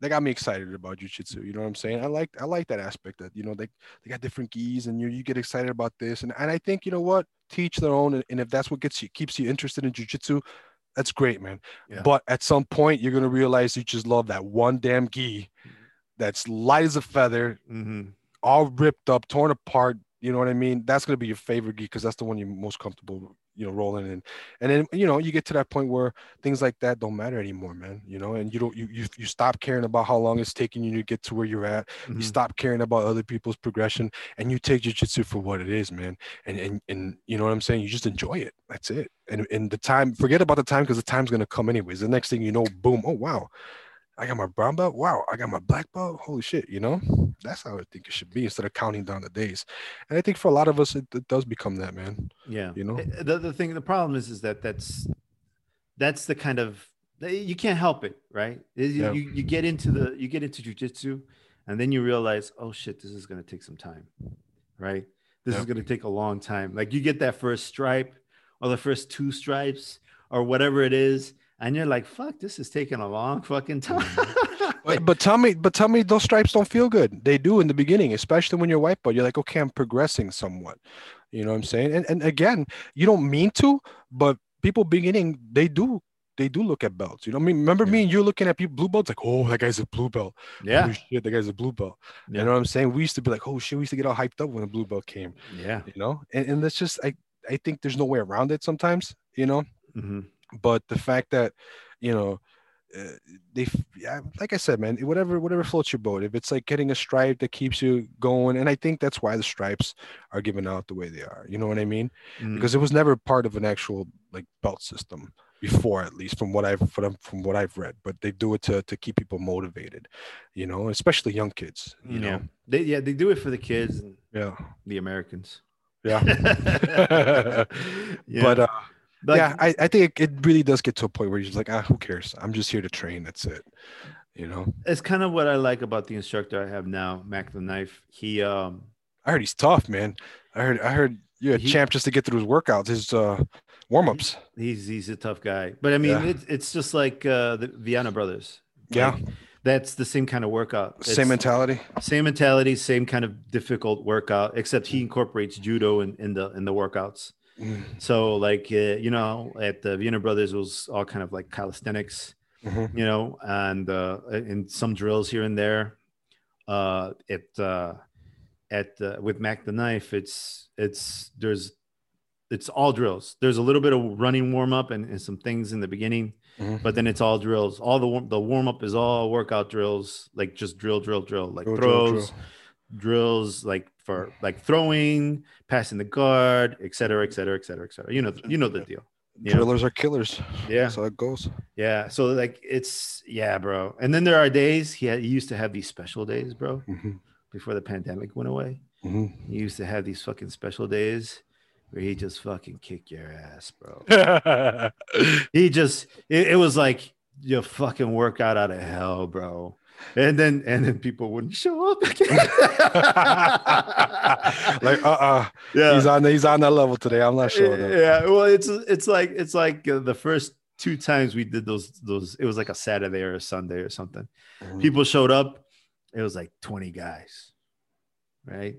that got me excited about jujitsu. You know what I'm saying? I like I like that aspect that you know they they got different gis and you you get excited about this and and I think you know what teach their own and, and if that's what gets you keeps you interested in jujitsu, that's great, man. Yeah. But at some point you're gonna realize you just love that one damn gi that's light as a feather, mm-hmm. all ripped up, torn apart. You know what I mean? That's gonna be your favorite gi because that's the one you're most comfortable you know rolling in. And then you know you get to that point where things like that don't matter anymore man you know and you don't you you, you stop caring about how long it's taking you to get to where you're at. Mm-hmm. you stop caring about other people's progression and you take jiu-jitsu for what it is man. And and and you know what i'm saying? You just enjoy it. That's it. And and the time forget about the time because the time's going to come anyways. The next thing you know boom oh wow I got my brown belt. Wow, I got my black belt. Holy shit, you know? That's how I think it should be instead of counting down the days. And I think for a lot of us, it, it does become that, man. Yeah. You know, eh, the, the thing, the problem is, is that that's, that's the kind of, you can't help it, right? Yeah. You, you get into the, you get into jujitsu and then you realize, oh shit, this is going to take some time, right? This yeah. is going to take a long time. Like you get that first stripe or the first two stripes or whatever it is and you're like, "Fuck, this is taking a long fucking time." <laughs> but, but tell me, but tell me, those stripes don't feel good. They do in the beginning, especially when you're white belt. You're like, "Okay, I'm progressing somewhat." You know what I'm saying? And and again, you don't mean to, but people beginning they do they do look at belts. You know, I mean, remember yeah. me and you looking at people blue belts, like, oh, that guy's a blue belt. Yeah, shit, that guy's a blue belt. Yeah. You know what I'm saying? We used to be like, oh shit, we used to get all hyped up when a blue belt came. Yeah, you know, and, and that's just I I think there's no way around it sometimes. You know, mm-hmm but the fact that you know uh, they yeah, like i said man whatever whatever floats your boat if it's like getting a stripe that keeps you going and i think that's why the stripes are given out the way they are you know what i mean mm. because it was never part of an actual like belt system before at least from what i've from, from what i've read but they do it to to keep people motivated you know especially young kids you yeah. know they yeah they do it for the kids and yeah the americans yeah, <laughs> <laughs> yeah. but uh like, yeah, I, I think it, it really does get to a point where you're just like, ah, who cares? I'm just here to train. That's it. You know, it's kind of what I like about the instructor I have now, Mack the Knife. He, um, I heard he's tough, man. I heard, I heard you're a he, champ just to get through his workouts, his uh, warm ups. He's he's a tough guy, but I mean, yeah. it's it's just like uh, the Vianna brothers. Yeah. Like, that's the same kind of workout. It's same mentality. Same mentality, same kind of difficult workout, except he incorporates judo in, in the in the workouts. Mm. So like uh, you know at the Vianna Brothers it was all kind of like calisthenics, mm-hmm. you know, and uh, and some drills here and there. Uh, at uh, at uh, with Mack the Knife, it's it's there's it's all drills. There's a little bit of running warm up and, and some things in the beginning, mm-hmm. but then it's all drills. All the the warm up is all workout drills, like just drill, drill, drill, like drill, throws, drill, drill. Drills, like for like throwing, passing the guard, et cetera, et cetera, et cetera, et cetera. You know, you know the deal. You Drillers know? are killers. Yeah, that's how it goes. Yeah, so like it's yeah, bro. And then there are days he, had, he used to have these special days, bro. Mm-hmm. Before the pandemic went away, mm-hmm. he used to have these fucking special days where he just fucking kick your ass, bro. <laughs> he just it, it was like your fucking workout out of hell, bro and then and then people wouldn't show up again. <laughs> like uh uh yeah he's on he's on that level today i'm not sure yeah well it's it's like it's like uh, the first two times we did those those it was like a saturday or a sunday or something mm. people showed up it was like 20 guys, right?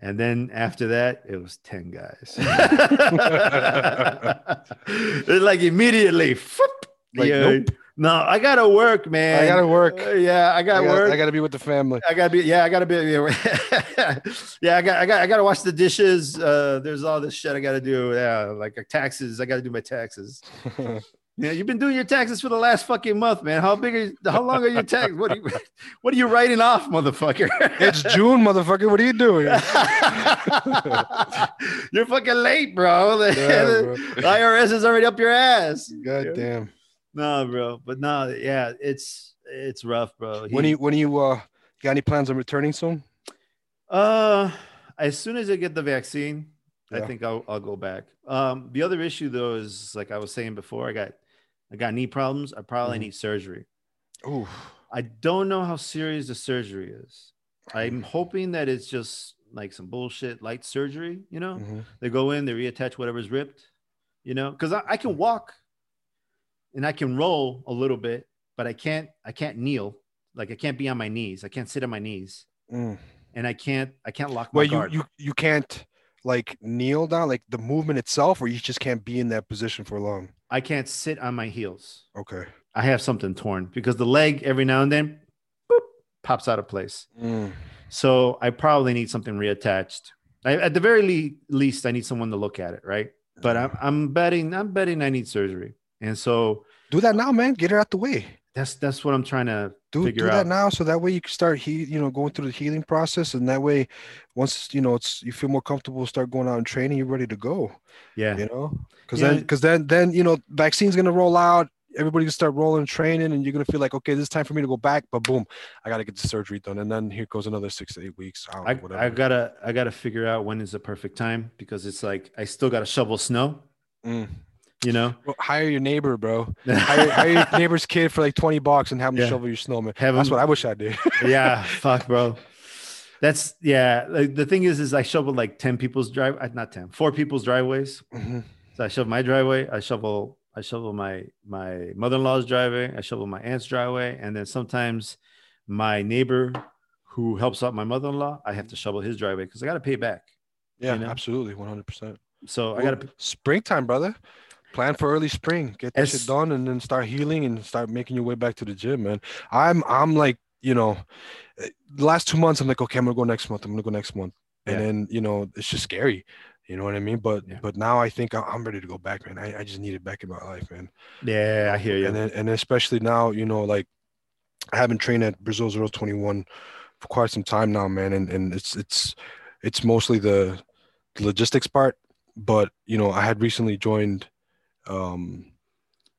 And then after that, it was 10 guys. <laughs> <laughs> it's like immediately, whoop, Like, yeah. nope. no, I gotta work, man. I gotta work. Uh, yeah, I I gotta gotta, work. I gotta be with the family. I gotta be. Yeah, I gotta be. <laughs> Yeah, I got. I got. I gotta wash the dishes. Uh, there's all this shit I gotta do. Yeah, like uh, taxes. I gotta do my taxes. <laughs> Yeah, you've been doing your taxes for the last fucking month, man. How big are? You, how long are your taxes? <laughs> What are you? What are you writing off, motherfucker? it's June, motherfucker. What are you doing? You're fucking late, bro. Yeah, bro. the IRS is already up your ass. God damn. No, bro. But no, yeah, it's it's rough, bro. When He- you when you uh got any plans on returning soon? Uh, as soon as I get the vaccine, I think I'll I'll go back. Um, the other issue though is like I was saying before, I got I got knee problems. I probably Mhm. need surgery. Ooh. I don't know how serious the surgery is. I'm hoping that it's just like some bullshit light surgery. You know, Mhm. they go in, they reattach whatever's ripped. You know, because I, I can walk and I can roll a little bit, but I can't I can't kneel. Like I can't be on my knees. I can't sit on my knees, Mm. and I can't I can't lock my Well, you, you you can't like kneel down, like the movement itself, or you just can't be in that position for long. I can't sit on my heels. Okay. I have something torn because the leg every now and then boop, pops out of place. Mm. So I probably need something reattached. I, at the very le- least, I need someone to look at it, right? But I'm, I'm betting I'm betting I need surgery, and so Do that now, man. Get it out the way. that's that's what I'm trying to Do, do out. that now, so that way you can start he, you know, going through the healing process, and that way, once you know it's you feel more comfortable, start going out and training, you're ready to go. Yeah, You know, because Yeah. then, because then, then you know, vaccine's gonna roll out. Everybody can start rolling training, and you're gonna feel like, okay, this is time for me to go back. But boom, I gotta get the surgery done, and then here goes another six to eight weeks. I don't know, I, whatever. I gotta I gotta figure out when is the perfect time because it's like I still gotta shovel snow, Mm. You know. Well, hire your neighbor, bro. <laughs> Hire, hire your neighbor's kid for like 20 bucks and have him Yeah. shovel your snowman. Have That's him- what I wish I did. <laughs> yeah, fuck, bro. That's yeah. Like, the thing is, is I shoveled like ten people's drive, uh, not ten, four people's driveways. Mhm. So I shovel my driveway. I shovel. I shovel my my mother in law's driveway. I shovel my aunt's driveway, and then sometimes my neighbor who helps out my mother in law, I have to shovel his driveway because I got to pay back. Yeah, You know? absolutely, 100%. So I got to. springtime, brother. Plan for early spring. Get that As- shit done, and then start healing and start making your way back to the gym, man. I'm I'm like you know, eh, the last two months I'm like, okay, I'm gonna go next month. I'm gonna go next month, and Yeah. then you know it's just scary. You know what I mean? But Yeah. but now I think I'm ready to go back, man. I, I just need it back in my life, man. Yeah, I hear you. And then, and especially now, you know, like I haven't trained at Brazil 021 for quite some time now, man. And and it's it's it's mostly the logistics part. But you know, I had recently joined um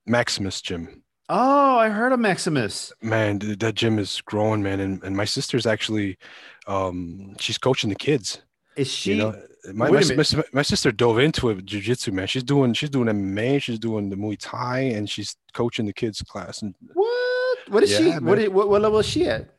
Maximus gym. oh, I heard of Maximus. Man, that gym is growing, man. And and my sister's actually um she's coaching the kids. Is she? you know, my, my, my, my sister dove into it, jujitsu, man. She's doing she's doing MMA, she's doing the Muay Thai, and she's coaching the kids class. And what? What is she? Yeah, What, man. is, what? What level is she at?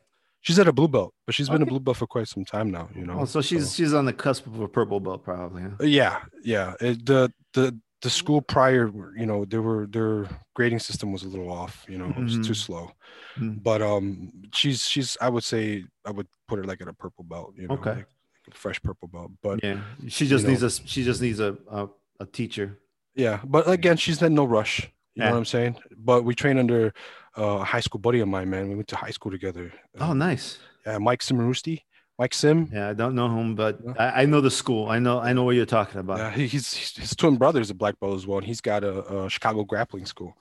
She's at a blue belt, but she's been a blue belt for quite some time now. You know. Oh, so she's she's on the cusp of a purple belt, probably. Huh? Yeah, yeah. It, the the the school prior, you know, they were their grading system was a little off. You know, it was too Mhm. slow. Mhm. But um, she's she's I would say I would put her like at a purple belt. You know, Okay. like a fresh purple belt. But Yeah, she just know. needs a she just needs a a, a teacher. yeah, but again, she's in no rush. You know Yeah. what I'm saying? But we train under uh, a high school buddy of mine, man. We went to high school together. Oh, Um, nice. yeah, Mike Simarusti. Mike Sim. Yeah, I don't know him, but Yeah. I, I know the school. I know I know what you're talking about. Yeah, he's, he's his twin brother is a black belt as well, and he's got a, a Chicago grappling school,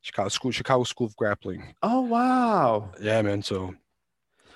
Chicago school, Chicago School of Grappling. Oh wow! Yeah, man. So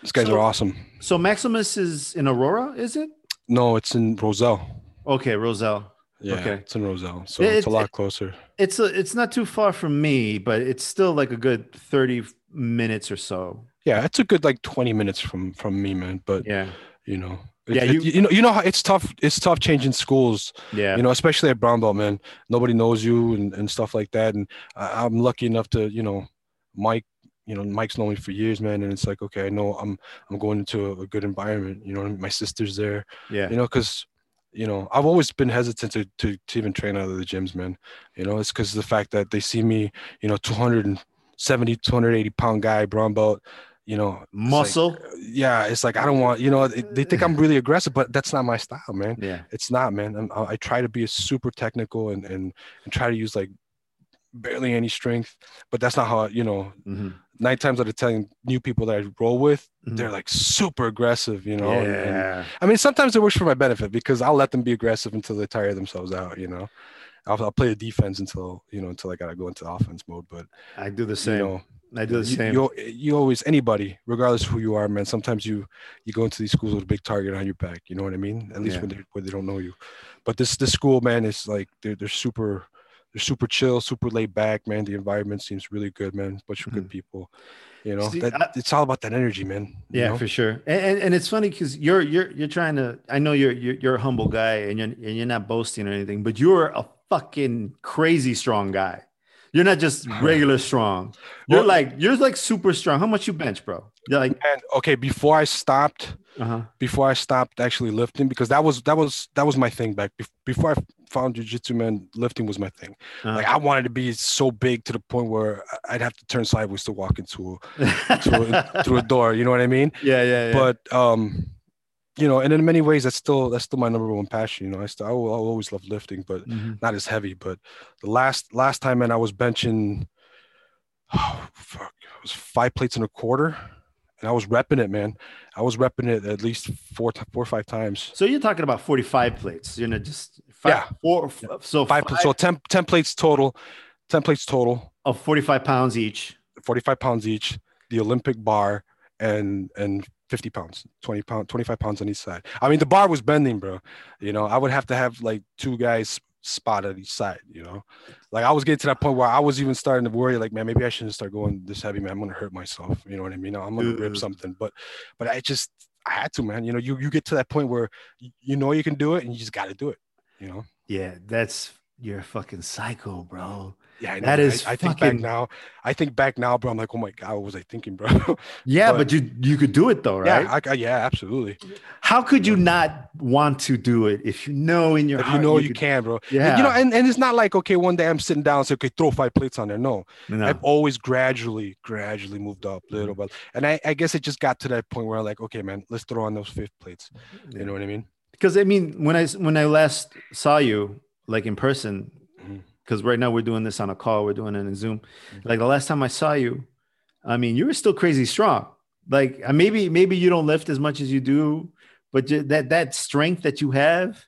these guys So- are awesome. So Maximus is in Aurora, is it? No, it's in Roselle. Okay, Roselle. Yeah, Okay. it's in Roselle, so It- it's a it- lot closer. It's a, it's not too far from me, but it's still like a good thirty minutes or so. Yeah, it's a good like twenty minutes from from me, man. But Yeah, you know, Yeah, you- it- you know, you know how it's tough. It's tough changing schools. yeah. You know, especially at brown belt, man. Nobody knows you and, and stuff like that. And I, I'm lucky enough to, you know, Mike. You know, Mike's known me for years, man. And it's like, okay, I know I'm I'm going into a, a good environment. You know, my sister's there. yeah. you know, because you know I've always been hesitant to, to to even train out of the gyms, man. You know, it's because the fact that they see me, you know, 270, 280 pound guy, brown belt, you know, it's like- Muscle. yeah, it's like I don't want, you know, they, think I'm really aggressive, but that's not my style, man. yeah. It's not, man. I I try to be a super technical and and and try to use like barely any strength, but that's not how you know. hmm Nine times out of ten, new people that I roll with, Mhm. they're like super aggressive, you know. and- and- yeah. I mean, sometimes it works for my benefit because I'll let them be aggressive until they tire themselves out, you know. I'll, I'll play the defense until you know until I gotta go into offense mode. But I do the you same. know, I do the same. you you always anybody, regardless of who you are, man. Sometimes you you go into these schools with a big target on your back. You know what I mean? At least Yeah. when they when they don't know you. But this this school, man, is like they're they're super they're super chill, super laid back, man. The environment seems really good, man. Bunch of good hmm. people. You know, See, that, I- it's all about that energy, man. you yeah, know? for sure. And, and, and it's funny because you're you're you're trying to. I know you're you're, you're a humble guy and you're and you're not boasting or anything, but you're a fucking crazy strong guy. You're not just regular strong. You're Well- like you're like super strong. How much you bench, bro? You're like And okay, before I stopped, uh-huh. before I stopped actually lifting because that was that was that was my thing back bef- before I found jujitsu man lifting was my thing Uh-huh. like I wanted to be so big to the point where I'd have to turn sideways to walk into a, <laughs> to a, through a door you know what I mean yeah, yeah, yeah. but um you know and in many ways that's still that's still my number one passion you know I still I will, I'll always love lifting but Mhm. not as heavy but the last last time man I was benching oh fuck it was five plates and a quarter and I was repping it man I was repping it at least four four or five times So you're talking about 45 plates. You know, just five, Yeah. four. So five, five so 10, 10 plates total 10 plates total of 45 pounds each. 45 pounds each the olympic bar and and 50 pounds 20 pound 25 pounds on each side. I mean the bar was bending bro. You know i would have to have like two guys spot at each side you know? Like i was getting to that point where i was even starting to worry like man maybe i shouldn't start going this heavy man. I'm gonna hurt myself you know what i mean? I'm gonna rip something. But but i just i had to man. You know you you get to that point where you, know you can do it and you just got to do it you know? Yeah, that's you're a fucking psycho, bro. Yeah. That I, I think back now. I think back now, bro. I'm like, oh my god, what was I thinking, bro? <laughs> Yeah, But- but, you you could do it though, right? yeah, I, yeah, absolutely. How could you not want to do it if you know in your If you know you could- can, bro. Yeah, You know, and, and it's not like okay, one day I'm sitting down and say, okay, throw five plates on there. No, no. I've always gradually, gradually moved up Mm-hmm. little bit, and I, I guess it just got to that point where I'm like, okay, man, let's throw on those fifth plates. Yeah. You know what I mean? because I mean, when I when I last saw you, like in person. Because right now we're doing this on a call, we're doing it in Zoom. Mhm. Like the last time I saw you, I mean, you were still crazy strong. Like uh, maybe maybe you don't lift as much as you do, but that that strength that you have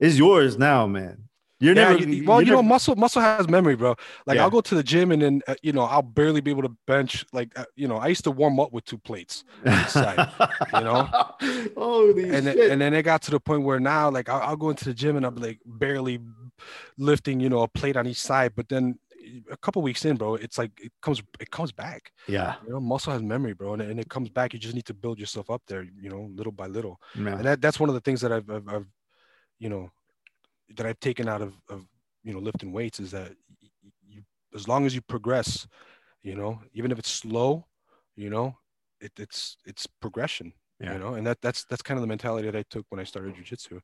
is yours now, man. You're Yeah, never you- well, you know, muscle muscle has memory, bro. Like Yeah. I'll go to the gym and then uh, you know I'll barely be able to bench. Like uh, you know, I used to warm up with two plates. side, you know? <laughs> Holy and then, and then it got to the point where now like I'll, I'll go into the gym and I'm like barely lifting you know a plate on each side but then a couple weeks in bro it's like it comes it comes back. Yeah, you know muscle has memory bro and, and it comes back. You just need to build yourself up there you know little by little. And that, that's one of the things that I've, I've, I've you know that I've taken out of, of you know lifting weights is that you as long as you progress you know even if it's slow you know it, it's it's progression Yeah. you know and that that's that's kind of the mentality that i took when i started jiu-jitsu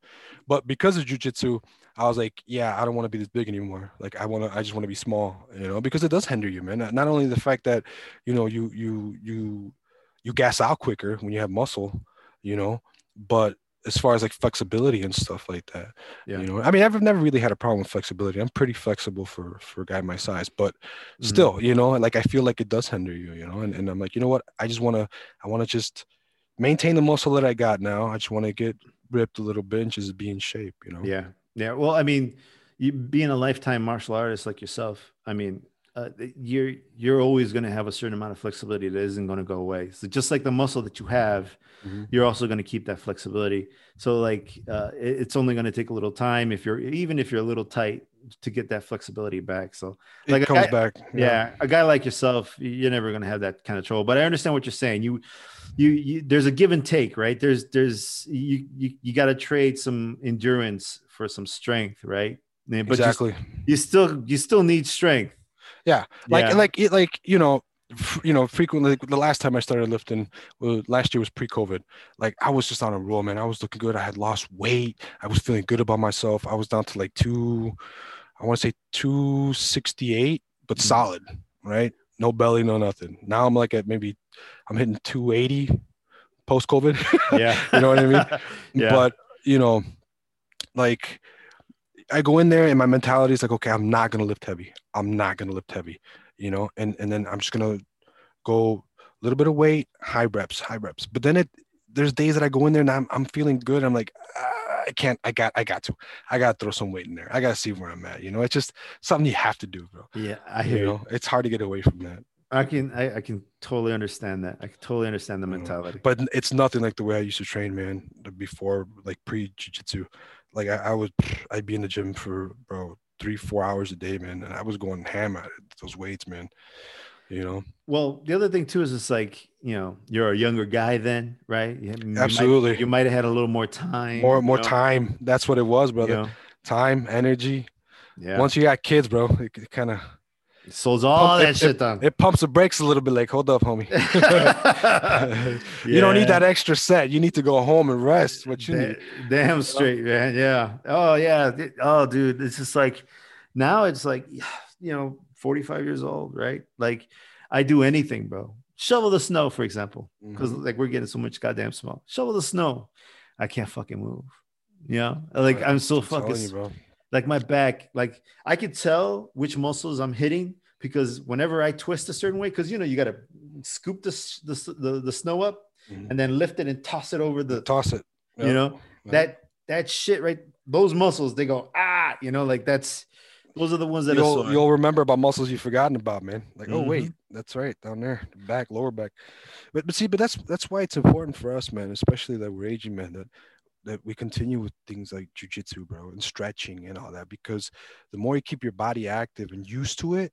but because of jiu-jitsu i was like yeah i don't want to be this big anymore like i want to i just want to be small you know because it does hinder you man not only the fact that you know you you you you gas out quicker when you have muscle you know but as far as like flexibility and stuff like that Yeah. you know i mean i've never really had a problem with flexibility i'm pretty flexible for for a guy my size but Mhm. still you know like i feel like it does hinder you you know and, and i'm like you know what i just want to i want to just maintain the muscle that i got now i just want to get ripped a little bit and just be in shape you know Yeah. Yeah. Well, I mean, you being a lifetime martial artist like yourself, I mean, uh, you're you're always going to have a certain amount of flexibility that isn't going to go away. So just like the muscle that you have, Mhm. you're also going to keep that flexibility. So like, uh, it- it's only going to take a little time if you're even if you're a little tight to get that flexibility back. So Like a comes guy- back yeah, a guy like yourself, you're never going to have that kind of trouble. But I understand what you're saying. You, you, you there's a give and take, right? There's, there's, you, you, you got to trade some endurance for some strength, right? Yeah, But you- exactly you, still, you still need strength. Yeah, like Yeah. like it like you know you know frequently like, the last time i started lifting well, last year was pre-covid like i was just on a roll man i was looking good i had lost weight i was feeling good about myself i was down to like two i want to say 268 but Mhm. solid right no belly no nothing now i'm like at maybe I'm hitting 280 post COVID. <laughs> Yeah. you know what I mean? <laughs> Yeah. But you know, like I go in there and my mentality is like, okay, I'm not gonna lift heavy. I'm not gonna lift heavy, you know, and and then I'm just gonna go a little bit of weight, high reps, high reps. But then it there's days that I go in there and I'm I'm feeling good. I'm like, ah, I can't, I got, I got to, I got to throw some weight in there. I got to see where I'm at. You know, it's just something you have to do, bro. Yeah, I hear you. know, it's hard to get away from that. I can I, I can totally understand that. I can totally understand the mentality. but it's nothing like the way I used to train, man. Before, like pre jiu jitsu, like I, I would, I'd be in the gym for bro three, four hours a day, man, and I was going ham at it, those weights, man. You know, Well, the other thing too is it's like you know you're a younger guy then, right? You, you might- Absolutely. you might have had a little more time. more, more know, time. That's what it was, you brother. know? Time, energy. Yeah. Once you got kids, bro, it, kind of Souls all that it- shit done. it pumps the brakes a little bit. Like, hold up, homie. <laughs> <laughs> You don't need that extra set. You need to go home and rest. What you Da- need. Damn straight, man. Yeah. Oh yeah. Oh, dude. It's just like now it's like, <sighs> you know, 45 years old, right? Like I do anything, bro. Shovel the snow, for example. Because Mhm. like we're getting so much goddamn snow. Shovel the snow. I can't fucking move. You know, like I'm so fucking you, bro. Like my back, like I could tell which muscles I'm hitting because whenever I twist a certain way, because you know you gotta scoop the, the the the snow up Mhm. and then lift it and toss it over the Toss it. you know Yeah. that that shit right those muscles they go ah you know like that's those are the ones that you'll, you'll remember about muscles you've forgotten about, man. Like, oh Mhm. wait, that's right, down there, back, lower back. But but see, but that's that's why it's important for us, man, especially that we're aging, man, that that we continue with things like jujitsu, bro, and stretching and all that, because the more you keep your body active and used to it,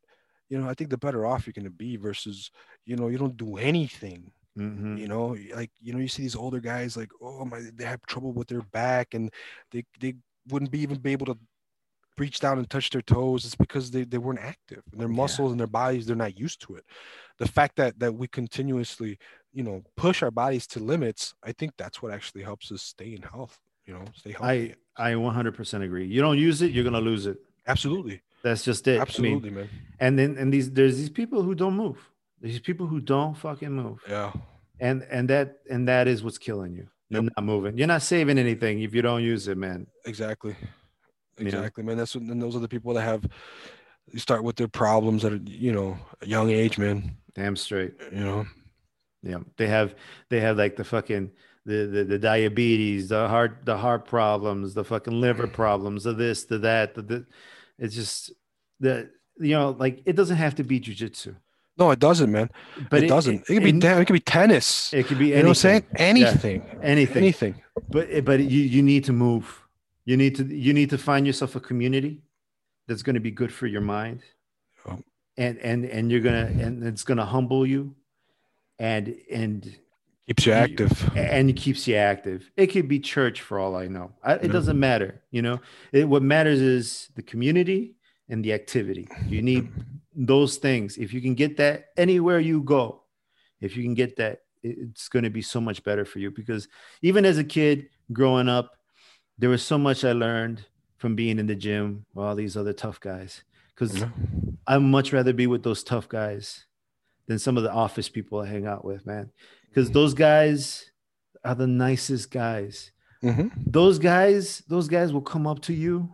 you know, I think the better off you're gonna be versus, you know, you don't do anything Mhm. you know like you know you see these older guys like oh my they have trouble with their back and they they wouldn't be even be able to reach down and touch their toes it's because they, they weren't active and their Yeah. muscles and their bodies they're not used to it the fact that that we continuously you know push our bodies to limits i think that's what actually helps us stay in health you know stay healthy. I i 100% agree. You don't use it you're gonna lose it. Absolutely. That's just it. I mean, absolutely man. and then and these there's these people who don't move. These people who don't fucking move. Yeah. And and that and that is what's killing you. You're Yep. not moving. You're not saving anything if you don't use it man. Exactly. Exactly man. That's what and those are the people that have you start with their problems at a you know a young age man. Damn straight. You know Yeah, they have they have like the fucking the, the the diabetes, the heart the heart problems, the fucking liver mm. problems, the this, the that, the, the it's just the you know like it doesn't have to be jujitsu, no it doesn't man. But it, doesn't. It, could be it, it could be tennis. It could be you know what i'm anything, saying anything. Anything. anything. But but you you need to move. You need to you need to find yourself a community that's going to be good for your mind, Yeah. and and and you're gonna and it's gonna humble you, and and keeps you active and it keeps you active. It could be church for all I know. I, it Yeah. doesn't matter. You know, it, what matters is the community and the activity. You need those things. If you can get that anywhere you go, if you can get that, it's going to be so much better for you. Because even as a kid growing up, there was so much I learned from being in the gym with all these other tough guys. Because Yeah. I'd much rather be with those tough guys than some of the office people I hang out with, man. Because those guys are the nicest guys. Mhm. Those guys, those guys will come up to you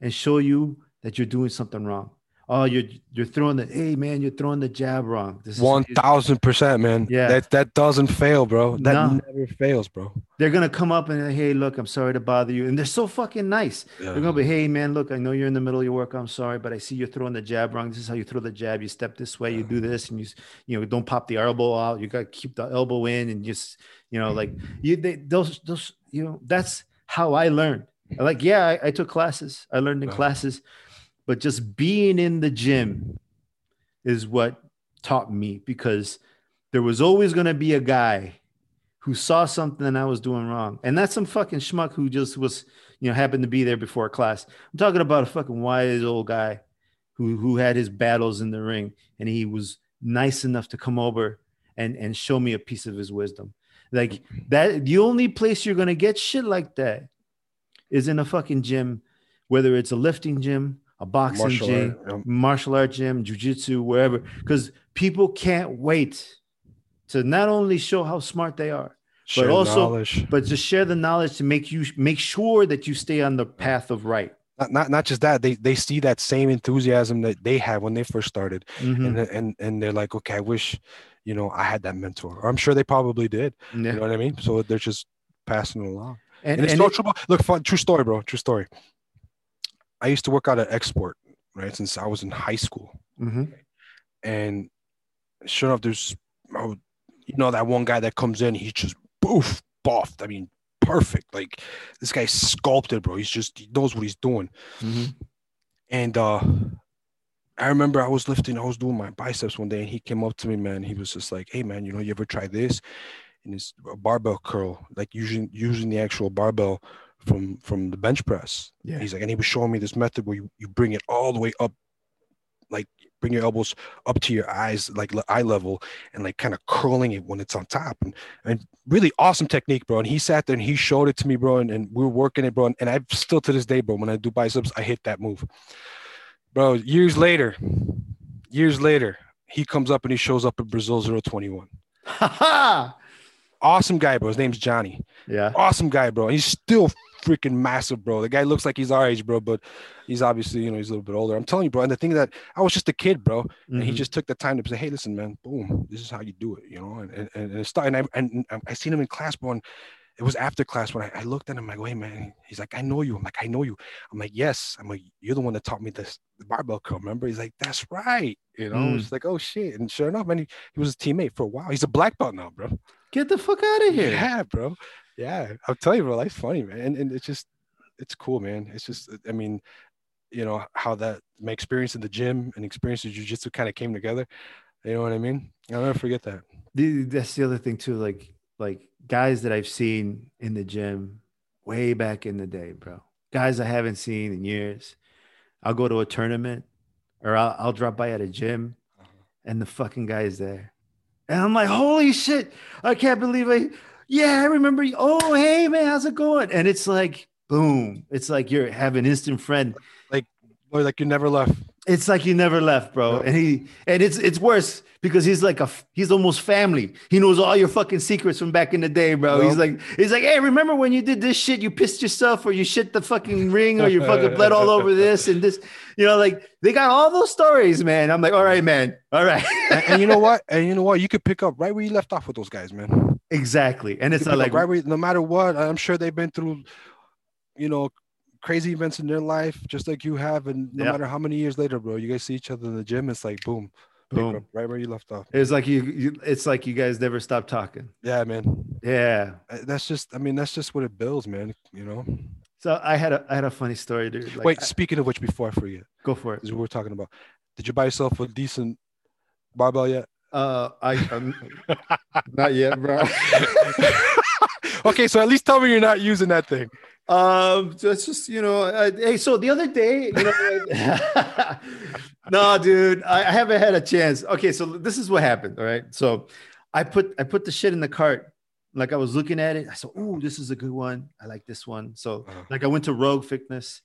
and show you that you're doing something wrong. Oh, you're you're throwing the hey man, you're throwing the jab wrong. This is One thousand percent, man. Yeah. that that doesn't fail, bro. That No. never fails, bro. they're gonna come up and hey, look, I'm sorry to bother you. And they're so fucking nice. They're gonna be, hey man, look, I know you're in the middle of your work. I'm sorry, but I see you're throwing the jab wrong. This is how you throw the jab. You step this way, you do this, and you you know don't pop the elbow out. You gotta keep the elbow in and just you know like you they, those those you know that's how I learned. Like yeah, I, I took classes. I learned in Yeah. classes, but just being in the gym is what taught me because there was always gonna be a guy who saw something I was doing wrong. And that's some fucking schmuck who just was, you know, happened to be there before class. I'm talking about a fucking wise old guy who who had his battles in the ring and he was nice enough to come over and and show me a piece of his wisdom. Like that the only place you're going to get shit like that is in a fucking gym, whether it's a lifting gym, a boxing Martial gym, art, yeah. martial art gym, jujitsu, wherever, because people can't wait to not only show how smart they are, Share also- knowledge. but just share the knowledge to make you make sure that you stay on the path of right. Not, not not just that. They they see that same enthusiasm that they had when they first started, Mhm. and and and they're like, okay, I wish, you know, I had that mentor. Or I'm sure they probably did. Yeah. You know what I mean? So they're just passing it along. And, And it's and no it- trouble. Look, fun, true story, bro. True story. I used to work out at XSport, right? Since I was in high school, Mhm. and sure enough, there's, you know, that one guy that comes in, he's just boof, buffed. I mean, perfect. Like this guy's sculpted, bro. He's just he knows what he's doing. Mhm. And uh I remember I was lifting, I was doing my biceps one day, and he came up to me, man. He was just like, "Hey, man, you know, you ever try this?" And it's a barbell curl, like using using the actual barbell from from the bench press. Yeah. He's like, and he was showing me this method where you, you bring it all the way up, like bring your elbows up to your eyes, like eye level, and like kind of curling it when it's on top. And and really awesome technique, bro. And he sat there and he showed it to me, bro. And, and we were working it, bro. And, and I still to this day, bro, when I do biceps, I hit that move. Bro, years later, years later, he comes up and he shows up at Brazil 021. Ha <laughs> ha! Awesome guy, bro. His name's Johnny. Yeah. Awesome guy, bro. He's still freaking massive, bro. The guy looks like he's our age, bro, but he's obviously, you know, he's a little bit older. I'm telling you, bro. And the thing that I was just a kid, bro. and he Mhm. just took the time to say, "Hey, listen, man, boom, this is how you do it," you know. And and, and it started. And I and I seen him in class, bro. And it was after class when I, I looked at him. I go, "Hey, man," he's like, "I know you." I'm like, "I know you." I'm like, "Yes." I'm like, "You're the one that taught me this the barbell curl." Remember? He's like, "That's right." You know, Mm. it's like, "Oh shit!" And sure enough, man, he, he was a teammate for a while. He's a black belt now, bro. Get the fuck out of here. Yeah, bro. Yeah, I'll tell you, bro. Life's funny, man. And, and it's just, it's cool, man. It's just, I mean, you know how that my experience in the gym and experience in jujitsu kind of came together. You know what I mean? I'll never forget that. The- That's the other thing too. Like like guys that I've seen in the gym way back in the day, bro. Guys I haven't seen in years. I'll go to a tournament or I'll, I'll drop by at a gym uh-huh. and the fucking guy is there. And I'm like, holy shit, I can't believe I, yeah, I remember you. Oh, hey, man, how's it going? And it's like, boom. It's like you're having instant friend. Like, or like you never left. It's like you never left, bro. And he and it's it's worse because he's like a he's almost family. He knows all your fucking secrets from back in the day, bro. He's like he's like, hey, remember when you did this shit? You pissed yourself, or you shit the fucking ring, or you fucking bled all over this and this. You know, like they got all those stories, man. I'm like, all right, man, all right, And, and you know what? And you know what? You could pick up right where you left off with those guys, man. exactly. And You it's not like right where, no matter what. I'm sure they've been through, you know, crazy events in their life, just like you have. And no Yeah. matter how many years later, bro, you guys see each other in the gym. It's like boom, Boom. up right where you left off. it's like you, you it's like you guys never stop talking. Yeah, man. Yeah. Uh, That's just. I mean, that's just what it builds, man. You know. So I had a I had a funny story, dude. Like, Wait, I- speaking of which, before I forget, go for it. because we were talking about, did you buy yourself a decent barbell yet? Uh, I um, <laughs> not yet, bro. <laughs> okay, so at least tell me you're not using that thing. Um, so it's just you know, uh, hey. So the other day, you know, <laughs> no, dude, I, I haven't had a chance. Okay, so this is what happened. All right, so I put I put the shit in the cart. Like I was looking at it, I said, "Oh, this is a good one. I like this one." So Uh-huh. like I went to Rogue Fitness,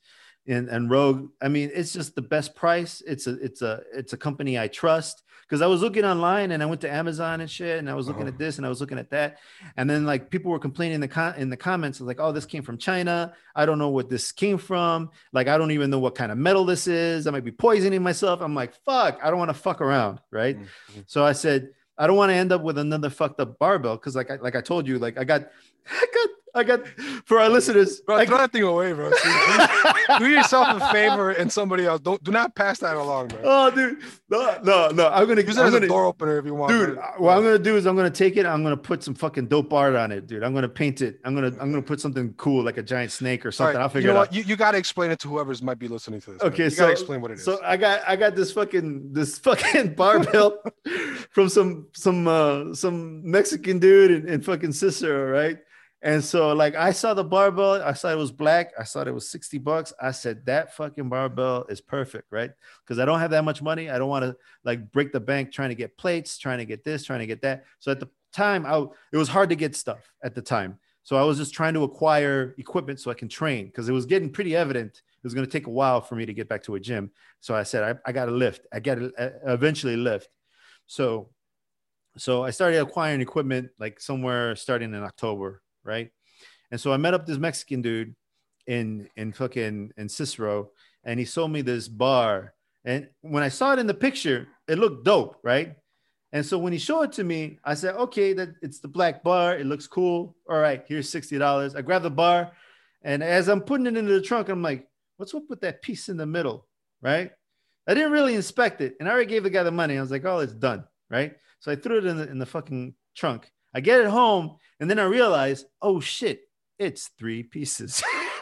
and and Rogue. I mean, it's just the best price. It's a it's a it's a company I trust because I was looking online and I went to Amazon and shit, and I was looking Uh-huh. at this and I was looking at that, and then like people were complaining in the con- in the comments like, "Oh, this came from China. I don't know what this came from. Like, I don't even know what kind of metal this is. I might be poisoning myself." I'm like, "Fuck! I don't want to fuck around, right?" Mhm. So I said, I don't want to end up with another fucked up barbell because, like, I, like I told you, like I got, <laughs> I got, I got for our listeners. Bro, I throw got- that thing away, bro. Do, do yourself a favor and somebody else. Don't do not pass that along, bro. oh, dude, no, no, no. I'm gonna, Use it I'm as gonna door opener if you want. dude. but- What I'm gonna do is I'm gonna take it. I'm gonna put some fucking dope art on it, dude. I'm gonna paint it. I'm gonna, I'm gonna put something cool like a giant snake or something. right, I'll figure you know it what? out. You, you got to explain it to whoever's might be listening to this. man. Okay, you so got to explain what it is. So I got I got this fucking this fucking <laughs> barbell from some some uh some Mexican dude in, in fucking Cicero, right? And so like I saw the barbell, I saw it was black, I saw it was 60 bucks. I said that fucking barbell is perfect, right? Because I don't have that much money. I don't want to like break the bank trying to get plates, trying to get this, trying to get that. So at the time, I it was hard to get stuff at the time. So I was just trying to acquire equipment so I can train because it was getting pretty evident it was going to take a while for me to get back to a gym. So I said, I, I got to lift. I got to uh, eventually lift. So so I started acquiring equipment like somewhere starting in October, right? And so I met up this Mexican dude in in fucking in Cicero, and he sold me this bar. And when I saw it in the picture, it looked dope, right? And so when he showed it to me, I said, okay, that it's the black bar. It looks cool. All right, here's $60. I grabbed the bar. And as I'm putting it into the trunk, I'm like, what's up with that piece in the middle? Right. I didn't really inspect it. And I already gave the guy the money. I was like, oh, it's done. Right. So I threw it in the, in the fucking trunk. I get it home. And then I realize, oh shit, it's three pieces. <laughs>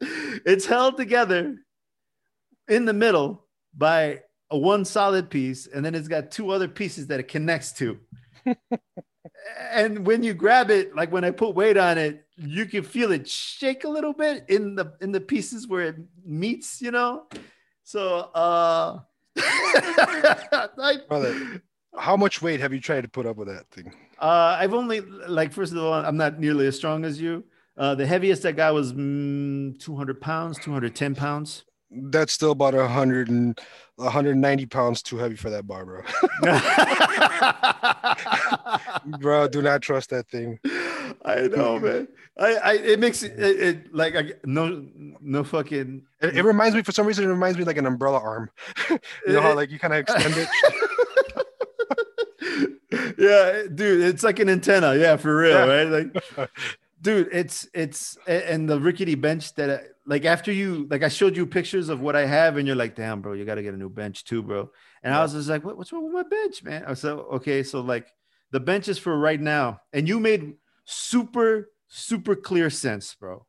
it's held together in the middle by a one solid piece, and then it's got two other pieces that it connects to. <laughs> and when you grab it, like when I put weight on it, you can feel it shake a little bit in the in the pieces where it meets, you know. So uh <laughs> I, Brother, how much weight have you tried to put up with that thing? Uh I've only like first of all, I'm not nearly as strong as you. Uh, the heaviest I got was mm, 200 pounds, 210 pounds that's still about 100 and 190 pounds too heavy for that bar, bro. <laughs> bro, do not trust that thing. I know, man. I, I it makes it, it, it like I, no no fucking. It, it, reminds me for some reason. It reminds me like an umbrella arm. <laughs> you know how like you kind of extend it. <laughs> yeah, dude, it's like an antenna. Yeah, for real, right? Like, <laughs> dude, it's it's and the rickety bench that uh, like after you like I showed you pictures of what I have, and you're like, damn, bro, you got to get a new bench too, bro. And yeah. I was just like, what, what's wrong with my bench, man? I said, okay, so like the bench is for right now, and you made super super clear sense, bro.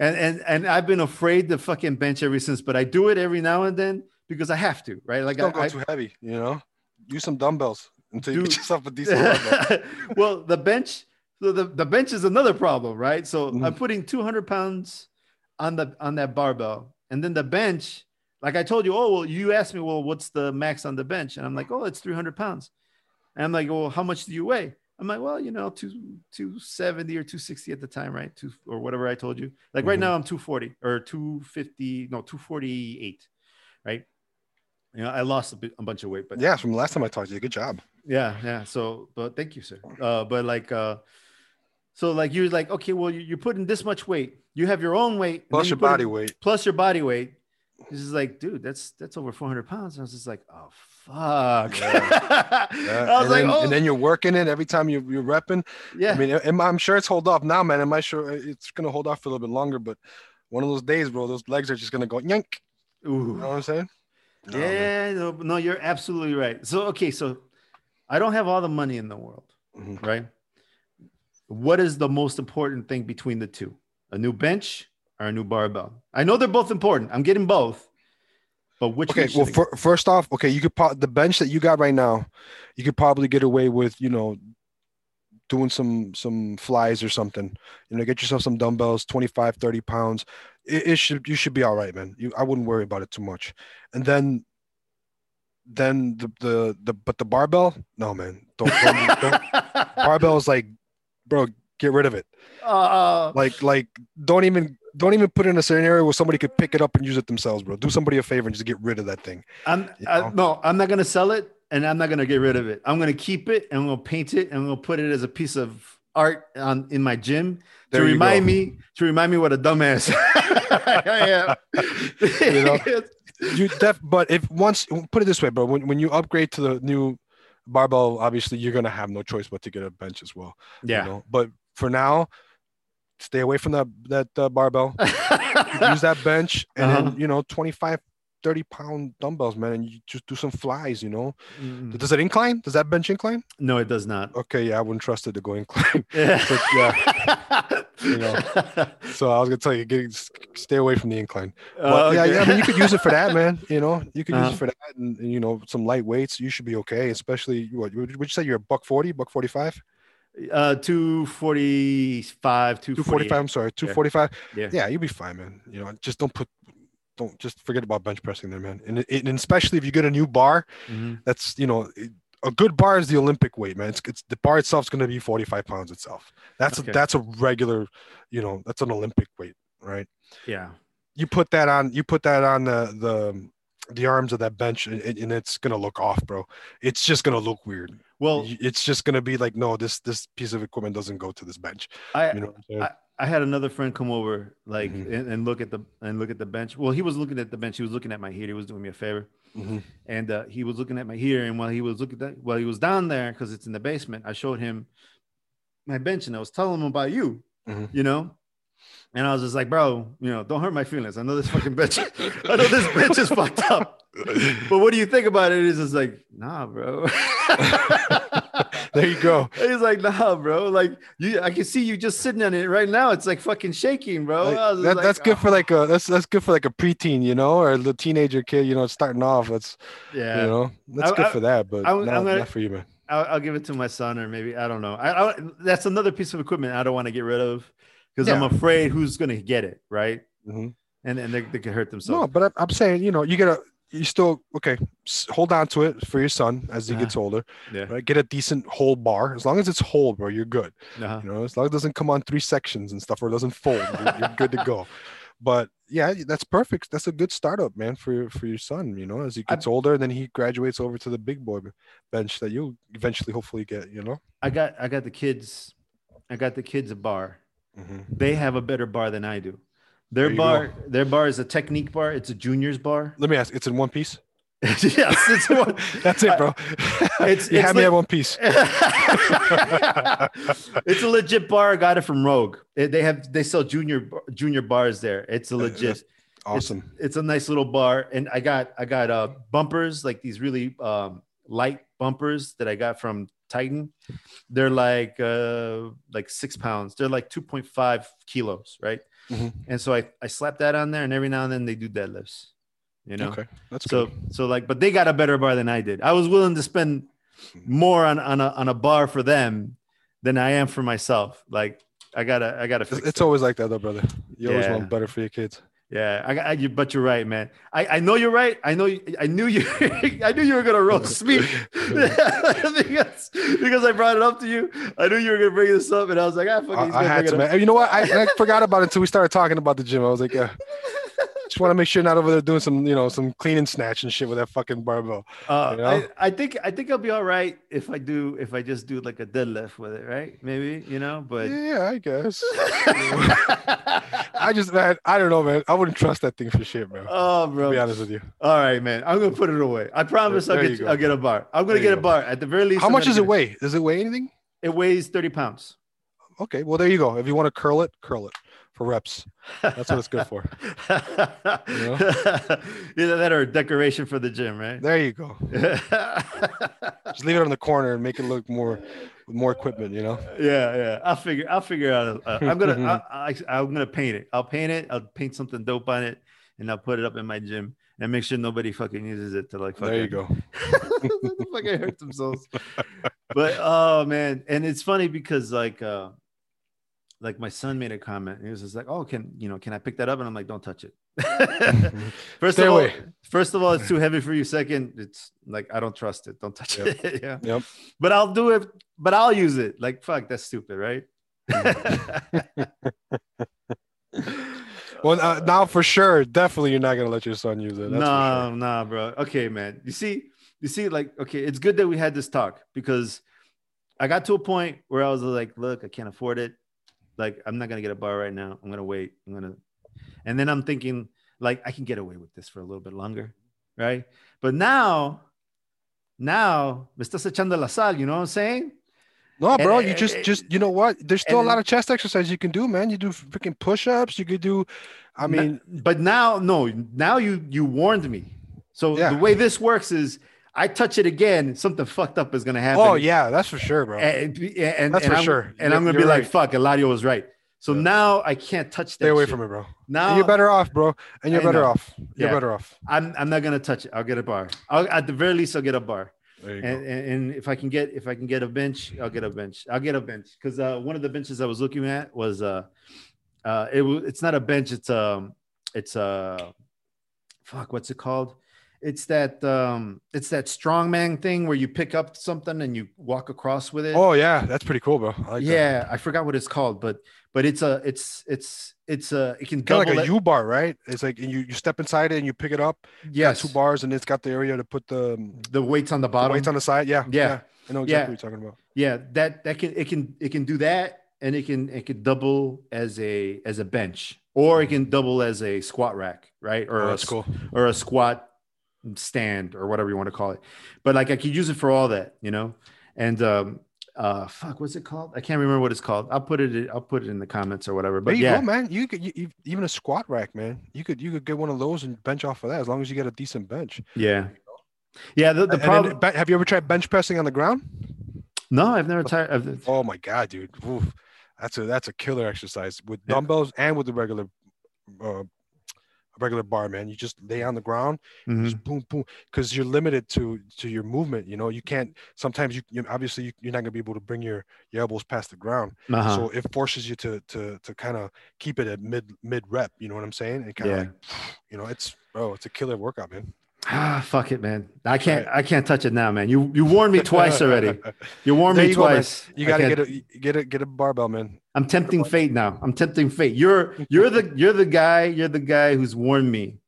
And and and I've been afraid to fucking bench ever since, but I do it every now and then because I have to, right? Like don't I, go too heavy, you know. Use some dumbbells until you get <laughs> yourself a <laughs> decent. well, the bench, so the, the bench is another problem, right? So mm-hmm. I'm putting 200 pounds on the on that barbell. And then the bench, like I told you, oh well, you asked me, well, what's the max on the bench? And I'm like, oh, it's 300 pounds. And I'm like, well, how much do you weigh? I'm like, well, you know, two 270 or 260 at the time, right? Two or whatever I told you. Like mm-hmm. right now, I'm 240 or 250, no, 248, right? You know, I lost a, bit, a bunch of weight, but yeah, from the last time I talked to you, good job. Yeah, yeah. So, but thank you, sir. Uh, but like, uh, so like you're like, okay, well, you're putting this much weight. You have your own weight plus your body weight. Plus your body weight. This is like, dude, that's that's over 400 pounds. I was just like, oh fuck. Yeah. yeah. <laughs> I was and like, then, oh. and then you're working it every time you, you're repping. Yeah. I mean, I'm sure it's hold off now, man. Am I sure it's gonna hold off for a little bit longer? But one of those days, bro, those legs are just gonna go yank. Ooh. You know what I'm saying? Yeah, no, no, you're absolutely right. So okay, so I don't have all the money in the world, mm-hmm. right? what is the most important thing between the two? A new bench or a new barbell? I know they're both important. I'm getting both. But which okay? Well, for, first off, okay, you could po- the bench that you got right now, you could probably get away with, you know, doing some some flies or something. You know, get yourself some dumbbells, 25, 30 pounds. It, it should you should be all right, man. You I wouldn't worry about it too much. And then then the the the but the barbell, no man, don't, don't, don't. <laughs> barbell is like bro, get rid of it. Uh, like, like, don't even don't even put in a scenario where somebody could pick it up and use it themselves, bro. Do somebody a favor and just get rid of that thing. I'm I, no, I'm not gonna sell it and I'm not gonna get rid of it. I'm gonna keep it and I'm gonna paint it and I'm gonna put it as a piece of art on in my gym there to remind go. me to remind me what a dumbass I <laughs> am. you know, you def but if once put it this way, bro, when, when you upgrade to the new barbell, obviously, you're gonna have no choice but to get a bench as well. Yeah. You know? But for now, stay away from that that uh, barbell. <laughs> Use that bench, and uh-huh. then you know, 25, 30 pound dumbbells, man, and you just do some flies, you know. Mm. Does it incline? Does that bench incline? No, it does not. Okay, yeah, I wouldn't trust it to go incline. Yeah. <laughs> <laughs> but, yeah. you know. <laughs> So I was gonna tell you, get, stay away from the incline. But, uh, okay. yeah, yeah, I mean, you could use it for that, man. You know, you could uh-huh. use it uh-huh. for that, and, and, you know, some light weights. You should be okay. Especially, what would you say? You're a buck forty, buck forty five. Uh, 245, 245. I'm sorry, 245. Yeah. yeah, you'll be fine, man. You know, just don't put don't just forget about bench pressing there, man. And, and especially if you get a new bar, mm-hmm. that's you know a good bar is the Olympic weight, man. It's, it's the bar itself is going to be 45 pounds itself. That's okay. a, that's a regular, you know, that's an Olympic weight, right? Yeah. You put that on. You put that on the the the arms of that bench, and, and it's gonna look off, bro. It's just gonna look weird. Well, it's just gonna be like, no, this this piece of equipment doesn't go to this bench. I, You know what I'm saying? I, I had another friend come over, like, Mhm. and, and look at the and look at the bench. Well, he was looking at the bench. He was looking at my heater. He was doing me a favor, Mhm. and uh, he was looking at my heater. And while he was looking at while he was down there, because it's in the basement, I showed him my bench, and I was telling him about you. Mhm. You know. And I was just like, bro, you know, don't hurt my feelings. I know this fucking bench. I know this bench is fucked up. <laughs> But what do you think about it? He's just like, nah, bro. <laughs> There you go. <laughs> He's like, nah, bro. Like you, I can see you just sitting on it right now. It's like fucking shaking, bro. Like, I that, like, that's good "Oh." for like a that's that's good for like a preteen, you know, or the teenager kid, you know, starting off. That's yeah. you know, that's I- good I- for that, but I'm- not, gonna- not for you, man. I'll, I'll give it to my son, or maybe I don't know. I, I that's another piece of equipment I don't want to get rid of because I'm afraid who's gonna get it, right? Mhm. And and they, they could hurt themselves. No, but I'm, I'm saying, you know, you gotta you still okay. Hold on to it for your son as he Uh-huh. gets older. yeah. Right, get a decent whole bar. As long as it's whole, bro, you're good. Uh-huh. You know, as long as it doesn't come on three sections and stuff, or it doesn't fold, you're, you're good to go. <laughs> But yeah, that's perfect. That's a good startup, man, for your for your son. You know, as he I- gets older, then he graduates over to the big boy bench that you'll eventually, hopefully, get. You know. I got I got the kids, I got the kids a bar. Mhm. They have a better bar than I do. Their bar, their bar is a technique bar. It's a juniors bar. Let me ask. It's in one piece. <laughs> yes, it's one. <laughs> That's it, bro. It's- <laughs> you it's had me at one piece. it's a legit bar. I got it from Rogue. They have they sell junior junior bars there. It's a legit. Awesome. It's a nice little bar, and I got I got uh bumpers like these really um light bumpers that I got from Titan. They're like uh like six pounds. They're like two point five kilos, right? Mhm. And so I I slap that on there, and every now and then they do deadlifts. You know. Okay, that's So good. so like, but they got a better bar than I did. I was willing to spend more on on a on a bar for them than I am for myself. Like I gotta I gotta It's, fix it's it. always like that, though, brother. You always Yeah. want better for your kids. Yeah. I got I, you, but you're right, man. I I know you're right. I know you, I knew you <laughs> I knew you were gonna roast <laughs> me <laughs> because because I brought it up to you. I knew you were gonna bring this up, and I was like, ah, fuck, I, I had to, man. You know what? I, I forgot about it until we started talking about the gym. I was like, yeah. Just want to make sure you're not over there doing some, you know, some clean and snatch and shit with that fucking barbell. Uh, you know? I, I think I think I'll be all right if I do if I just do like a deadlift with it, right? Maybe you know, but Yeah, I guess. <laughs> I just, man, I don't know, man. I wouldn't trust that thing for shit, man. oh, To bro. be honest with you. All right, man. I'm gonna put it away. I promise There I'll you get go. I'll get a bar. I'm gonna There get a bar at the very least. How I'm much does it weigh? Does it weigh anything? It weighs 30 pounds. Okay, well, there you go. If you want to curl it, curl it for reps. That's what it's good for. <laughs> Either that or decoration for the gym, right? There you go. <laughs> Just leave it on the corner and make it look more, more equipment. You know. yeah, yeah. I'll figure. I'll figure out. Uh, I'm gonna. <laughs> I, I, I'm gonna paint it. I'll paint it. I'll paint something dope on it, and I'll put it up in my gym and make sure nobody fucking uses it to like. Fucking, There you go. fucking hurt themselves. But oh man, and it's funny because like uh like my son made a comment. He was just like, "Oh, can you know? Can I pick that up?" And I'm like, "Don't touch it." <laughs> first Stay of all, first of all, it's too <laughs> heavy for you. Second, it's like I don't trust it. Don't touch Yep. it. <laughs> yeah, Yep. but I'll do it. But I'll use it. Like fuck, that's stupid, right? Well, uh, now for sure, definitely, you're not gonna let your son use it. That's nah, nah, bro. Okay, man. You see, you see, like, okay, it's good that we had this talk because I got to a point where I was like, look, I can't afford it. Like, I'm not gonna get a bar right now. I'm gonna wait. I'm gonna, and then I'm thinking, like, I can get away with this for a little bit longer, right? But now, now, me estás echando la sal. You know what I'm saying? No, bro, And- you eh, just and- just you know what? There's still a lot of chest exercises you can do, man. You do freaking push-ups. You could do. I mean, but now, no, now you you warned me. So Yeah. the way this works is, I touch it again, something fucked up is gonna happen. oh yeah, that's for sure, bro. and, and, That's and for I'm, sure. And You're- I'm gonna be like, right. "Fuck, Eladio was right." So Yeah. now I can't touch that. Stay away shit. from it, bro. Now And you're better off, bro. And you're better off. You're Yeah. better off. I'm I'm not gonna touch it. I'll get a bar. I'll, at the very least, I'll get a bar. There you And, go. and and if I can get if I can get a bench, I'll get a bench. I'll get a bench because uh, one of the benches I was looking at was uh, uh, it was it's not a bench. It's um, it's uh, fuck, what's it called? It's that um it's that strongman thing where you pick up something and you walk across with it. Oh yeah, that's pretty cool, bro. I like yeah, I forgot what it's called, but but it's a it's it's it's a it can kind of double like a U bar, right? It's like you you step inside it and you pick it up. yeah two bars and it's got the area to put the, the weights on the the bottom. weights on the side. Yeah, Yeah. I know exactly Yeah. what you're talking about. yeah, that that can it can it can do that and it can it can double as a as a bench or it can double as a squat rack, right? Or Oh, that's s- cool. or a squat stand or whatever you want to call it. But like I could use it for all that, you know. And um uh fuck, what's it called? I can't remember what it's called. I'll put it I'll put it in the comments or whatever. But you yeah, go, man. You could you, you- even a squat rack, man. You could you could get one of those and bench off of that as long as you get a decent bench. yeah. Yeah, the, the And then problem have you ever tried bench pressing on the ground? No, I've never tried I've, Oh my god, dude. Oof. That's a that's a killer exercise with Yeah. dumbbells and with the regular uh regular bar, man. You just lay on the ground, Mhm. just boom, boom, because you're limited to to your movement. You know, you can't. Sometimes you, you obviously you, you're not gonna be able to bring your, your elbows past the ground, Uh-huh. so it forces you to to to kind of keep it at mid mid rep. You know what I'm saying? And kind of Yeah. like, you know, it's oh, it's a killer workout, man. Ah, fuck it, man. I can't. I can't touch it now, man. You you warned me twice already. <laughs> You warned me you go, twice. You gotta get a get a get a barbell, man. I'm tempting fate now. I'm tempting fate. You're you're the you're the guy. You're the guy who's warned me.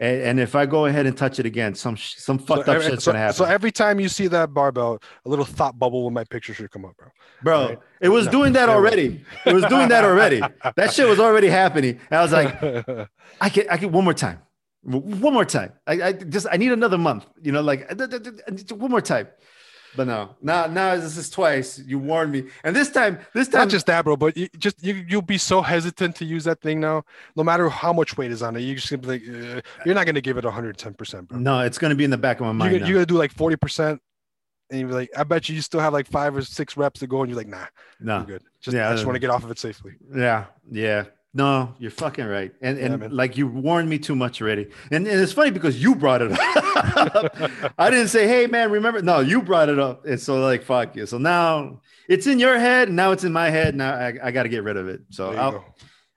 And, and if I go ahead and touch it again, some some fucked so, up every- shit's so, gonna happen, so every time you see that barbell, a little thought bubble with my picture should come up, bro. bro. right. It was No, doing that already. It was doing that already. that shit was already happening. And I was like, <laughs> I can I can one more time, one more time. I, I just I need another month. You know, like one more time. But no, now now this is twice. You warned me, and this time this time Not just that, bro, but you just you you'll be so hesitant to use that thing now. No matter how much weight is on it, you're just gonna be like, uh, you're not gonna give it 110, percent bro. no, it's gonna be in the back of my You're mind. you're gonna do like 40 percent, and you're like, I bet you you still have like five or six reps to go, and you're like, nah, no, you're good. Just Yeah, I just want to get off of it safely. Yeah, yeah. No, you're fucking right. And and like you warned me too much already. And, and it's funny because you brought it up. <laughs> I didn't say, hey man, remember? No, you brought it up. And so like fuck you. So now it's in your head, and now it's in my head. Now I, I gotta get rid of it. So I'll go.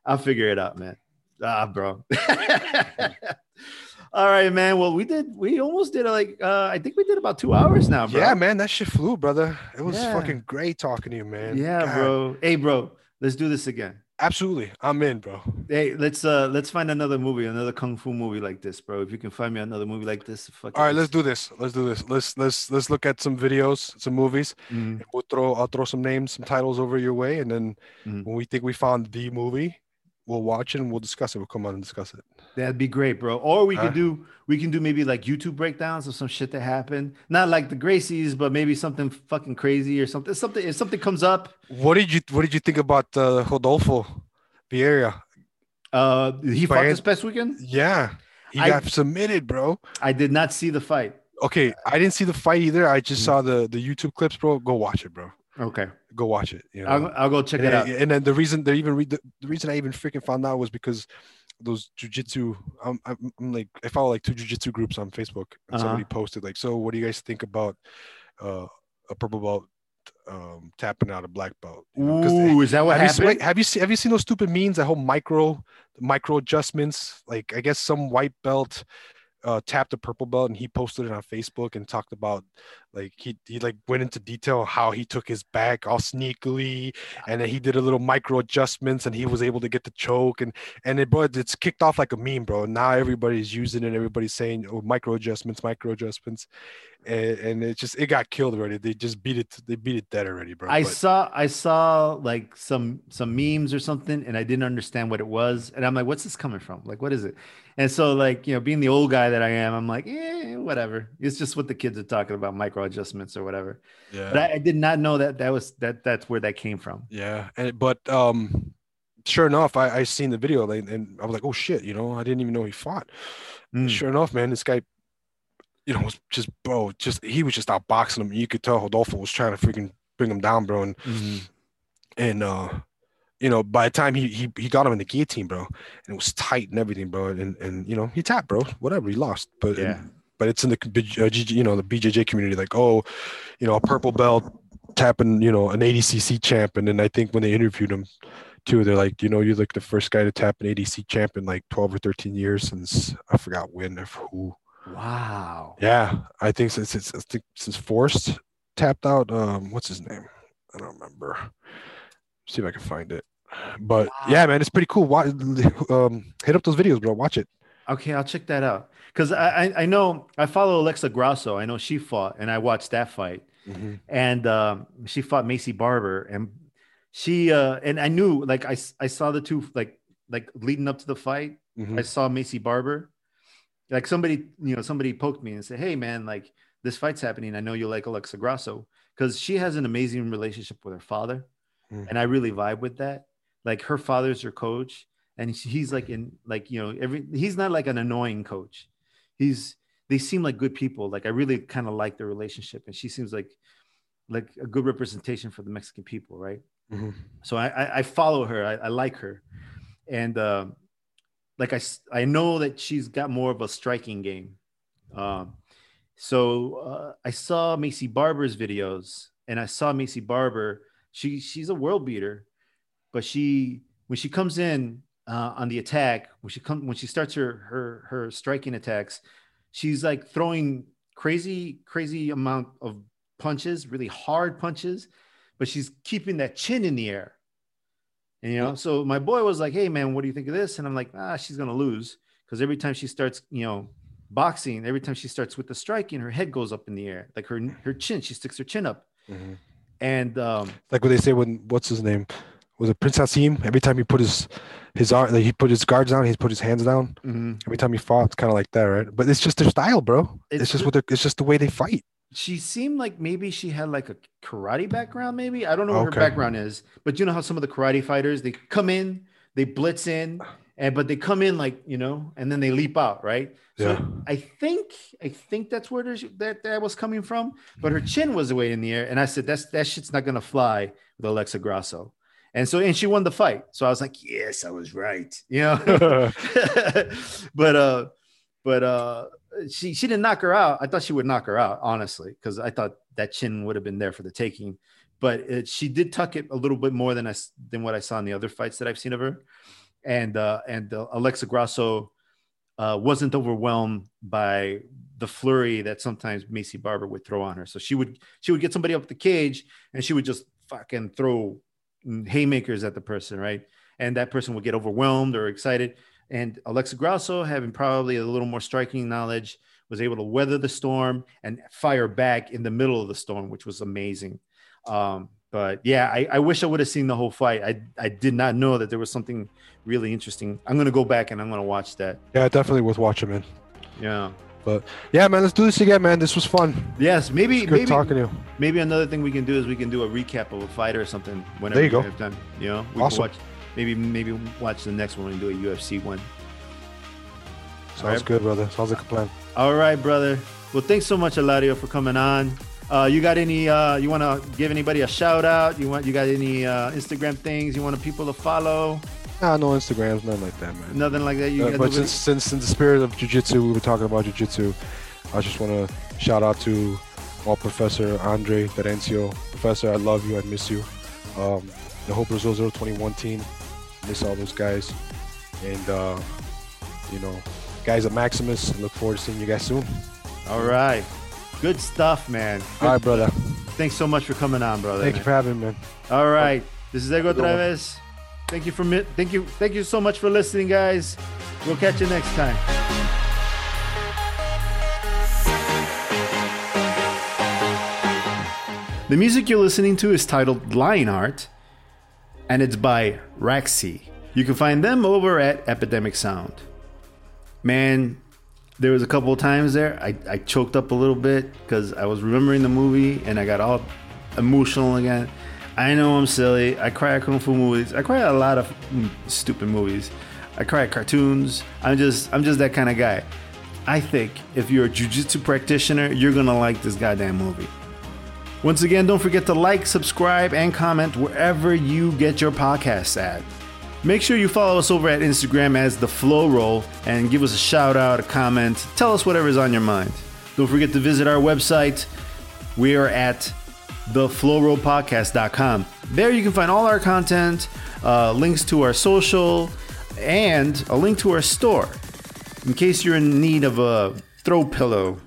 I'll figure it out, man. Ah, bro. <laughs> <laughs> All right, man. Well, we did we almost did like uh I think we did about two hours now, bro. Yeah, man, that shit flew, brother. It was Yeah. fucking great talking to you, man. Yeah, God, bro. Hey, bro, let's do this again. Absolutely, I'm in, bro. Hey, let's uh let's find another movie, another kung fu movie like this, bro. If you can find me another movie like this, fuck All right, let's do this. Let's do this. Let's let's let's look at some videos, some movies. Mm, and We'll throw I'll throw some names, some titles over your way, and then Mhm. when we think we found the movie, we'll watch it and we'll discuss it. We'll come on and discuss it. That'd be great, bro. Or we Huh? could do we can do maybe like YouTube breakdowns of some shit that happened. Not like the Gracies, but maybe something fucking crazy or something. Something if something comes up, What did you What did you think about uh, Rodolfo Vieira? uh he fought Brian- this past weekend. Yeah, he I- got submitted, bro. I did not see the fight. Okay, I didn't see the fight either. I just Mhm. saw the the YouTube clips, bro. Go watch it, bro. Okay. Go watch it. You know? I'll, I'll go check and, it out. and then the reason they even read the, the reason I even freaking found out was because those jujitsu. I'm, I'm, I'm like I follow like two jujitsu groups on Facebook, and Uh-huh. somebody posted like, "So, what do you guys think about uh, a purple belt um, tapping out a black belt?" You know, 'cause they- Ooh, is that what have you, seen, happened? like, have you seen have you seen those stupid memes? That whole micro micro adjustments. Like I guess some white belt uh, tapped a purple belt and he posted it on Facebook and talked about like he he like went into detail how he took his back all sneakily and then he did a little micro adjustments and he was able to get the choke and and it bro it's kicked off like a meme bro. Now everybody's using it. Everybody's saying oh micro adjustments micro adjustments. And, and it just it got killed already. They just beat it they beat it dead already bro I But- saw I saw like some some memes or something, and I didn't understand what it was, and I'm like, "What's this coming from? Like, what is it?" And so, like, you know, being the old guy that I am, I'm like, "Eh, whatever. It's just what the kids are talking about, micro adjustments or whatever." yeah But I, I did not know that that was that that's where that came from. Yeah, and but um, sure enough, I I seen the video like, and I was like, oh shit, you know, I didn't even know he fought. Mm. Sure enough, man, this guy, you know, was just bro, just he was just outboxing him. You could tell Rodolfo was trying to freaking bring him down, bro, and Mhm. and uh, you know, by the time he he he got him in the guillotine, bro, and it was tight and everything, bro, and and you know, he tapped, bro, whatever, he lost, but Yeah. but it's in the uh, you know the BJJ community, like oh, you know, a purple belt tapping, you know, an ADCC champ, and then I think when they interviewed him too, they're like, you know, you're like the first guy to tap an ADC champ in like 12 or 13 years since I forgot when or who. Wow. Yeah, I think since it's, it's since Forrest tapped out. Um, what's his name? I don't remember. See if I can find it. But Wow. yeah, man, it's pretty cool. Watch, um, hit up those videos, bro. Watch it. Okay, I'll check that out. Because I, I know I follow Alexa Grasso. I know she fought, and I watched that fight. and um, she fought Maycee Barber, and she uh, and I knew like I I saw the two like like leading up to the fight. Mhm. I saw Maycee Barber, like somebody you know somebody poked me and said, "Hey man, like this fight's happening. I know you like Alexa Grasso because she has an amazing relationship with her father, Mm. and I really vibe with that. Like her father's her coach, and he's like in like you know every he's not like an annoying coach. He's they seem like good people. Like I really kind of like their relationship, and she seems like like a good representation for the Mexican people, right? Mhm. So I I, I follow her. I, I like her, and um, like I I know that she's got more of a striking game. Um, so uh, I saw Maycee Barber's videos, and I saw Maycee Barber. She she's a world beater, but she when she comes in uh, on the attack, when she comes when she starts her her her striking attacks, she's like throwing crazy crazy amount of punches, really hard punches, but she's keeping that chin in the air. And, you know, so my boy was like, "Hey man, what do you think of this?" And I'm like, "Ah, she's gonna lose because every time she starts, you know, boxing, every time she starts with the striking, her head goes up in the air, like her her chin. She sticks her chin up, Mhm. and um, Like what they say when what's his name? Was it Prince Naseem? Every time he put his his arm, like he put his guards down, he put his hands down. mhm. Every time he fought, it's kind of like that, right? But it's just their style, bro. It's, It's just what they're, it's just the way they fight. she seemed like maybe she had like a karate background. Maybe I don't know what Okay. her background is, but you know how some of the karate fighters they come in, they blitz in, and but they come in like you know, and then they leap out, right? So Yeah. I think I think that's where there's, that that was coming from. But her chin was away in the air, and I said that's that shit's not gonna fly with Alexa Grasso. And so and she won the fight. So I was like, yes, I was right. You know. <laughs> <laughs> but uh but uh she she didn't knock her out. I thought she would knock her out, honestly, because I thought that chin would have been there for the taking. But it, she did tuck it a little bit more than I than what I saw in the other fights that I've seen of her. And uh, and uh, Alexa Grasso uh, wasn't overwhelmed by the flurry that sometimes Maycee Barber would throw on her. So she would she would get somebody up the cage and she would just fucking throw haymakers at the person, right? And that person would get overwhelmed or excited. And Alexa Grasso, having probably a little more striking knowledge, was able to weather the storm and fire back in the middle of the storm, which was amazing. Um, but yeah, I, I wish I would have seen the whole fight. I, I did not know that there was something really interesting. I'm gonna go back and I'm gonna watch that. Yeah, definitely worth watching, man. Yeah. But yeah, man, let's do this again, man. This was fun. Yes, maybe Good maybe talking to you. maybe another thing we can do is we can do a recap of a fight or something whenever There you we go. have time. You know, we Awesome. can watch maybe maybe watch the next one and do a UFC one. Sounds Alright. good, brother. Sounds like a plan. All right, brother. Well, thanks so much, Eladio, for coming on. Uh, you got any? Uh, you want to give anybody a shout out? You want? You got any uh, Instagram things you want people to follow? Nah, no Instagrams, nothing like that, man. Nothing like that. You Uh, but nobody- since, since in the spirit of jujitsu, we were talking about jujitsu. I just want to shout out to all Professor Andre Terencio. Professor, I love you. I miss you. Um, the Hope Brazil 021 team. Miss all those guys. And, uh, you know, guys at Maximus, look forward to seeing you guys soon. All right, good stuff, man. Good- All right, brother. Thanks so much for coming on, brother. Thank you for having me, man. All right, this is Ego. Traves. Thank you for mi- thank you thank you so much for listening, guys. We'll catch you next time. The music you're listening to is titled Lionheart, and it's by Raccy. You can find them over at Epidemic Sound. Man, there was a couple of times there I, I choked up a little bit because I was remembering the movie and I got all emotional again. I know I'm silly. I cry at kung fu movies. I cry at a lot of mm, stupid movies. I cry at cartoons. I'm just I'm just that kind of guy. I think if you're a jujitsu practitioner, you're gonna like this goddamn movie. Once again, don't forget to like, subscribe, and comment wherever you get your podcasts at. Make sure you follow us over at Instagram as The Flow Roll and give us a shout out, a comment. Tell us whatever's on your mind. Don't forget to visit our website. We are at theflowrollpodcast.com. There you can find all our content, uh, links to our social, and a link to our store. In case you're in need of a throw pillow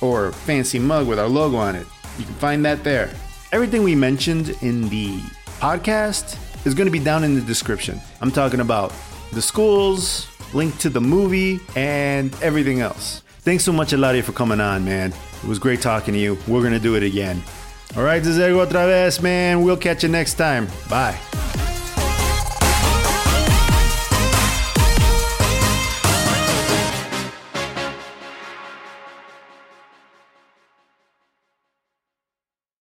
or fancy mug with our logo on it. You can find that there. Everything we mentioned in the podcast is going to be down in the description. I'm talking about the schools, link to the movie, and everything else. Thanks so much, Eladio, for coming on, man. It was great talking to you. We're going to do it again. All right, this is Ego otra vez, man. We'll catch you next time. Bye.